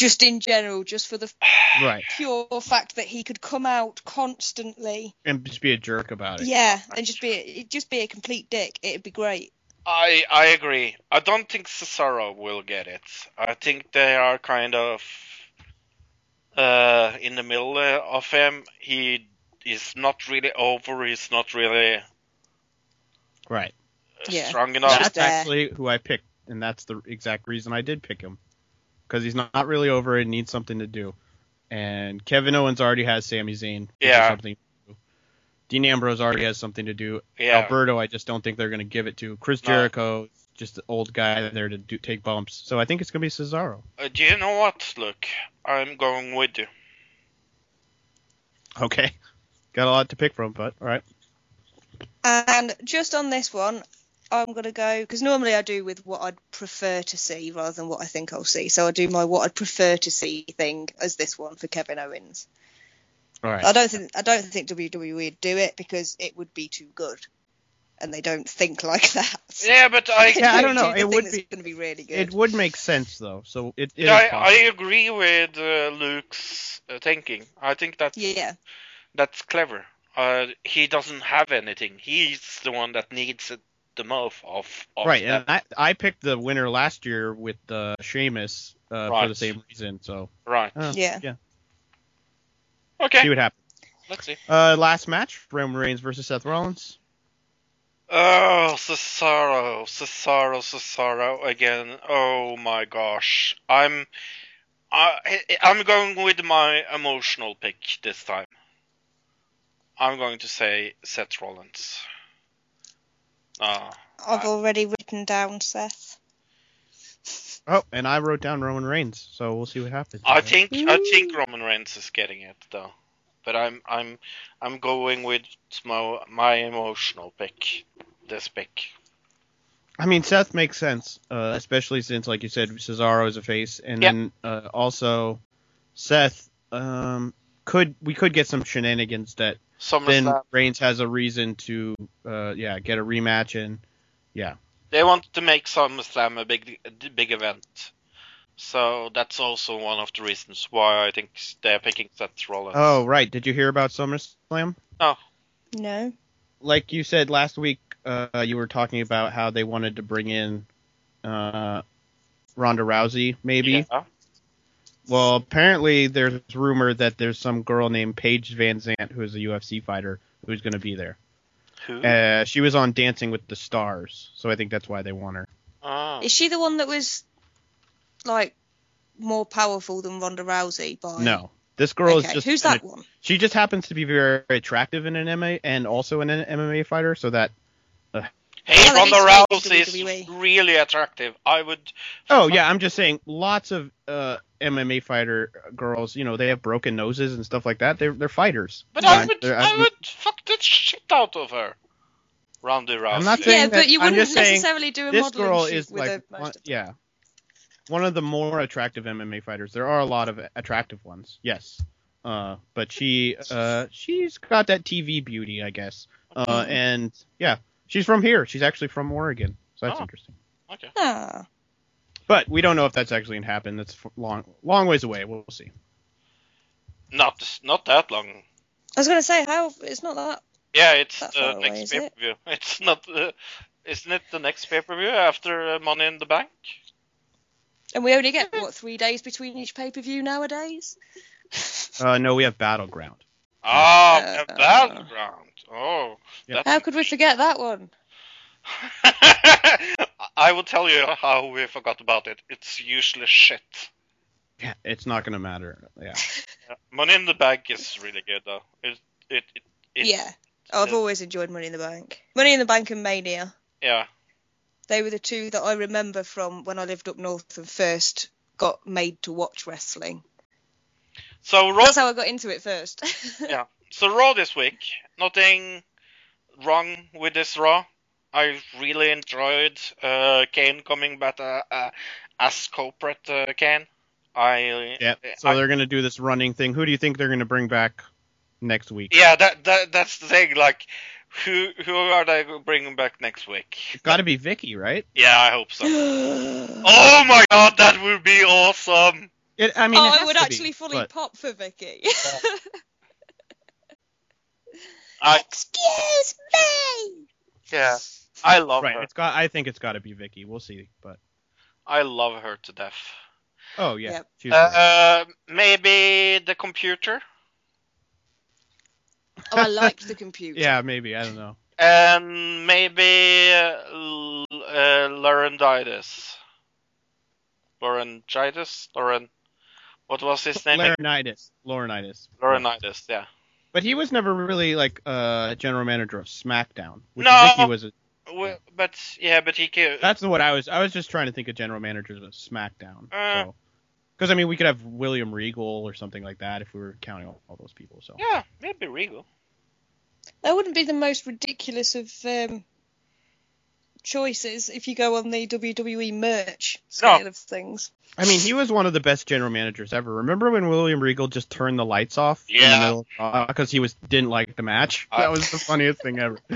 [SPEAKER 2] Just in general, just for the
[SPEAKER 3] right,
[SPEAKER 2] pure fact that he could come out constantly,
[SPEAKER 3] and just be a jerk about it.
[SPEAKER 2] yeah, and just be it'd just be a complete dick. It'd be great.
[SPEAKER 1] I I agree. I don't think Cesaro will get it. I think they are kind of uh, in the middle uh, of him. He is not really over. He's not really uh,
[SPEAKER 3] Right.
[SPEAKER 2] Yeah.
[SPEAKER 1] strong enough.
[SPEAKER 3] That's
[SPEAKER 2] there.
[SPEAKER 3] actually who I picked, and that's the exact reason I did pick him. Because he's not, not really over it and needs something to do. And Kevin Owens already has Sami Zayn. which is
[SPEAKER 1] Yeah.
[SPEAKER 3] Something to do. Dean Ambrose already has something to do.
[SPEAKER 1] Yeah.
[SPEAKER 3] Alberto, I just don't think they're going to give it to. Chris
[SPEAKER 1] No.
[SPEAKER 3] Jericho, just the old guy there to do, take bumps. So I think it's going to be Cesaro.
[SPEAKER 1] Uh, do you know what? Look, I'm going with you.
[SPEAKER 3] Okay. Got a lot to pick from, but all right.
[SPEAKER 2] And just on this one, I'm gonna go because normally I do with what I'd prefer to see rather than what I think I'll see. So I do my what I'd prefer to see thing as this one for Kevin Owens.
[SPEAKER 3] Right.
[SPEAKER 2] I don't think I don't think WWE would do it because it would be too good. and they don't think like that.
[SPEAKER 1] Yeah, but I
[SPEAKER 3] Yeah, I don't know.
[SPEAKER 2] The
[SPEAKER 3] It would
[SPEAKER 2] that's
[SPEAKER 3] be-
[SPEAKER 2] going to be really good.
[SPEAKER 3] It would make sense though. So it, it is
[SPEAKER 1] Yeah, I, I agree with uh, Luke's uh, thinking. I think that's
[SPEAKER 2] yeah,
[SPEAKER 1] that's clever. Uh, he doesn't have anything. He's the one that needs it the most of. of
[SPEAKER 3] Right,
[SPEAKER 1] them.
[SPEAKER 3] and I, I picked the winner last year with uh, Sheamus uh, for the same reason. So
[SPEAKER 1] Right.
[SPEAKER 3] uh,
[SPEAKER 2] Yeah.
[SPEAKER 3] yeah.
[SPEAKER 1] Okay.
[SPEAKER 3] See what happens.
[SPEAKER 1] Let's see.
[SPEAKER 3] Uh, last match: Roman Reigns versus Seth Rollins.
[SPEAKER 1] Oh, Cesaro, Cesaro, Cesaro again. Oh my gosh. I'm I I'm going with my emotional pick this time. I'm going to say Seth Rollins. Ah,
[SPEAKER 2] I've already written down Seth.
[SPEAKER 3] Oh, and I wrote down Roman Reigns. So we'll see what happens.
[SPEAKER 1] I think I think Roman Reigns is getting it though. But I'm I'm I'm going with my my emotional pick. This pick.
[SPEAKER 3] I mean, Seth makes sense, uh, especially since, like you said, Cesaro is a face, and
[SPEAKER 1] Yep.
[SPEAKER 3] then uh, also Seth um, could we could get some shenanigans that then
[SPEAKER 1] SummerSlam.
[SPEAKER 3] Reigns has a reason to, uh, yeah, get a rematch and yeah.
[SPEAKER 1] They want to make SummerSlam a big a big event. So that's also one of the reasons why I think they're picking Seth Rollins.
[SPEAKER 3] Oh, right. Did you hear about SummerSlam?
[SPEAKER 2] Oh no.
[SPEAKER 3] Like you said last week, uh, you were talking about how they wanted to bring in uh, Ronda Rousey, maybe.
[SPEAKER 1] Yeah.
[SPEAKER 3] Well, apparently there's rumor that there's some girl named Paige VanZant who is a UFC fighter who's going to be there.
[SPEAKER 1] Who?
[SPEAKER 3] Uh, she was on Dancing with the Stars, so I think that's why they want her.
[SPEAKER 1] Ah.
[SPEAKER 2] Is she the one that was like more powerful than Ronda Rousey? By
[SPEAKER 3] No, this girl
[SPEAKER 2] okay.
[SPEAKER 3] is just
[SPEAKER 2] who's
[SPEAKER 3] an-
[SPEAKER 2] that one?
[SPEAKER 3] She just happens to be very attractive in an MMA and also an MMA fighter, so that.
[SPEAKER 1] Hey,
[SPEAKER 2] Well,
[SPEAKER 1] Ronda Rousey is really attractive. I would.
[SPEAKER 3] Oh yeah, I'm just saying. Lots of uh, MMA fighter girls, you know, they have broken noses and stuff like that. They're they're fighters.
[SPEAKER 1] But I would.
[SPEAKER 3] they're-
[SPEAKER 1] I would fuck the shit out of her. Ronda Rousey.
[SPEAKER 3] I'm not saying
[SPEAKER 2] Yeah,
[SPEAKER 3] that-
[SPEAKER 2] but you
[SPEAKER 3] I'm
[SPEAKER 2] wouldn't
[SPEAKER 3] saying
[SPEAKER 2] necessarily do a
[SPEAKER 3] this
[SPEAKER 2] modeling
[SPEAKER 3] girl
[SPEAKER 2] shoot
[SPEAKER 3] is
[SPEAKER 2] with
[SPEAKER 3] like one,
[SPEAKER 2] of-
[SPEAKER 3] yeah one of the more attractive MMA fighters. There are a lot of attractive ones, yes, uh, but she uh, she's got that TV beauty, I guess, uh,
[SPEAKER 2] Mhm.
[SPEAKER 3] and yeah, she's from here. She's actually from Oregon, so that's
[SPEAKER 1] Oh.
[SPEAKER 3] interesting.
[SPEAKER 1] Okay.
[SPEAKER 2] Ah,
[SPEAKER 3] But we don't know if that's actually gonna happen. That's f- long long ways away. We'll see.
[SPEAKER 1] Not not that long.
[SPEAKER 2] I was gonna say how it's not that.
[SPEAKER 1] Yeah, it's
[SPEAKER 2] That
[SPEAKER 1] the
[SPEAKER 2] far away,
[SPEAKER 1] next pay per view. It's not. Uh, isn't it the next pay per view after uh, Money in the Bank?
[SPEAKER 2] And we only get what three days between each pay per view nowadays.
[SPEAKER 3] Uh, no, we have Battleground.
[SPEAKER 1] Ah,
[SPEAKER 2] Uh,
[SPEAKER 1] a battleground. Oh.
[SPEAKER 3] Yeah.
[SPEAKER 2] How could we forget that one?
[SPEAKER 1] I will tell you how we forgot about it. It's usually shit.
[SPEAKER 3] Yeah, it's not gonna matter. Yeah.
[SPEAKER 1] Money in the Bank is really good though. It it, it, it
[SPEAKER 2] yeah, Oh, I've always enjoyed Money in the Bank. Money in the Bank and Mania.
[SPEAKER 1] yeah.
[SPEAKER 2] They were the two that I remember from when I lived up north and first got made to watch wrestling.
[SPEAKER 1] So Raw,
[SPEAKER 2] That's how I got into it first.
[SPEAKER 1] yeah. So Raw this week. Nothing wrong with this Raw. I really enjoyed uh, Kane coming back uh, uh, as corporate uh, Kane. I
[SPEAKER 3] Yeah. So
[SPEAKER 1] I-
[SPEAKER 3] they're gonna do this running thing. Who do you think they're gonna bring back next week?
[SPEAKER 1] yeah that, that that's the thing. Like who who are they bringing back next week?
[SPEAKER 3] It's Got to be Vickie, right?
[SPEAKER 1] Yeah, I hope so.
[SPEAKER 2] oh,
[SPEAKER 1] Oh my god, that would be awesome.
[SPEAKER 3] It, I mean, it
[SPEAKER 2] I would actually
[SPEAKER 3] be,
[SPEAKER 2] fully
[SPEAKER 3] but-
[SPEAKER 2] pop for Vickie.
[SPEAKER 1] I
[SPEAKER 2] Excuse me.
[SPEAKER 1] yeah, I love
[SPEAKER 3] Right.
[SPEAKER 1] her.
[SPEAKER 3] It's got. I think it's got to be Vickie. We'll see, but
[SPEAKER 1] I love her to death.
[SPEAKER 3] oh yeah,
[SPEAKER 2] Yep.
[SPEAKER 3] she's.
[SPEAKER 1] Uh, maybe the computer
[SPEAKER 2] Oh, I like the computer.
[SPEAKER 3] yeah, maybe. I don't know.
[SPEAKER 1] and maybe uh, L- uh, Laurinaitis. Laurinaitis? Lauren. What was his name?
[SPEAKER 3] Laurinaitis. Laurinaitis.
[SPEAKER 1] Laurinaitis, yeah.
[SPEAKER 3] But he was never really like uh, general manager of SmackDown. Which
[SPEAKER 1] No.
[SPEAKER 3] Vickie was. A,
[SPEAKER 1] Well, but yeah, but he can.
[SPEAKER 3] that's what I was. I was just trying to think of general managers of SmackDown.
[SPEAKER 1] Uh.
[SPEAKER 3] so. Because I mean, we could have William Regal or something like that if we were counting all, all those people. So
[SPEAKER 1] Yeah, maybe Regal.
[SPEAKER 2] That wouldn't be the most ridiculous of um, choices if you go on the WWE merch scale of things.
[SPEAKER 3] I mean, he was one of the best general managers ever. Remember when William Regal just turned the lights off
[SPEAKER 1] Yeah.
[SPEAKER 3] the middle because he was didn't like the match?
[SPEAKER 1] I-
[SPEAKER 3] That was the funniest thing ever.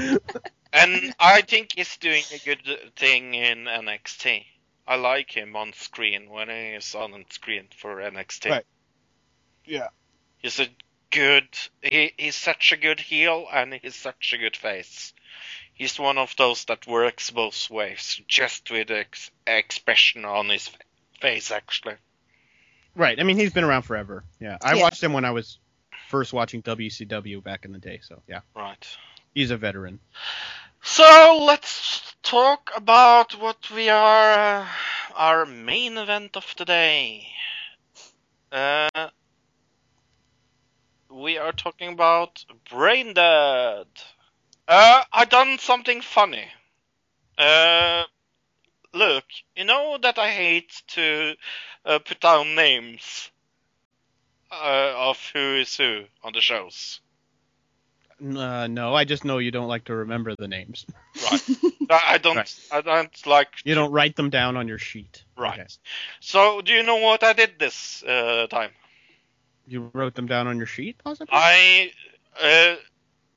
[SPEAKER 1] and I think he's doing a good thing in NXT. I like him on screen when he is on screen for NXT.
[SPEAKER 3] Right. Yeah.
[SPEAKER 1] He's a good. He, he's such a good heel and he's such a good face. He's one of those that works both ways, just with the ex- expression on his face, actually.
[SPEAKER 3] Right. I mean, he's been around forever. Yeah. I
[SPEAKER 2] Yeah.
[SPEAKER 3] watched him when I was first watching WCW back in the day. So yeah,
[SPEAKER 1] Right.
[SPEAKER 3] he's a veteran.
[SPEAKER 1] So let's talk about what we are uh, our main event of the day. Uh, we are talking about Brain Dead. Uh, I done something funny. Uh, look, you know that I hate to uh, put down names uh, of who is who on the shows.
[SPEAKER 3] Uh, no, I just know you don't like to remember the names.
[SPEAKER 1] Right. I don't.
[SPEAKER 3] Right.
[SPEAKER 1] I don't like
[SPEAKER 3] You don't write them down on your sheet.
[SPEAKER 1] Right.
[SPEAKER 3] Okay.
[SPEAKER 1] So, do you know what I did this uh, time?
[SPEAKER 3] You wrote them down on your sheet, possibly?
[SPEAKER 1] I uh,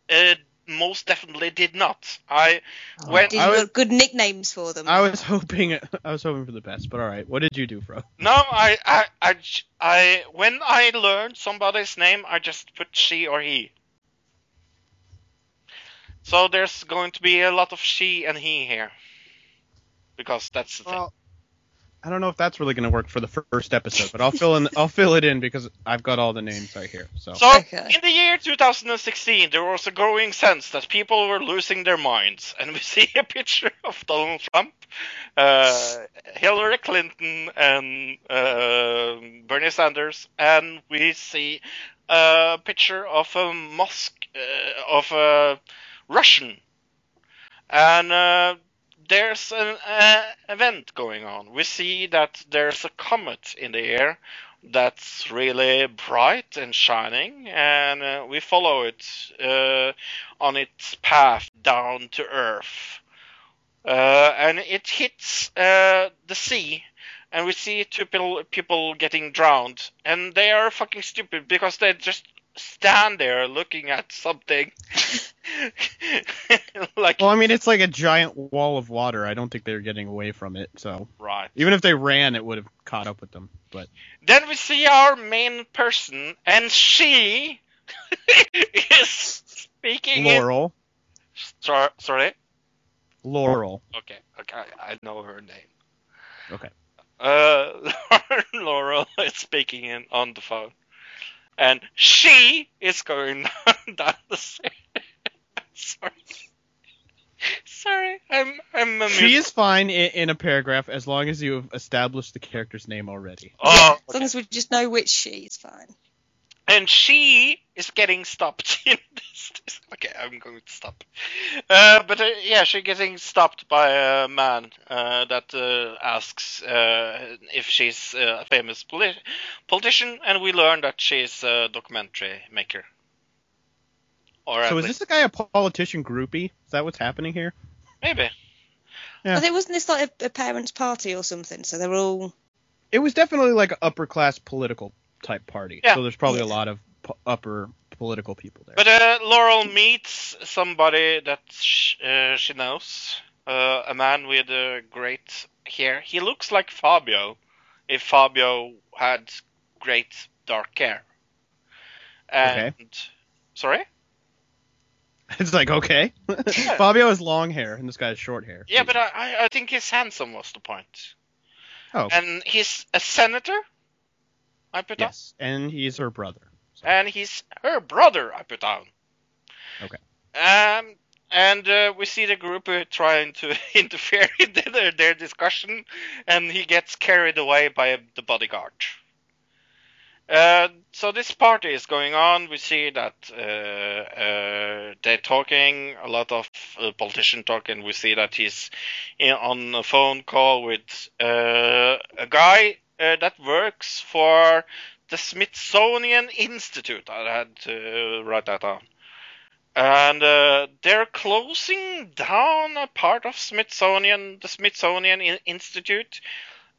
[SPEAKER 1] uh, most definitely did not. I oh, went.
[SPEAKER 2] Did
[SPEAKER 3] I
[SPEAKER 2] you
[SPEAKER 3] was-
[SPEAKER 2] good nicknames for them?
[SPEAKER 3] I was hoping I was hoping for the best, but all right. What did you do, Fro?
[SPEAKER 1] No, I I I, I when I learned somebody's name, I just put she or he. So there's going to be a lot of she and he here, because that's the thing.
[SPEAKER 3] Well, I don't know if that's really going to work for the first episode, but I'll fill in I'll fill it in because I've got all the names right here. So,
[SPEAKER 1] So,
[SPEAKER 2] Okay.
[SPEAKER 1] in the year 2016, there was a growing sense that people were losing their minds, and we see a picture of Donald Trump, uh, Hillary Clinton, and uh, Bernie Sanders, and we see a picture of a mosque uh, of a Russian, and uh, there's an uh, event going on. We see that there's a comet in the air that's really bright and shining, and uh, we follow it uh, on its path down to Earth. Uh, and it hits uh, the sea, and we see two people, people getting drowned, and they are fucking stupid because they just stand there looking at something. like,
[SPEAKER 3] well, I mean, it's like a giant wall of water. I don't think they're getting away from it. So,
[SPEAKER 1] right.
[SPEAKER 3] even if they ran, it would have caught up with them. But
[SPEAKER 1] Then we see our main person, and she is speaking. in-
[SPEAKER 3] Laurel,
[SPEAKER 1] Sor- sorry.
[SPEAKER 3] Laurel.
[SPEAKER 1] Okay. Okay. I know her name.
[SPEAKER 3] Okay.
[SPEAKER 1] Uh, Laurel is speaking in on the phone, and she is going down the stairs. sorry. Sorry, I'm I'm amused.
[SPEAKER 3] She is fine in, in a paragraph as long as you have established the character's name already.
[SPEAKER 1] Oh,
[SPEAKER 2] As long as we just know which she, it's fine.
[SPEAKER 1] And she is getting stopped in this. this- Okay, I'm going to stop. Uh, but uh, yeah, she's getting stopped by a man uh, that uh, asks uh, if she's uh, a famous poli- politician, and we learn that she's a documentary maker. Or
[SPEAKER 3] So is
[SPEAKER 1] least-
[SPEAKER 3] this guy a politician groupie? Is that what's happening here?
[SPEAKER 1] maybe?
[SPEAKER 3] Yeah.
[SPEAKER 2] I think wasn't this like a, a parents' party or something? So they're all
[SPEAKER 3] It was definitely like an upper class political type party.
[SPEAKER 1] Yeah.
[SPEAKER 3] So there's probably a lot of po- upper political people there.
[SPEAKER 1] But uh, Laurel meets somebody that sh- uh, she knows, uh, a man with uh, great hair. He looks like Fabio, if Fabio had great dark hair. And sorry,
[SPEAKER 3] it's like okay, Fabio has long hair and this guy has short hair.
[SPEAKER 1] yeah, but I, I- I think he's handsome was the point.
[SPEAKER 3] oh
[SPEAKER 1] And he's a senator. I put down,
[SPEAKER 3] yes, and he's her brother. So-
[SPEAKER 1] and he's her brother. I put down.
[SPEAKER 3] Okay.
[SPEAKER 1] Um, and uh, we see the group uh, trying to interfere in their, their discussion, and he gets carried away by the bodyguard. Uh, so this party is going on. We see that uh, uh, they're talking a lot of uh, politician talk, and we see that he's in, on a phone call with uh, a guy that works for the Smithsonian Institute. I had to write that down. And uh, they're closing down a part of Smithsonian, the Smithsonian Institute,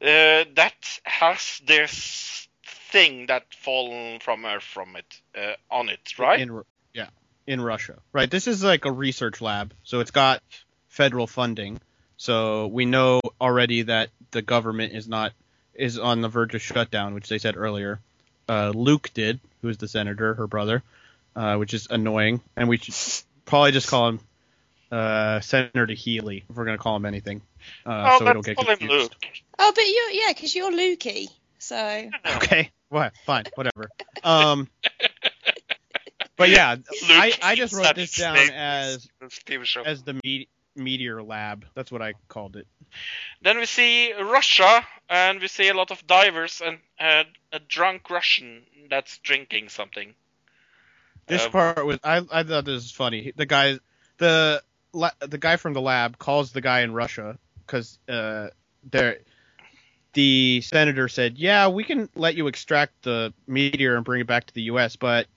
[SPEAKER 1] uh, that has this thing that fallen from Earth from it uh, on it, right?
[SPEAKER 3] In, yeah, in Russia, right? This is like a research lab, so it's got federal funding. So we know already that the government is not is on the verge of shutdown, which they said earlier. Uh, Luke did, who is the senator, her brother, uh, which is annoying, and we should probably just call him uh, Senator Healy if we're gonna call him anything, uh,
[SPEAKER 1] oh,
[SPEAKER 3] so we don't
[SPEAKER 1] let's
[SPEAKER 3] get
[SPEAKER 1] call him
[SPEAKER 3] confused.
[SPEAKER 1] Luke.
[SPEAKER 2] Oh, but you yeah, because you're Lukey. So
[SPEAKER 3] Okay, what? Fine, whatever. Um, but yeah, I,
[SPEAKER 1] Luke
[SPEAKER 3] I just wrote this down as
[SPEAKER 1] It's a TV show.
[SPEAKER 3] as the me- meteor lab. That's what I called it.
[SPEAKER 1] Then we see Russia, and we see a lot of divers and uh, a drunk Russian that's drinking something.
[SPEAKER 3] This
[SPEAKER 1] Um,
[SPEAKER 3] part was I I thought this was funny. The guy the the guy from the lab calls the guy in Russia because uh there the senator said, "Yeah, we can let you extract the meteor and bring it back to the U.S., but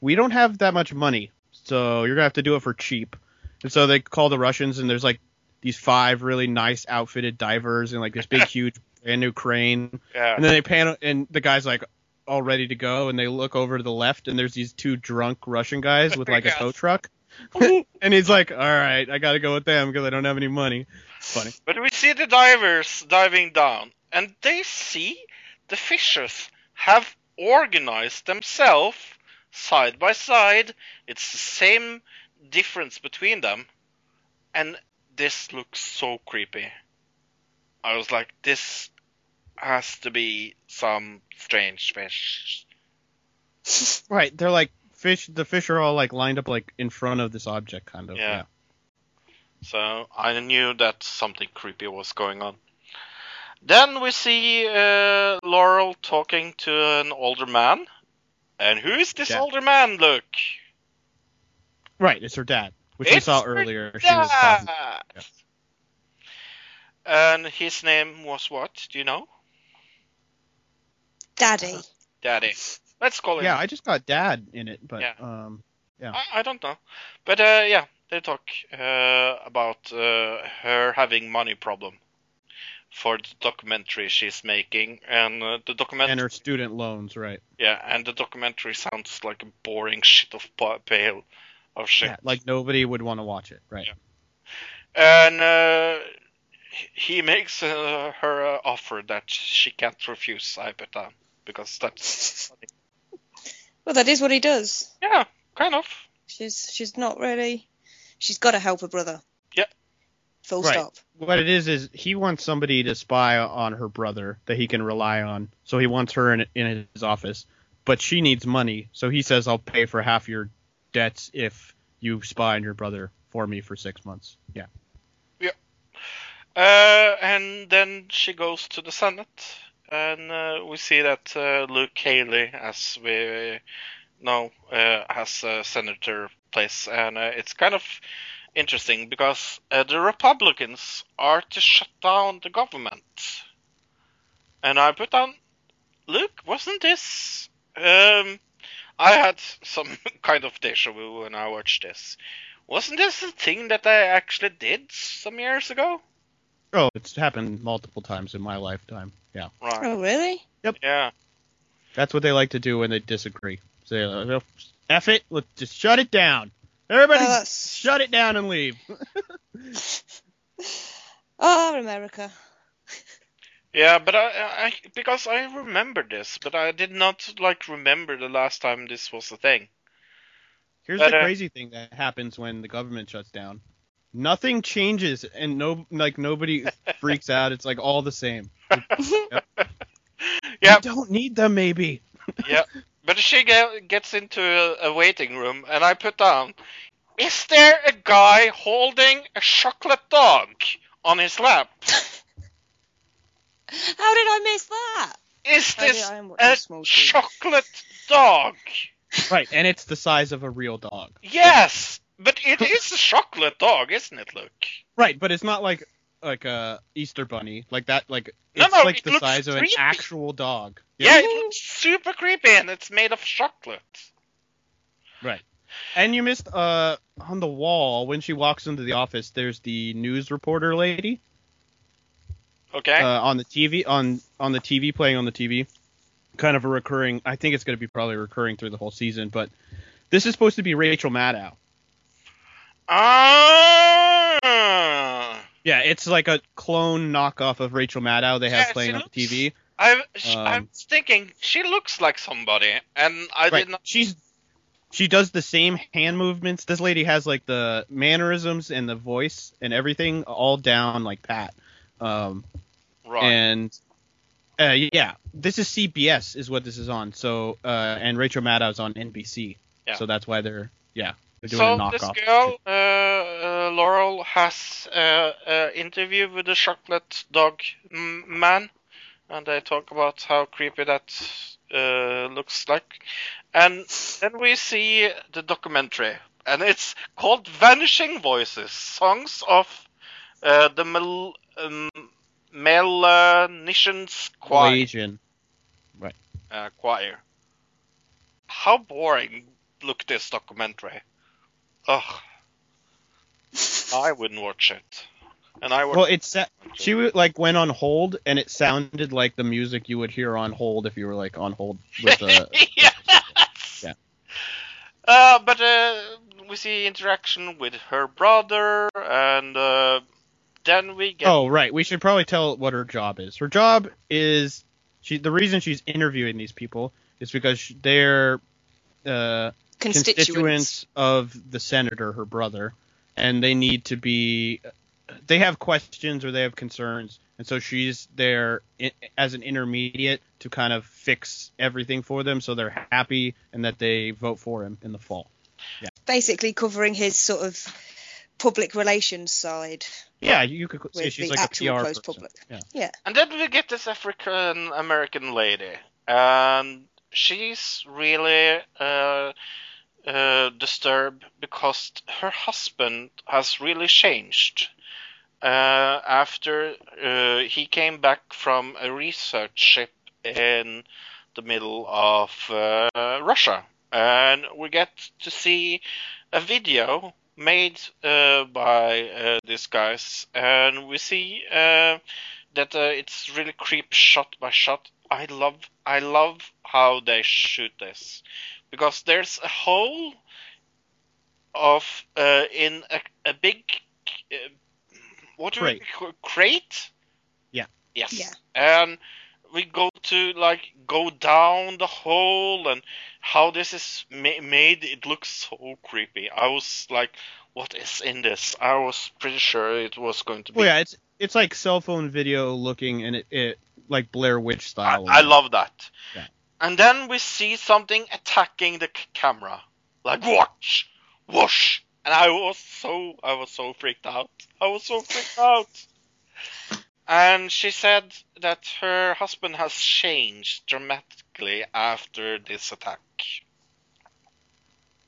[SPEAKER 3] we don't have that much money, so you're gonna have to do it for cheap." And so they call the Russians, and there's like these five really nice outfitted divers and like this big huge brand new crane
[SPEAKER 1] Yeah.
[SPEAKER 3] and then they pan, and the guy's like all ready to go, and they look over to the left, and there's these two drunk Russian guys with like a tow truck, and he's like, "All right, I got to go with them because I don't have any money." Funny.
[SPEAKER 1] But we see the divers diving down, and they see the fishes have organized themselves side by side. It's the same difference between them, and this looks so creepy. I was like, this has to be some strange fish.
[SPEAKER 3] Right? They're like fish. The fish are all like lined up like in front of this object, kind of.
[SPEAKER 1] Yeah. So I knew that something creepy was going on. Then we see uh, Laurel talking to an older man. And who is this
[SPEAKER 3] Yeah.
[SPEAKER 1] older man, Luke?
[SPEAKER 3] Right. It's her dad, which we saw
[SPEAKER 1] her
[SPEAKER 3] earlier. She was talking. Yeah.
[SPEAKER 1] And his name was what? Do you know?
[SPEAKER 2] Daddy.
[SPEAKER 1] Daddy. Let's call him.
[SPEAKER 3] Yeah, I just got dad in it, but
[SPEAKER 1] Yeah.
[SPEAKER 3] um,
[SPEAKER 1] I, I don't know. But uh, yeah, they talk uh, about uh, her having money problem for the documentary she's making, and uh, the documentary.
[SPEAKER 3] and her student loans, right?
[SPEAKER 1] Yeah, and the documentary sounds like a boring shit of pa- pale of shit.
[SPEAKER 3] Yeah, like nobody would want to watch it, right?
[SPEAKER 1] Yeah. And uh, he makes uh, her uh, offer that she can't refuse. I bet down because that's
[SPEAKER 2] Well, that is what he does.
[SPEAKER 1] yeah, kind of.
[SPEAKER 2] She's she's not really. She's got to help her brother.
[SPEAKER 1] Yeah.
[SPEAKER 2] Full
[SPEAKER 3] Right.
[SPEAKER 2] stop.
[SPEAKER 3] What it is is he wants somebody to spy on her brother that he can rely on. So he wants her in in his office, but she needs money. So he says, "I'll pay for half your debts if you spy on your brother for me for six months." Yeah.
[SPEAKER 1] Uh, and then she goes to the Senate, and uh, we see that uh, Luke Haley, as we know, uh, has a senator place, and uh, it's kind of interesting because uh, the Republicans are to shut down the government. And I put down, Luke, wasn't this? Um, I had some kind of deja vu when I watched this. Wasn't this a thing that I actually did some years ago?
[SPEAKER 3] Oh, it's happened multiple times in my lifetime. Yeah.
[SPEAKER 1] Right.
[SPEAKER 2] Oh, really? Yep.
[SPEAKER 1] Yeah.
[SPEAKER 3] That's what they like to do when they disagree. Say, uh, "F it, let's just shut it down. Everybody,
[SPEAKER 2] Oh, that's-
[SPEAKER 3] shut it down and leave."
[SPEAKER 2] Oh, America.
[SPEAKER 1] Yeah, but I, I because I remember this, but I did not like remember the last time this was a thing.
[SPEAKER 3] Here's
[SPEAKER 1] But,
[SPEAKER 3] the
[SPEAKER 1] uh,
[SPEAKER 3] crazy thing that happens when the government shuts down. Nothing changes, and no, like nobody freaks out. It's like all the same.
[SPEAKER 1] Yeah,
[SPEAKER 3] You don't need them, maybe.
[SPEAKER 1] yeah. But she ge- gets into a, a waiting room, and I put down, is there a guy holding a chocolate dog on his lap?
[SPEAKER 2] How did I miss that?
[SPEAKER 1] Is
[SPEAKER 2] I
[SPEAKER 1] this
[SPEAKER 2] I am
[SPEAKER 1] a chocolate dog?
[SPEAKER 3] Right, and it's the size of a real dog.
[SPEAKER 1] Yes, but it is a chocolate dog, isn't it, Luke?
[SPEAKER 3] Right, but it's not like like a Easter bunny like that. Like it's
[SPEAKER 1] no,
[SPEAKER 3] like
[SPEAKER 1] it
[SPEAKER 3] the
[SPEAKER 1] looks
[SPEAKER 3] size of an actual dog.
[SPEAKER 1] Yeah, it looks super creepy, and it's made of chocolate.
[SPEAKER 3] Right. And you missed uh on the wall when she walks into the office. There's the news reporter lady
[SPEAKER 1] Okay.
[SPEAKER 3] uh, on the TV on on the TV playing on the TV. Kind of a recurring. I think it's going to be probably recurring through the whole season. But This is supposed to be Rachel Maddow.
[SPEAKER 1] Ah.
[SPEAKER 3] Yeah, it's like a clone knockoff of Rachel Maddow they have
[SPEAKER 1] Yeah,
[SPEAKER 3] playing on
[SPEAKER 1] looks-
[SPEAKER 3] TV.
[SPEAKER 1] I,
[SPEAKER 3] Um,
[SPEAKER 1] thinking she looks like somebody, and I
[SPEAKER 3] Right.
[SPEAKER 1] did not.
[SPEAKER 3] She's she does the same hand movements. This lady has like the mannerisms and the voice and everything all down like pat. Um,
[SPEAKER 1] Right.
[SPEAKER 3] and uh, yeah, this is CBS is what this is on. So uh, and Rachel Maddow's on NBC.
[SPEAKER 1] Yeah.
[SPEAKER 3] So that's why they're yeah they're doing
[SPEAKER 1] so
[SPEAKER 3] a
[SPEAKER 1] this girl, uh, uh, Laurel, has uh, uh, interview with the chocolate dog man, and they talk about how creepy that uh, looks like. And then we see the documentary, and it's called Vanishing Voices: Songs of uh, the Mel- um, Melanesians Choir.
[SPEAKER 3] Right.
[SPEAKER 1] Uh, choir. How boring look this documentary. Ugh. I wouldn't watch it. And I would.
[SPEAKER 3] Well, it's sa- she like went on hold and it sounded like the music you would hear on hold if you were like on hold with a
[SPEAKER 1] yes.
[SPEAKER 3] Yeah.
[SPEAKER 1] Uh, but uh, we see interaction with her brother, and uh, then we get.
[SPEAKER 3] Oh, right. We should probably tell what her job is. Her job is she. The reason she's interviewing these people is because they're uh,
[SPEAKER 2] Constituents.
[SPEAKER 3] constituents of the senator, her brother, and they need to be. They have questions or they have concerns, and so she's there i as an intermediate to kind of fix everything for them, so they're happy and that they vote for him in the fall. Yeah.
[SPEAKER 2] Basically covering his sort of public relations side.
[SPEAKER 3] Yeah, you could say she's like a PR person.
[SPEAKER 2] public.
[SPEAKER 3] Yeah.
[SPEAKER 2] Yeah.
[SPEAKER 1] And then we get this African American lady, and she's really uh, uh, disturbed because her husband has really changed uh, after uh, he came back from a research ship in the middle of uh, Russia, and we get to see a video made uh, by uh, these guys, and we see uh, that uh, it's really creep shot by shot. I love I love how they shoot this because there's a hole of uh, in a, a big uh, what do
[SPEAKER 3] Crate.
[SPEAKER 1] we call crate?
[SPEAKER 3] Yeah.
[SPEAKER 1] Yes.
[SPEAKER 2] Yeah.
[SPEAKER 1] And we go to like go down the hole and how this is ma- made it looks so creepy. I was like what is in this? I was pretty sure it was going to be
[SPEAKER 3] Well, yeah, it's it's like cell phone video looking, and it, it like Blair Witch
[SPEAKER 1] I,
[SPEAKER 3] style.
[SPEAKER 1] I love that.
[SPEAKER 3] Yeah.
[SPEAKER 1] And then we see something attacking the c- camera, like watch, whoosh, and I was so I was so freaked out. I was so freaked out. And she said that her husband has changed dramatically after this attack.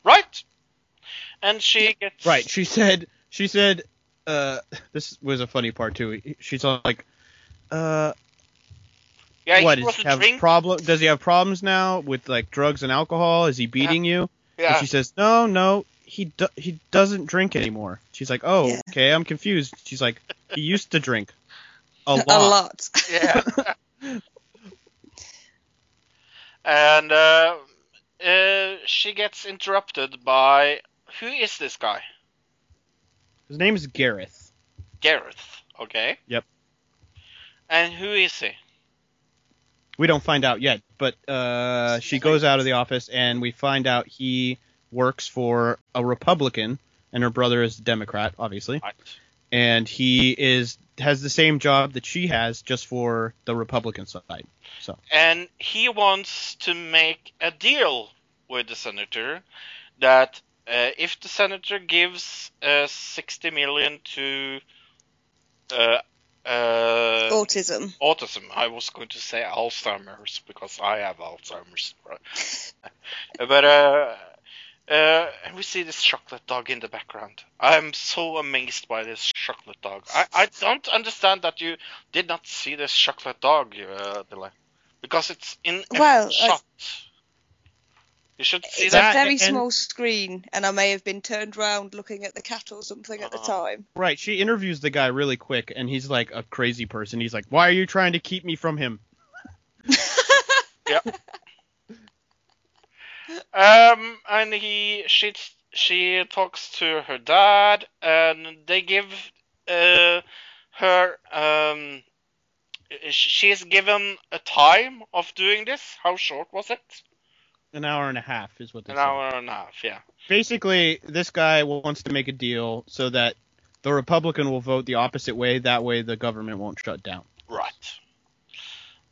[SPEAKER 1] Right? And she gets
[SPEAKER 3] Right. She said. She said. Uh, this was a funny part too. She's like, uh,
[SPEAKER 1] Yeah,
[SPEAKER 3] what does he have
[SPEAKER 1] drink.
[SPEAKER 3] problem? Does he have problems now with like drugs and alcohol? Is he beating you? And
[SPEAKER 1] yeah.
[SPEAKER 3] she says, no, no, he do- he doesn't drink anymore. She's like, oh,
[SPEAKER 2] Yeah.
[SPEAKER 3] okay, I'm confused. She's like, he used to drink a lot.
[SPEAKER 2] A lot.
[SPEAKER 1] Yeah. and uh, uh, she gets interrupted by who is this guy?
[SPEAKER 3] His name is Gareth.
[SPEAKER 1] Gareth. Okay.
[SPEAKER 3] Yep.
[SPEAKER 1] And who is he?
[SPEAKER 3] We don't find out yet, but uh, she goes out of the office and we find out he works for a Republican and her brother is a Democrat, obviously.
[SPEAKER 1] Right.
[SPEAKER 3] And he is has the same job that she has, just for the Republican side. So
[SPEAKER 1] And he wants to make a deal with the senator that uh, if the senator gives uh, 60 million to uh, uh,
[SPEAKER 2] Autism.
[SPEAKER 1] autism. I was going to say Alzheimer's because I have Alzheimer's. but uh, and we see this chocolate dog in the background. I'm so amazed by this chocolate dog. I, I don't understand that you did not see this chocolate dog, uh, Dylan, because it's in every
[SPEAKER 2] Well, I-
[SPEAKER 1] You should see
[SPEAKER 2] It's
[SPEAKER 1] that.
[SPEAKER 2] a very
[SPEAKER 3] and-
[SPEAKER 2] small screen, and I may have been turned round looking at the cat or something at the
[SPEAKER 1] Uh-huh.
[SPEAKER 2] time.
[SPEAKER 3] right, she interviews the guy really quick, and he's like a crazy person. He's like, "Why are you trying to keep me from him?"
[SPEAKER 1] Um, and he she she talks to her dad, and they give uh, her um. She's given a time of doing this. How short was it?
[SPEAKER 3] An hour and a half is what
[SPEAKER 1] An hour and a half. Yeah.
[SPEAKER 3] Basically, this guy wants to make a deal so that the Republican will vote the opposite way. That way, the government won't shut down.
[SPEAKER 1] Right.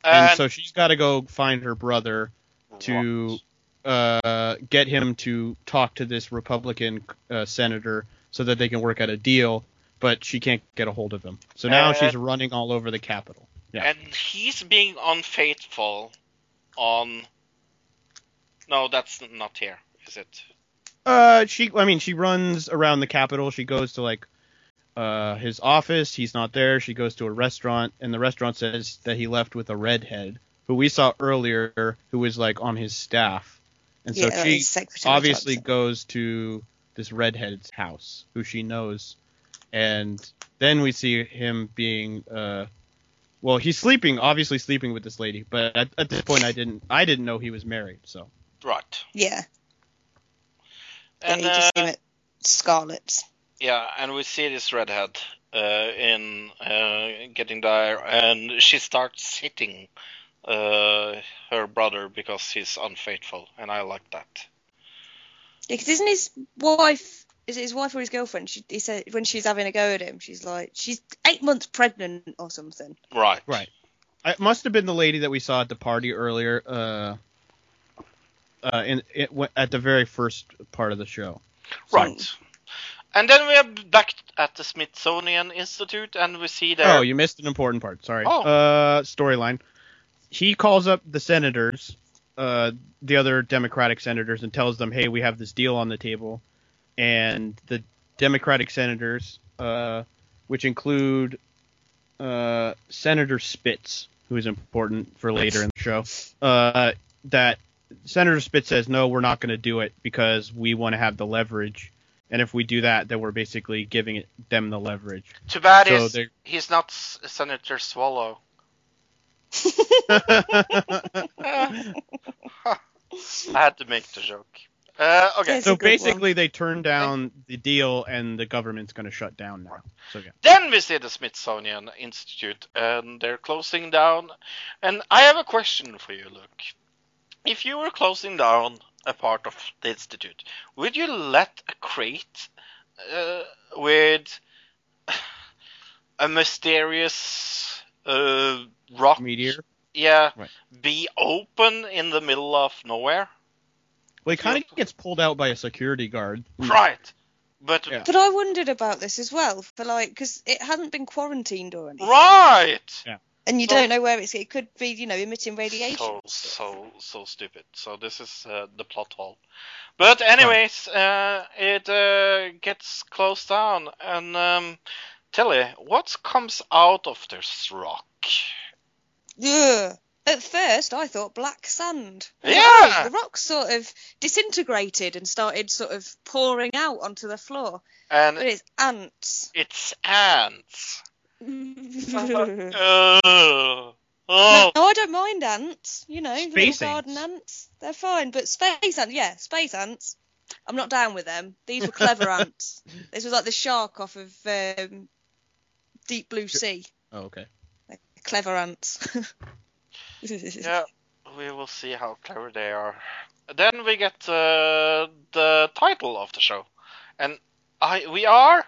[SPEAKER 3] And, so she's got to go find her brother to uh, get him to talk to this Republican uh, senator so that they can work out a deal. But she can't get a hold of him. So now
[SPEAKER 1] Uh,
[SPEAKER 3] she's running all over the Capitol. Yeah.
[SPEAKER 1] And he's being unfaithful on. No, that's not here, is it?
[SPEAKER 3] Uh, she. I mean, she runs around the Capitol. She goes to like uh his office. He's not there. She goes to a restaurant, and the restaurant says that he left with a redhead who we saw earlier, who was like on his staff. And so
[SPEAKER 2] Yeah,
[SPEAKER 3] she obviously
[SPEAKER 2] type
[SPEAKER 3] goes to this redhead's house, who she knows, and then we see him being uh. Well, he's sleeping, obviously sleeping with this lady, but at, at this point, I didn't, I didn't know he was married. So
[SPEAKER 1] Right.
[SPEAKER 2] Yeah.
[SPEAKER 1] And
[SPEAKER 2] yeah, you just
[SPEAKER 1] uh,
[SPEAKER 2] see him at Scarlet's.
[SPEAKER 1] yeah, and we see this redhead uh, in uh, getting there, and she starts hitting uh, her brother because he's unfaithful, and I like that.
[SPEAKER 2] Yeah, because isn't his wife? Is it his wife or his girlfriend? She, he said when she's having a go at him, she's like, she's eight months pregnant or something.
[SPEAKER 1] Right.
[SPEAKER 3] Right. It must have been the lady that we saw at the party earlier. Uh, uh, in it, at the very first part of the show.
[SPEAKER 1] Right. And then we are back at the Smithsonian Institute, and we see there.
[SPEAKER 3] Oh, you missed an important part. Sorry.
[SPEAKER 1] Oh.
[SPEAKER 3] Uh, storyline. He calls up the senators, uh, the other Democratic senators, and tells them, "Hey, we have this deal on the table," and the Democratic senators, uh, which include uh, Senator Spitz, who is important for later in the show, uh, that Senator Spitz says, "No, we're not going to do it because we want to have the leverage." And if we do that, then we're basically giving it, them the leverage.
[SPEAKER 1] Too bad
[SPEAKER 3] So
[SPEAKER 1] is he's not Senator Swallow. I had to make the joke. Uh, okay.
[SPEAKER 3] So
[SPEAKER 2] a good one.
[SPEAKER 3] basically, they turned down the deal, and the government's going to shut down now. So yeah.
[SPEAKER 1] Then we see the Smithsonian Institute, and they're closing down. And I have a question for you, Luke. If you were closing down a part of the institute, would you let a crate uh, with a mysterious uh, rock,
[SPEAKER 3] Meteor.
[SPEAKER 1] yeah,
[SPEAKER 3] Right.
[SPEAKER 1] be open in the middle of nowhere?
[SPEAKER 3] Well, he kind of gets pulled out by a security guard.
[SPEAKER 1] Right. But
[SPEAKER 3] Yeah.
[SPEAKER 2] But I wondered about this as well, for like, because it hadn't been quarantined or anything,
[SPEAKER 1] right. Yeah.
[SPEAKER 2] and you
[SPEAKER 1] So-
[SPEAKER 2] don't know where it's. It could be, you know, emitting radiation.
[SPEAKER 1] So so so stupid. So this is uh, the plot hole. But anyways, uh, it uh, gets closed down, and um, Tilly, what comes out of this rock?
[SPEAKER 2] Yeah. At first, I thought black sand.
[SPEAKER 1] Yeah.
[SPEAKER 2] "Oh, the rock sort of disintegrated and started sort of pouring out onto the floor.
[SPEAKER 1] And
[SPEAKER 2] But it's ants.
[SPEAKER 1] it's ants.
[SPEAKER 2] no,
[SPEAKER 1] Uh, oh,
[SPEAKER 2] I don't mind ants. You know,
[SPEAKER 3] Space
[SPEAKER 2] little garden
[SPEAKER 3] ants.
[SPEAKER 2] ants. They're fine. But space ants, yeah, space ants. I'm not down with them. These were clever ants. This was like the shark off of um, Deep Blue Sea.
[SPEAKER 3] Oh, okay.
[SPEAKER 2] Clever ants.
[SPEAKER 1] yeah. We will see how clever they are. Then we get uh, the title of the show, and I we are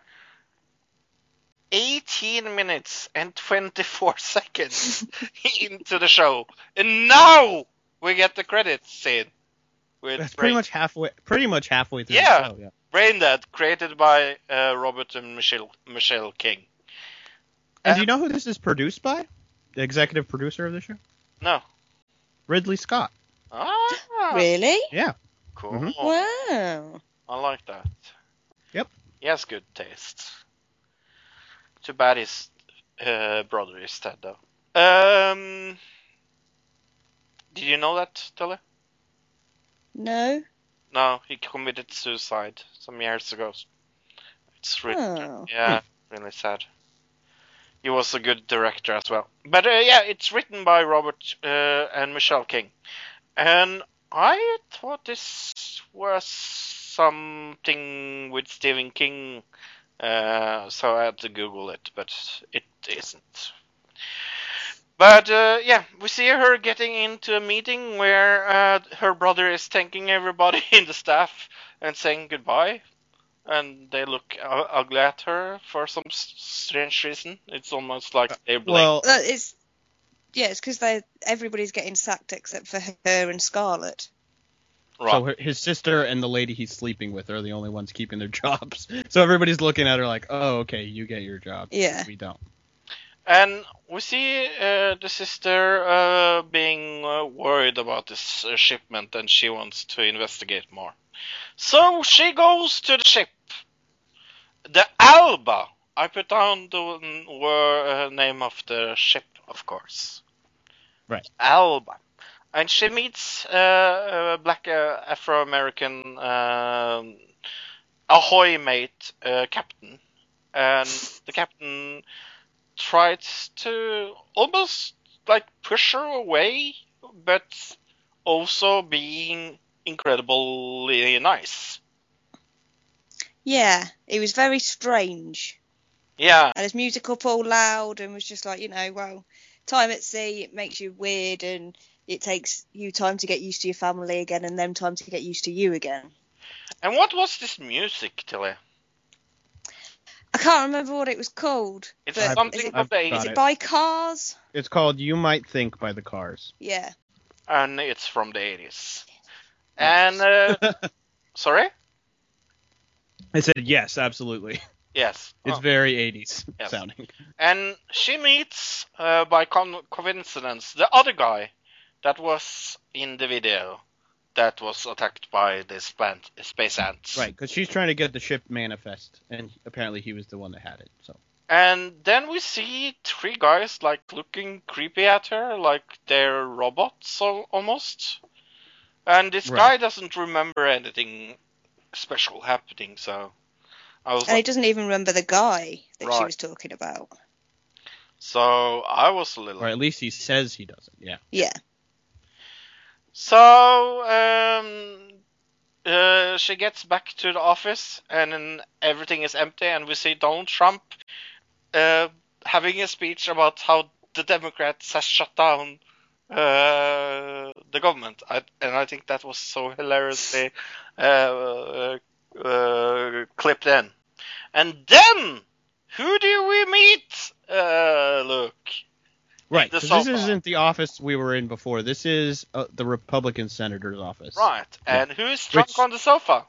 [SPEAKER 1] 18 minutes and 24 seconds into the show, and now we get the credits scene with
[SPEAKER 3] That's
[SPEAKER 1] Brain,
[SPEAKER 3] pretty much halfway. Pretty much halfway through
[SPEAKER 1] Yeah.
[SPEAKER 3] the show. Yeah.
[SPEAKER 1] Brain Dead, created by uh, Robert and Michelle Michelle King.
[SPEAKER 3] And
[SPEAKER 1] Uh,
[SPEAKER 3] do you know who this is produced by? The executive producer of the show,
[SPEAKER 1] No.
[SPEAKER 3] Ridley Scott.
[SPEAKER 1] Ah,
[SPEAKER 2] really?
[SPEAKER 3] Yeah.
[SPEAKER 1] cool.
[SPEAKER 3] Mhm.
[SPEAKER 2] Wow.
[SPEAKER 1] I like that.
[SPEAKER 3] Yep.
[SPEAKER 1] He has good taste. Too bad his uh, brother is dead, though. Um, did you know that, Tilly?
[SPEAKER 2] No.
[SPEAKER 1] No, he committed suicide some years ago. It's really,
[SPEAKER 2] Oh.
[SPEAKER 1] yeah, really sad. He was a good director as well. But uh, yeah, it's written by Robert uh, and Michelle King, and I thought this was something with Stephen King, uh, so I had to Google it, but it isn't. But uh, yeah, we see her getting into a meeting where uh, her brother is thanking everybody in the staff and saying goodbye, and they look u- ugly at her for some strange reason. It's almost like they blame.
[SPEAKER 3] Well,
[SPEAKER 2] Uh, it's yeah, it's because they everybody's getting sacked except for her and Scarlet.
[SPEAKER 1] right.
[SPEAKER 3] so her- his sister and the lady he's sleeping with are the only ones keeping their jobs. So everybody's looking at her like, "Oh, okay, you get your job.
[SPEAKER 2] Yeah.
[SPEAKER 3] We don't."
[SPEAKER 1] And we see uh, the sister uh, being uh, worried about this uh, shipment and she wants to investigate more. So she goes to the ship. The Alba. I put down the wor- uh, name of the ship, of course.
[SPEAKER 3] Right.
[SPEAKER 1] Alba. And she meets uh, a black uh, Afro American um, ahoy mate uh, captain. And the captain tries to almost like push her away, but also being incredibly nice.
[SPEAKER 2] Yeah, it was very strange.
[SPEAKER 1] Yeah,
[SPEAKER 2] And his music up all loud and was just like, you know, well, time at sea it makes you weird and it takes you time to get used to your family again and them time to get used to you again.
[SPEAKER 1] and what was this music, Tilly?
[SPEAKER 2] I can't remember what it was called.
[SPEAKER 1] It's something
[SPEAKER 2] is it,
[SPEAKER 1] from the
[SPEAKER 3] I've
[SPEAKER 2] is
[SPEAKER 3] got
[SPEAKER 1] 80s,
[SPEAKER 2] it by Cars?
[SPEAKER 3] It's called "You Might Think" by the Cars.
[SPEAKER 2] Yeah.
[SPEAKER 1] and it's from the 80s. And, uh, sorry?
[SPEAKER 3] I said yes, absolutely.
[SPEAKER 1] Yes.
[SPEAKER 3] It's
[SPEAKER 1] Oh.
[SPEAKER 3] very 80s
[SPEAKER 1] Yes.
[SPEAKER 3] sounding.
[SPEAKER 1] And she meets, uh, by con- coincidence, the other guy that was in the video that was attacked by the span- space ants.
[SPEAKER 3] Right, because she's trying to get the ship manifest, and apparently he was the one that had it. So
[SPEAKER 1] And then we see three guys like looking creepy at her, like they're robots almost. And this
[SPEAKER 3] Right.
[SPEAKER 1] guy doesn't remember anything special happening, so I was
[SPEAKER 2] And he doesn't even remember the guy that she was talking about.
[SPEAKER 1] so I was a little
[SPEAKER 3] or at least he says he doesn't. Yeah.
[SPEAKER 2] Yeah.
[SPEAKER 1] So um, uh, she gets back to the office, and then everything is empty, and we see Donald Trump uh, having a speech about how the Democrats has shut down uh, the government, I, and I think that was so hilariously uh, uh, uh, clipped in. And then, who do we meet? Uh, look,
[SPEAKER 3] Right. 'cause this isn't the office we were in before. This is uh, the Republican senator's office.
[SPEAKER 1] right, and who's drunk
[SPEAKER 3] Which-
[SPEAKER 1] on the sofa?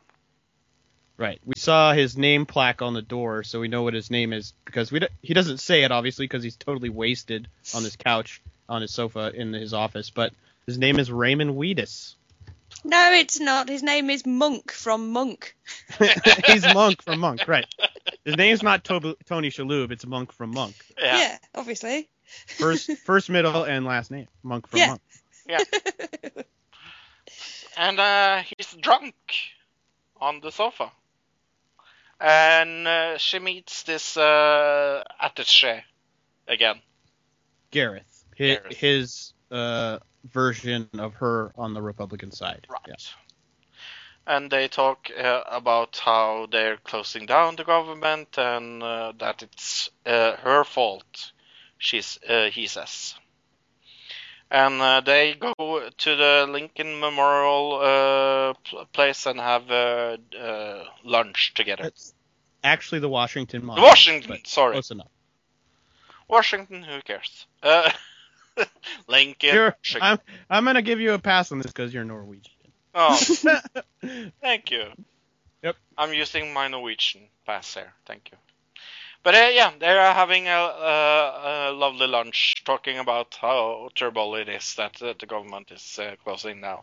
[SPEAKER 3] Right. We saw his name plaque on the door, so we know what his name is because we d- he doesn't say it obviously because he's totally wasted on his couch on his sofa in his office. But his name is Raymond Wheatus.
[SPEAKER 2] No, it's not. His name is Monk from Monk.
[SPEAKER 3] he's Monk from Monk. Right. His name's not Tob- Tony Shalhoub. It's Monk from Monk.
[SPEAKER 2] Yeah, obviously.
[SPEAKER 3] First, first, middle, and last name. Monk from Monk.
[SPEAKER 2] Yeah.
[SPEAKER 3] Monk.
[SPEAKER 1] and uh, he's drunk on the sofa. And uh, she meets this uh, attaché again.
[SPEAKER 3] Gareth. His, his uh, version of her on the Republican side.
[SPEAKER 1] Right.
[SPEAKER 3] Yeah.
[SPEAKER 1] And they talk uh, about how they're closing down the government and uh, that it's uh, her fault. She's uh, he says. And uh, they go to the Lincoln Memorial uh, pl- place and have uh, uh, lunch together.
[SPEAKER 3] It's actually the Washington Monument.
[SPEAKER 1] Washington, sorry.
[SPEAKER 3] Close enough.
[SPEAKER 1] Washington, who cares? Uh, Lincoln.
[SPEAKER 3] You're, I'm, I'm gonna give you a pass on this because you're Norwegian.
[SPEAKER 1] Oh, thank you.
[SPEAKER 3] Yep.
[SPEAKER 1] I'm using my Norwegian pass there. Thank you. But uh, yeah, they are having a, a, a lovely lunch, talking about how terrible it is that uh, the government is uh, closing now.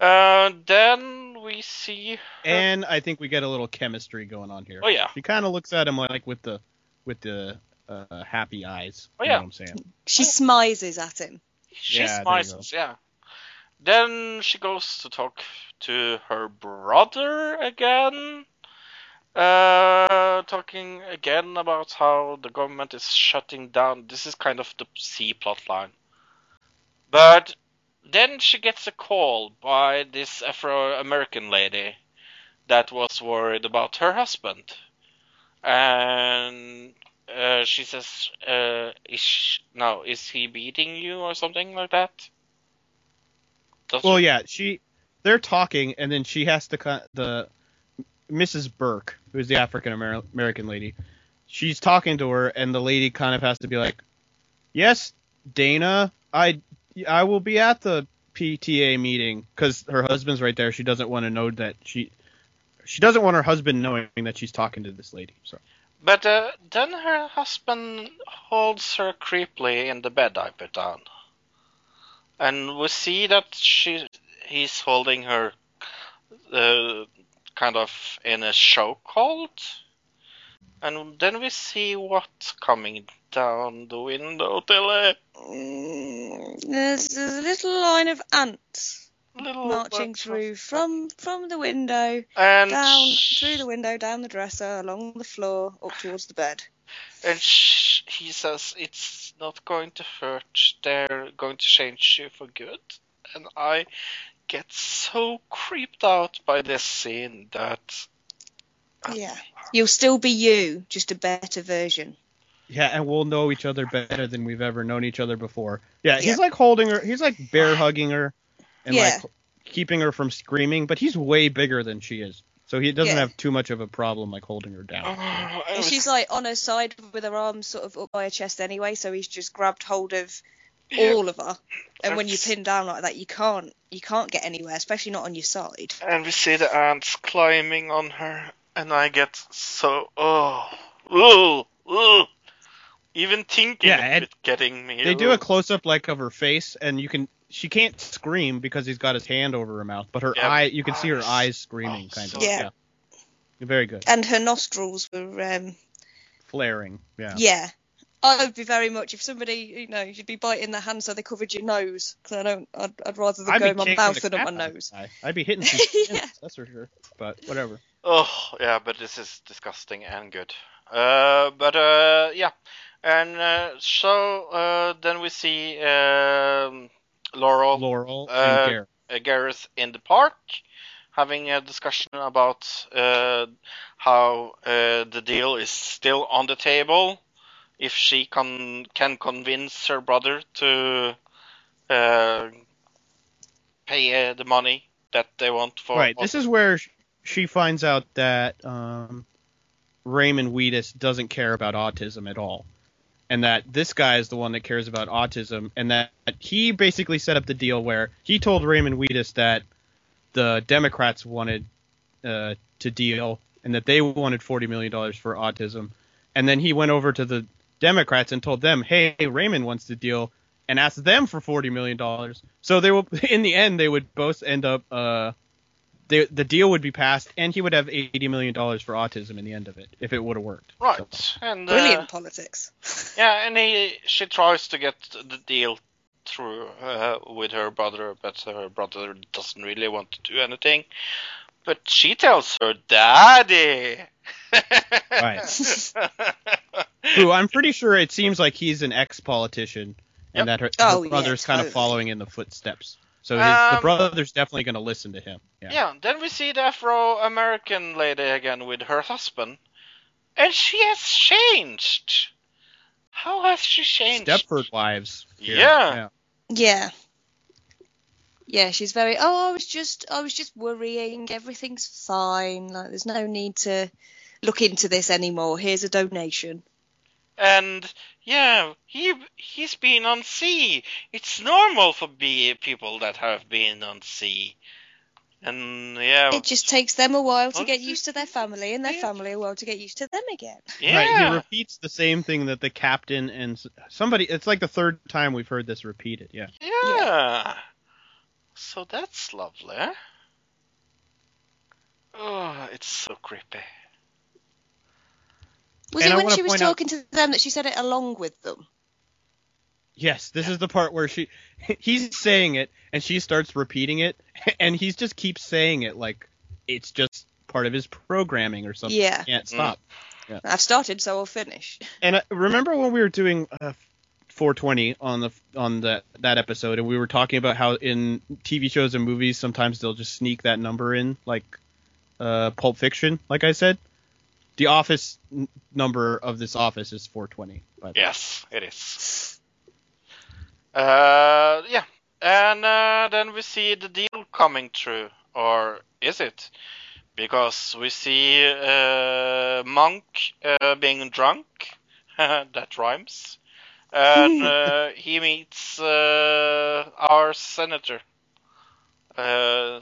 [SPEAKER 1] Uh, then we see.
[SPEAKER 3] And I think we get a little chemistry going on here.
[SPEAKER 1] Oh yeah,
[SPEAKER 3] She kind of looks at him like with the with the uh, happy eyes.
[SPEAKER 1] Oh,
[SPEAKER 3] You
[SPEAKER 1] yeah.
[SPEAKER 3] know what I'm saying?
[SPEAKER 2] She smizes at him.
[SPEAKER 1] she
[SPEAKER 3] Yeah, there you
[SPEAKER 1] smiles. Yeah. Then she goes to talk to her brother again. Uh, talking again about how the government is shutting down. This is kind of the C plot line. But then she gets a call by this Afro-American lady that was worried about her husband, and uh, she says, uh, "Is sh no, is he beating you or something like that?" Does
[SPEAKER 3] Well,
[SPEAKER 1] she-
[SPEAKER 3] yeah, she they're talking, and then she has to cut the Mrs. Burke, who's the African American lady. She's talking to her, and the lady kind of has to be like, "Yes, Dana, I I will be at the PTA meeting because her husband's right there. She doesn't want to know that she she doesn't want her husband knowing that she's talking to this lady. So
[SPEAKER 1] But uh, then her husband holds her creepily in the bed I put down. And we see that she he's holding her uh, kind of in a chokehold. And then we see what's coming down the window, Tilly.
[SPEAKER 2] Mm, There's, there's a little line of ants
[SPEAKER 1] Little
[SPEAKER 2] marching
[SPEAKER 1] bit-
[SPEAKER 2] through from from the window
[SPEAKER 1] and
[SPEAKER 2] down
[SPEAKER 1] sh-
[SPEAKER 2] through the window, down the dresser, along the floor, up towards the bed.
[SPEAKER 1] And sh- he says it's not going to hurt. They're going to change you for good. And I get so creeped out by this scene that
[SPEAKER 2] Yeah, you'll still be you, just a better version.
[SPEAKER 3] yeah, and we'll know each other better than we've ever known each other before. Yeah, he's
[SPEAKER 2] Yeah.
[SPEAKER 3] like holding her. He's like bear hugging her, and
[SPEAKER 2] Yeah.
[SPEAKER 3] like keeping her from screaming. But he's way bigger than she is, so he doesn't
[SPEAKER 2] Yeah.
[SPEAKER 3] have too much of a problem like holding her down.
[SPEAKER 1] Oh,
[SPEAKER 2] And she's like on her side with her arms sort of up by her chest anyway, so he's just grabbed hold of
[SPEAKER 1] Yeah.
[SPEAKER 2] all of her. And when you
[SPEAKER 1] That's-
[SPEAKER 2] pin down like that, you can't you can't get anywhere, especially not on your side.
[SPEAKER 1] and we see the ants climbing on her, and I get so oh, oh, oh. Even thinking
[SPEAKER 3] Yeah,
[SPEAKER 1] of it getting me.
[SPEAKER 3] They do a close up like of her face, and you can she can't scream because he's got his hand over her mouth, but her
[SPEAKER 1] Yeah,
[SPEAKER 3] eye you can see her
[SPEAKER 1] eyes.
[SPEAKER 3] eyes screaming
[SPEAKER 1] Oh,
[SPEAKER 3] kind
[SPEAKER 1] so
[SPEAKER 3] of.
[SPEAKER 2] Yeah.
[SPEAKER 3] Very good.
[SPEAKER 2] And her nostrils were um
[SPEAKER 3] Flaring. Yeah.
[SPEAKER 2] yeah. I would be very much if somebody, you know, you'd be biting their hand so they covered your nose. Because I don't, I'd, I'd rather them
[SPEAKER 3] I'd
[SPEAKER 2] go in my mouth than up my nose.
[SPEAKER 3] the. I'd be hitting some
[SPEAKER 2] Yeah.
[SPEAKER 3] shins, that's for sure. But whatever.
[SPEAKER 1] Oh, yeah, but this is disgusting and good. Uh, but uh, yeah, and uh, so uh, then we see um, Laurel,
[SPEAKER 3] Laurel
[SPEAKER 1] Uh,
[SPEAKER 3] and Garrett.
[SPEAKER 1] uh, Gareth in the park having a discussion about uh, how uh, the deal is still on the table. If she can can convince her brother to uh, pay uh, the money that they want for
[SPEAKER 3] Right. This is where she finds out that um, Raymond Wheatus doesn't care about autism at all. And that this guy is the one that cares about autism, and that he basically set up the deal where he told Raymond Wheatus that the Democrats wanted uh, to deal, and that they wanted forty million dollars for autism, and then he went over to the Democrats and told them, "Hey, Raymond wants to deal," and asked them for forty million dollars. So they will, in the end, they would both end up. Uh, they, the deal would be passed, and he would have eighty million dollars for autism in the end of it if it would have worked.
[SPEAKER 1] right. And uh,
[SPEAKER 2] Brilliant politics.
[SPEAKER 1] Yeah, and he she tries to get the deal through uh, with her brother, but her brother doesn't really want to do anything. But she tells her daddy.
[SPEAKER 3] Right. Who I'm pretty sure it seems like he's an ex-politician, and that her, her
[SPEAKER 2] Oh, yeah,
[SPEAKER 3] brother's kind of following in the footsteps. So his, the
[SPEAKER 1] Um,
[SPEAKER 3] brother's definitely going to listen to him. Yeah.
[SPEAKER 1] yeah, then we see the Afro-American lady again with her husband, and she has changed. How has she changed?
[SPEAKER 3] Stepford wives. here.
[SPEAKER 1] Yeah.
[SPEAKER 2] Yeah. Yeah, she's very. Oh, I was just, I was just worrying. Everything's fine. Like, there's no need to look into this anymore. Here's a donation.
[SPEAKER 1] And yeah, he he's been on sea. It's normal for be people that have been on sea. And yeah,
[SPEAKER 2] It just takes them a while to get used to their family, and their family a while to get used to them again.
[SPEAKER 1] yeah.
[SPEAKER 3] Right, he repeats the same thing that the captain and somebody. It's like the third time we've heard this repeated. Yeah.
[SPEAKER 1] Yeah. So that's lovely. Oh, it's so creepy.
[SPEAKER 2] Was
[SPEAKER 3] And
[SPEAKER 2] it
[SPEAKER 3] I
[SPEAKER 2] when she was
[SPEAKER 3] point out-
[SPEAKER 2] talking to them that she said it along with them?
[SPEAKER 3] Yes, this is the part where she he's saying it and she starts repeating it and he just keeps saying it like it's just part of his programming or something.
[SPEAKER 2] Yeah.
[SPEAKER 3] Can't stop.
[SPEAKER 2] I've started, so I'll finish.
[SPEAKER 3] And uh, remember when we were doing uh, 420 on the on that that episode, and we were talking about how in TV shows and movies sometimes they'll just sneak that number in, like uh, Pulp Fiction. Like I said, the office n- number of this office is 420. By the way.
[SPEAKER 1] Yes, it is. Uh, yeah, and uh, then we see the deal coming true, or is it? Because we see uh, Monk uh, being drunk, that rhymes, and uh, he meets uh, our senator. Uh,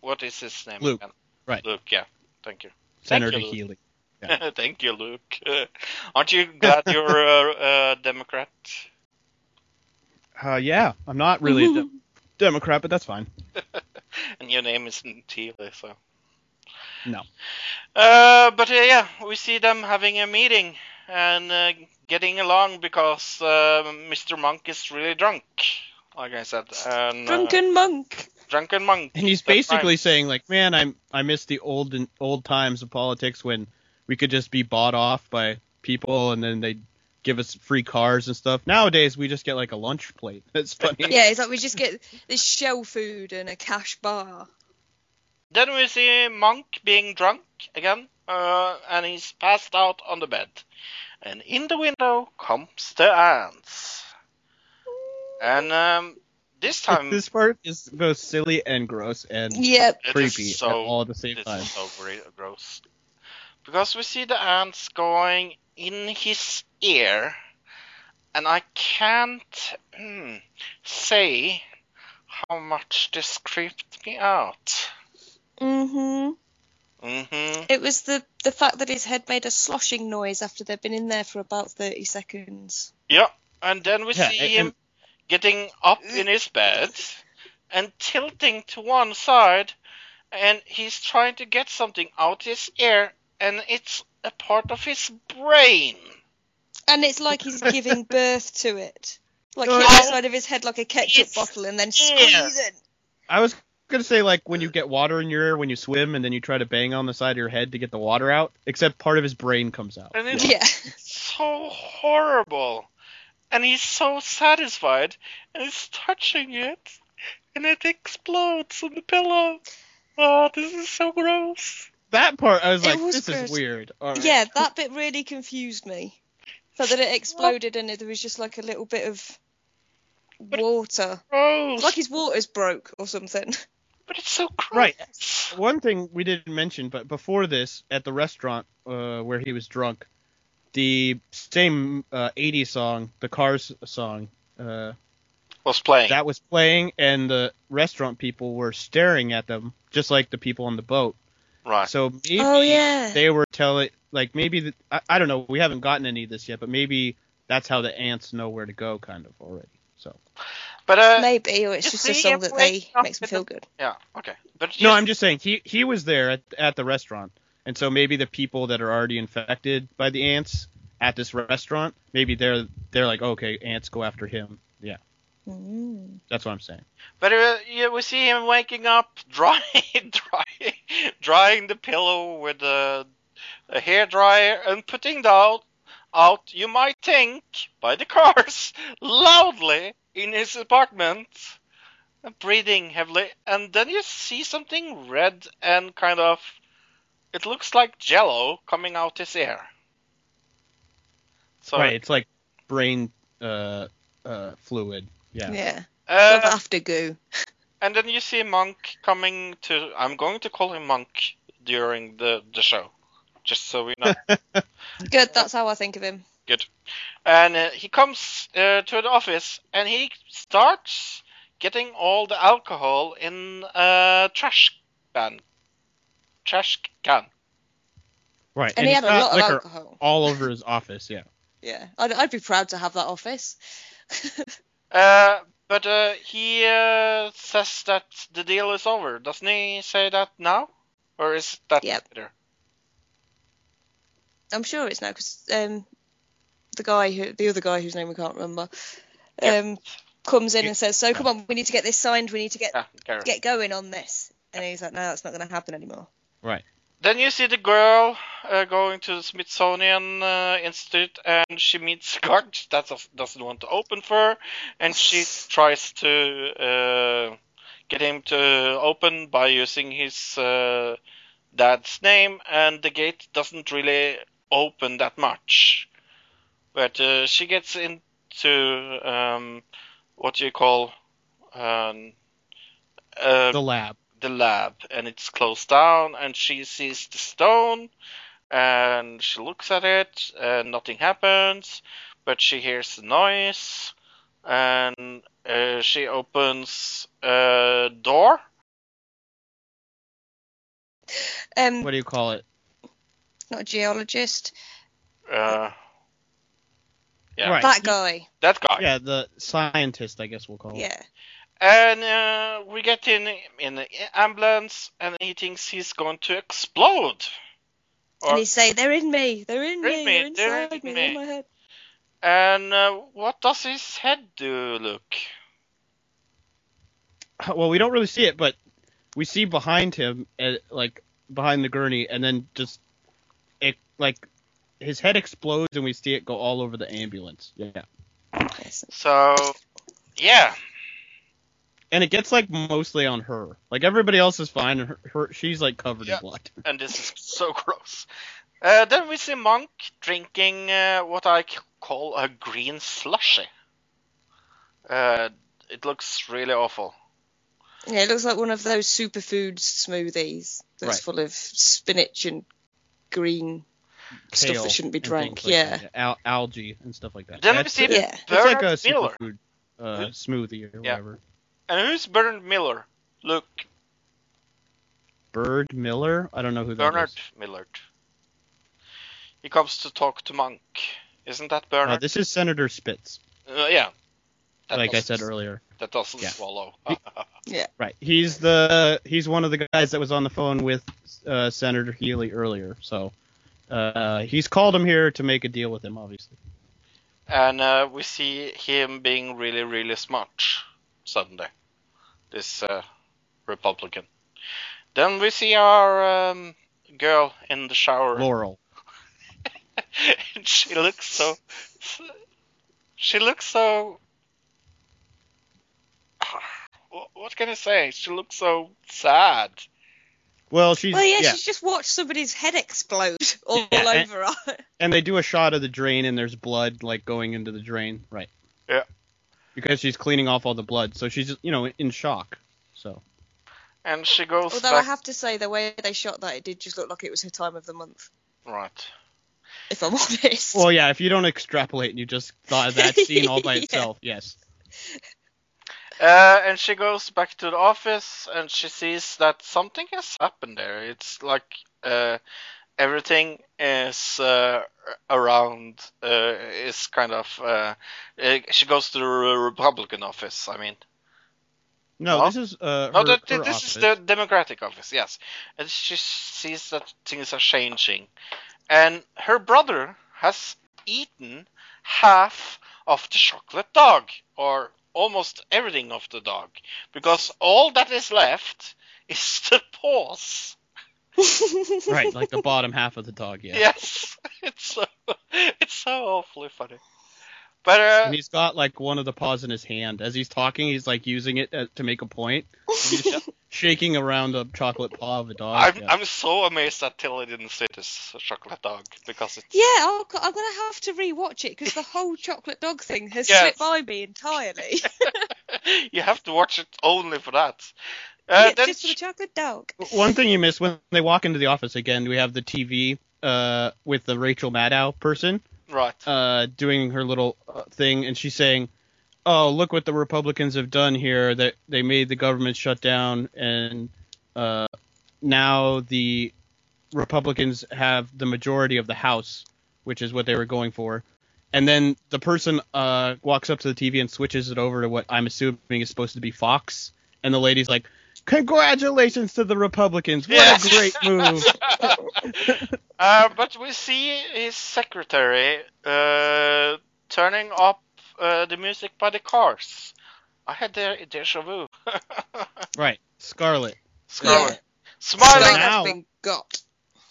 [SPEAKER 1] what is his name
[SPEAKER 3] Luke,
[SPEAKER 1] again?
[SPEAKER 3] right.
[SPEAKER 1] Luke, yeah. Thank you.
[SPEAKER 3] Senator
[SPEAKER 1] Thank you, Luke.
[SPEAKER 3] Healy.
[SPEAKER 1] Thank you, Luke. aren't you glad you're a, a Democrat?
[SPEAKER 3] Uh, yeah, I'm not really a de- Democrat, but that's fine.
[SPEAKER 1] and your name isn't Healy, so.
[SPEAKER 3] No.
[SPEAKER 1] Uh, but uh, yeah, we see them having a meeting and uh, getting along because uh, Mr. Monk is really drunk, like I said. And, uh,
[SPEAKER 2] Drunken monk.
[SPEAKER 1] Drunken monk.
[SPEAKER 3] And he's basically
[SPEAKER 1] rhymes.
[SPEAKER 3] saying like, "Man, I'm I miss the old old times of politics when we could just be bought off by people and then they give us free cars and stuff. Nowadays, we just get like a lunch plate. That's funny.
[SPEAKER 2] Yeah, it's like we just get this shell food and a cash bar.
[SPEAKER 1] Then we see Monk being drunk again, uh, and he's passed out on the bed. And in the window comes the ants. And um, this time,
[SPEAKER 3] this part is both silly and gross and
[SPEAKER 2] Yep.
[SPEAKER 1] It is
[SPEAKER 3] creepy
[SPEAKER 1] so-
[SPEAKER 3] at all at the same
[SPEAKER 1] This
[SPEAKER 3] time.
[SPEAKER 1] is so gre- gross. Because we see the ants going in his ear, and I can't hmm, say how much this creeped me out.
[SPEAKER 2] Mhm.
[SPEAKER 1] hmm
[SPEAKER 2] It was the the fact that his head made a sloshing noise after they'd been in there for about thirty seconds.
[SPEAKER 1] Yeah, and then we
[SPEAKER 3] Yeah,
[SPEAKER 1] see
[SPEAKER 3] and-
[SPEAKER 1] him getting up mm. in his bed and tilting to one side, and he's trying to get something out his ear, and it's a part of his brain.
[SPEAKER 2] And it's like he's giving birth to it. Like
[SPEAKER 3] Oh,
[SPEAKER 2] hit the side of his head like a ketchup
[SPEAKER 1] It's-
[SPEAKER 2] bottle and then
[SPEAKER 1] yeah.
[SPEAKER 2] squeezing.
[SPEAKER 3] I was gonna say like when you get water in your ear when you swim and then you try to bang on the side of your head to get the water out, except part of his brain comes out.
[SPEAKER 1] And it's
[SPEAKER 2] Yeah.
[SPEAKER 1] so horrible. And he's so satisfied, and he's touching it, and it explodes on the pillow. Oh, this is so gross.
[SPEAKER 3] That part I was
[SPEAKER 2] It
[SPEAKER 3] like,
[SPEAKER 2] was
[SPEAKER 3] this
[SPEAKER 2] gross.
[SPEAKER 3] is weird. All right.
[SPEAKER 2] Yeah, that bit really confused me. So that it exploded and there was just like a little bit of water.
[SPEAKER 1] Gross.
[SPEAKER 2] It's like his water's broke or something.
[SPEAKER 1] but it's so gross.
[SPEAKER 3] Right. One thing we didn't mention, but before this, at the restaurant uh, where he was drunk, the same uh, 80s song, the Cars song, uh,
[SPEAKER 1] Was playing.
[SPEAKER 3] that was playing, and the restaurant people were staring at them, just like the people on the boat.
[SPEAKER 1] right.
[SPEAKER 3] So maybe
[SPEAKER 2] Oh yeah.
[SPEAKER 3] they were telling, like maybe the, I, I don't know, we haven't gotten any of this yet, but maybe that's how the ants know where to go, kind of already. So
[SPEAKER 1] But uh,
[SPEAKER 2] Maybe, or it's just a song that they makes me feel good.
[SPEAKER 1] yeah, okay. But
[SPEAKER 3] no, I'm just saying he he was there at at the restaurant, and so maybe the people that are already infected by the ants at this restaurant, maybe they're they're like, okay, ants go after him. Yeah,
[SPEAKER 2] Mm.
[SPEAKER 3] that's what I'm saying.
[SPEAKER 1] But uh, yeah, we see him waking up, drying, drying, drying the pillow with a, a hair dryer and putting the out, out. You might think by the cars loudly in his apartment, breathing heavily, and then you see something red and kind of. It looks like Jello coming out his ear. So,
[SPEAKER 3] right, it's like brain uh uh fluid. Yeah.
[SPEAKER 2] Yeah.
[SPEAKER 1] uh,
[SPEAKER 2] after goo.
[SPEAKER 1] And then you see a Monk coming to. I'm going to call him Monk during the, the show, just so we know.
[SPEAKER 2] Good, that's how I think of him.
[SPEAKER 1] Good. And uh, he comes uh, to the office and he starts getting all the alcohol in a trash can. Trash can.
[SPEAKER 3] Right,
[SPEAKER 2] And, he
[SPEAKER 3] he's
[SPEAKER 2] had a lot of alcohol.
[SPEAKER 3] all over his office. Yeah.
[SPEAKER 2] Yeah. I'd, I'd be proud to have that office.
[SPEAKER 1] Uh, but uh, he uh, says that the deal is over. Doesn't he say that now? Or is that
[SPEAKER 2] Yep.
[SPEAKER 1] later?
[SPEAKER 2] I'm sure it's now because um, the guy who, the other guy whose name we can't remember,
[SPEAKER 1] Yeah.
[SPEAKER 2] um, comes in and says, "So come on, we need to get this signed. We need to get
[SPEAKER 1] Yeah,
[SPEAKER 2] get going on this." And he's like, "No, that's not going to happen anymore."
[SPEAKER 3] Right.
[SPEAKER 1] then you see the girl uh, going to the Smithsonian uh, Institute, and she meets a that does- doesn't want to open for her, and she tries to uh, get him to open by using his uh, dad's name, and the gate doesn't really open that much. But uh, she gets into um, what you call um, uh,
[SPEAKER 3] The lab.
[SPEAKER 1] The lab and it's closed down and she sees the stone and she looks at it and nothing happens but she hears the noise and uh, she opens a door
[SPEAKER 2] Um,
[SPEAKER 3] What do you call it?
[SPEAKER 2] not a geologist.
[SPEAKER 1] uh, yeah
[SPEAKER 3] Right.
[SPEAKER 2] That guy.
[SPEAKER 1] that guy
[SPEAKER 3] Yeah, the scientist, I guess we'll call it.
[SPEAKER 2] Yeah.
[SPEAKER 1] and uh, we get in in the ambulance and he thinks he's going to explode Or-
[SPEAKER 2] and he say, "They're in me. They're in
[SPEAKER 1] They're
[SPEAKER 2] me. They're
[SPEAKER 1] me, they're
[SPEAKER 2] inside
[SPEAKER 1] in
[SPEAKER 2] me. They're
[SPEAKER 1] me."
[SPEAKER 2] in my head."
[SPEAKER 1] and uh, what does his head do look
[SPEAKER 3] Well, we don't really see it, but we see behind him, uh, like behind the gurney, and then just it like his head explodes, and we see it go all over the ambulance. Yeah,
[SPEAKER 1] so yeah
[SPEAKER 3] and it gets like mostly on her. Like everybody else is fine, and her, her she's like covered
[SPEAKER 1] Yeah.
[SPEAKER 3] in blood.
[SPEAKER 1] and this is so gross. Uh, then we see Monk drinking uh, what I call a green slushy. Uh, it looks really awful.
[SPEAKER 2] Yeah, it looks like one of those superfood smoothies that's
[SPEAKER 3] Right.
[SPEAKER 2] full of spinach and green stuff that shouldn't be drank.
[SPEAKER 3] like
[SPEAKER 2] Yeah.
[SPEAKER 3] that. Al- algae and stuff like that.
[SPEAKER 1] Then we
[SPEAKER 3] That's-
[SPEAKER 1] see
[SPEAKER 2] Yeah.
[SPEAKER 3] It's like a
[SPEAKER 1] Miller.
[SPEAKER 3] superfood uh, smoothie or
[SPEAKER 1] Yeah.
[SPEAKER 3] whatever.
[SPEAKER 1] And who's Bernard Miller? Look,
[SPEAKER 3] Bird Miller? I don't know who that
[SPEAKER 1] Bernard
[SPEAKER 3] is.
[SPEAKER 1] Millard. He comes to talk to Monk. Isn't that
[SPEAKER 3] Uh,
[SPEAKER 1] Bernard?
[SPEAKER 3] this is Senator Spitz,
[SPEAKER 1] Uh, yeah. That
[SPEAKER 3] like I said earlier.
[SPEAKER 1] That doesn't
[SPEAKER 3] Yeah.
[SPEAKER 1] swallow. Yeah.
[SPEAKER 3] Right. He's the he's one of the guys that was on the phone with uh, Senator Healy earlier. So uh, he's called him here to make a deal with him, obviously.
[SPEAKER 1] and uh, we see him being really, really smart suddenly. This uh, Republican. Then we see our um, girl in the shower.
[SPEAKER 3] Laurel.
[SPEAKER 1] and she looks so. She looks so. What- What can I say? She looks so sad.
[SPEAKER 3] Well, she's
[SPEAKER 2] Well, yeah,
[SPEAKER 3] yeah,
[SPEAKER 2] she's just watched somebody's head explode all,
[SPEAKER 3] Yeah, and-
[SPEAKER 2] over her.
[SPEAKER 3] and they do a shot of the drain, and there's blood like going into the drain, right?
[SPEAKER 1] Yeah.
[SPEAKER 3] Because she's cleaning off all the blood, so she's you know in shock. So
[SPEAKER 1] And she goes
[SPEAKER 2] Although I have to say, the way they shot that, it did just look like it was her time of the month.
[SPEAKER 1] Right.
[SPEAKER 2] If I'm honest.
[SPEAKER 3] well, yeah, if you don't extrapolate and you just thought of that scene all by
[SPEAKER 2] Yeah.
[SPEAKER 3] itself, yes.
[SPEAKER 1] Uh, and she goes back to the office and she sees that something has happened there. It's like uh, everything is uh, around uh, is kind of. Uh, she goes to the Republican office. I mean,
[SPEAKER 3] No,
[SPEAKER 1] No?
[SPEAKER 3] this is uh,
[SPEAKER 1] no,
[SPEAKER 3] her,
[SPEAKER 1] that,
[SPEAKER 3] her
[SPEAKER 1] this
[SPEAKER 3] office.
[SPEAKER 1] is the Democratic office. Yes, and she sees that things are changing, and her brother has eaten half of the chocolate dog, or almost everything of the dog, because all that is left is the paws.
[SPEAKER 3] Right, like the bottom half of the dog, yeah.
[SPEAKER 1] Yes, it's so it's so awfully funny. But uh,
[SPEAKER 3] And he's got like one of the paws in his hand. As he's talking, he's like using it uh, to make a point. He's shaking around a chocolate paw of a dog.
[SPEAKER 1] I'm
[SPEAKER 3] yeah.
[SPEAKER 1] I'm so amazed that Tilly didn't see this chocolate dog because it's
[SPEAKER 2] Yeah, I'll, I'm going to have to rewatch it because the whole chocolate dog thing has
[SPEAKER 1] Yes.
[SPEAKER 2] slipped by me entirely.
[SPEAKER 1] you have to watch it only for that. Uh,
[SPEAKER 2] yeah, just for the chocolate dog.
[SPEAKER 3] One thing you miss when they walk into the office again, we have the TV uh, with the Rachel Maddow person
[SPEAKER 1] right,
[SPEAKER 3] uh, doing her little uh, thing, and she's saying, "Oh, look what the Republicans have done here. That they made the government shut down, and uh, now the Republicans have the majority of the House, which is what they were going for." And then the person uh, walks up to the TV and switches it over to what I'm assuming is supposed to be Fox, and the lady's like, "Congratulations to the Republicans! What
[SPEAKER 1] Yes.
[SPEAKER 3] a great move!"
[SPEAKER 1] uh, but we see his secretary uh, turning up uh, the music by the cars. I had the deja vu.
[SPEAKER 3] right, Scarlet.
[SPEAKER 1] Scarlet.
[SPEAKER 2] Yeah.
[SPEAKER 1] Smiling.
[SPEAKER 2] Scarlet
[SPEAKER 3] now-
[SPEAKER 2] has been got.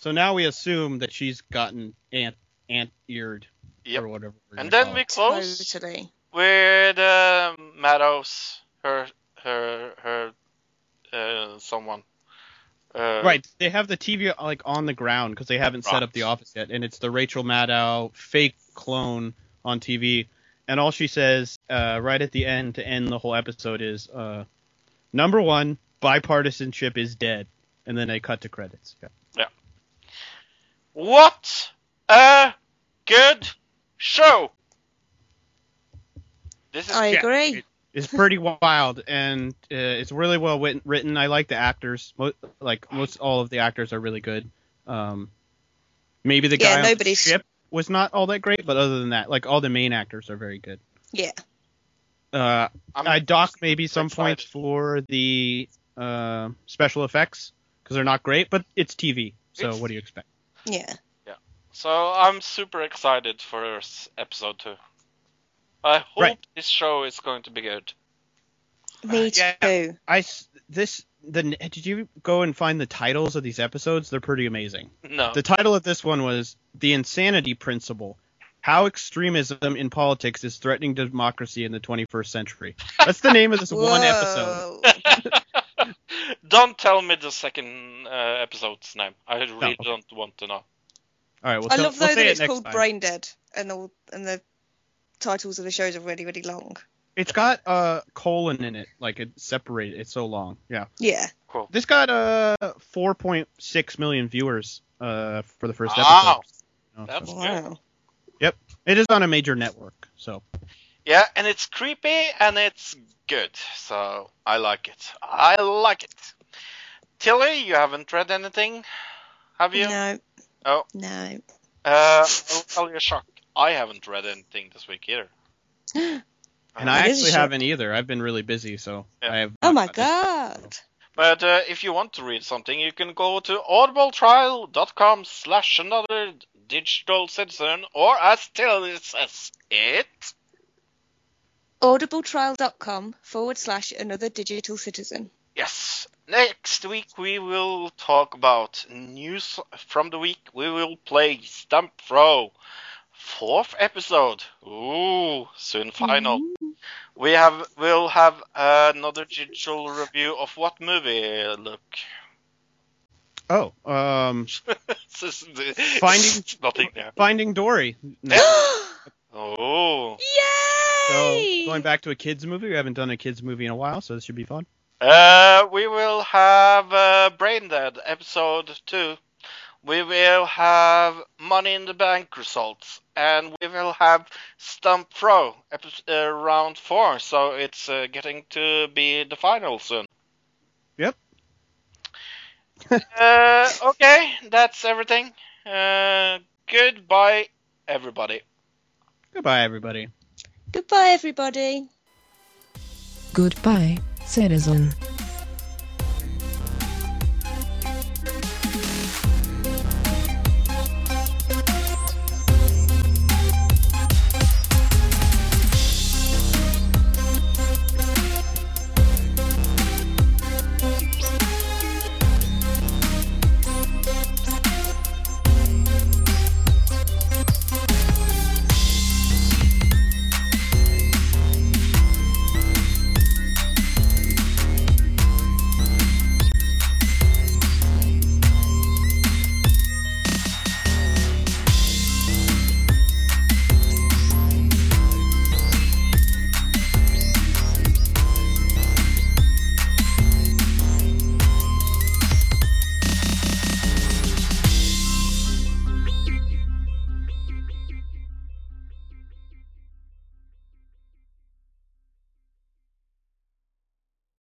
[SPEAKER 3] So now we assume that she's gotten ant ant eared
[SPEAKER 1] Yep.
[SPEAKER 3] or whatever.
[SPEAKER 1] And then we
[SPEAKER 3] it.
[SPEAKER 1] close
[SPEAKER 2] Totally.
[SPEAKER 1] with uh, Meadows, her, her, her, uh, someone. Uh,
[SPEAKER 3] Right, they have the TV like on the ground because they haven't set up the office yet, and it's the Rachel Maddow fake clone on TV, and all she says uh, right at the end to end the whole episode is, uh, "Number one, bipartisanship is dead," and then they cut to credits. Yeah.
[SPEAKER 1] What a good show! This is
[SPEAKER 2] I
[SPEAKER 3] Yeah,
[SPEAKER 2] agree.
[SPEAKER 3] it- It's pretty wild, and uh, it's really well written. written. I like the actors. Mo- like most all of the actors are really good. Um, maybe the
[SPEAKER 2] Yeah,
[SPEAKER 3] guy on the ship was not all that great, but other than that, like all the main actors are very good.
[SPEAKER 2] Yeah.
[SPEAKER 3] Uh,
[SPEAKER 1] I'm
[SPEAKER 3] dock maybe some
[SPEAKER 1] excited.
[SPEAKER 3] points for the uh, special effects because they're not great, but it's TV. So
[SPEAKER 1] It's-
[SPEAKER 3] what do you expect?
[SPEAKER 2] Yeah. Yeah.
[SPEAKER 1] So I'm super excited for s- episode two. I hope
[SPEAKER 3] Right.
[SPEAKER 1] this show is going to be good.
[SPEAKER 2] Me
[SPEAKER 3] Yeah.
[SPEAKER 2] too.
[SPEAKER 3] I s- this the did you go and find the titles of these episodes? They're pretty amazing.
[SPEAKER 1] No.
[SPEAKER 3] The title of this one was The Insanity Principle How Extremism in Politics is Threatening Democracy in the 21st Century. That's the name of this one episode.
[SPEAKER 1] Don't tell me the second uh, episode's name. I really don't want to know.
[SPEAKER 3] All right, we'll,
[SPEAKER 2] I
[SPEAKER 3] tell-
[SPEAKER 2] love
[SPEAKER 3] we'll
[SPEAKER 2] though that it's
[SPEAKER 3] next
[SPEAKER 2] called
[SPEAKER 3] time.
[SPEAKER 2] Brain Dead and all and the titles of the shows are really really long.
[SPEAKER 3] It's got a uh, colon in it, like it separated. It's so long. Yeah.
[SPEAKER 2] Yeah.
[SPEAKER 1] Cool.
[SPEAKER 3] This got uh 4.6 million viewers uh for the first
[SPEAKER 1] Wow.
[SPEAKER 3] episode. You know,
[SPEAKER 1] That's
[SPEAKER 3] so-
[SPEAKER 1] good.
[SPEAKER 2] Wow.
[SPEAKER 3] It is on a major network, so
[SPEAKER 1] Yeah, and it's creepy and it's good. So I like it. I like it. Tilly, you haven't read anything, have you?
[SPEAKER 2] No.
[SPEAKER 1] Oh.
[SPEAKER 2] No.
[SPEAKER 1] Uh, I'll tell you a shock. I haven't read anything this week either.
[SPEAKER 3] and I
[SPEAKER 2] It is a
[SPEAKER 3] actually haven't either. I've been really busy, so
[SPEAKER 1] Yeah.
[SPEAKER 3] I have.
[SPEAKER 2] Oh
[SPEAKER 3] not
[SPEAKER 2] my
[SPEAKER 3] gotten-
[SPEAKER 2] god.
[SPEAKER 1] But uh, if you want to read something, you can go to audibletrial.com slash another digital citizen, or as Tilly says it,
[SPEAKER 2] Audibletrial.com forward slash another digital citizen.
[SPEAKER 1] yes. Next week we will talk about news from the week. We will play Stump Throw. Fourth episode. Ooh, soon final. We have we'll have another digital review of what movie? Look,
[SPEAKER 3] Oh, um,
[SPEAKER 1] Finding
[SPEAKER 3] Finding-
[SPEAKER 1] nothing there.
[SPEAKER 3] Finding Dory. No.
[SPEAKER 1] Oh,
[SPEAKER 3] So
[SPEAKER 2] Yay!
[SPEAKER 3] going back to a kids movie, we haven't done a kids movie in a while, so this should be fun.
[SPEAKER 1] uh, we will have uh, Brain Dead episode two. We will have Money in the Bank results, and we will have Stump Throw epi- uh, round four. So it's uh, getting to be the final soon.
[SPEAKER 3] Yep.
[SPEAKER 1] uh, okay, that's everything. Uh, goodbye, everybody.
[SPEAKER 3] Goodbye, everybody.
[SPEAKER 2] Goodbye, everybody.
[SPEAKER 4] Goodbye, citizen.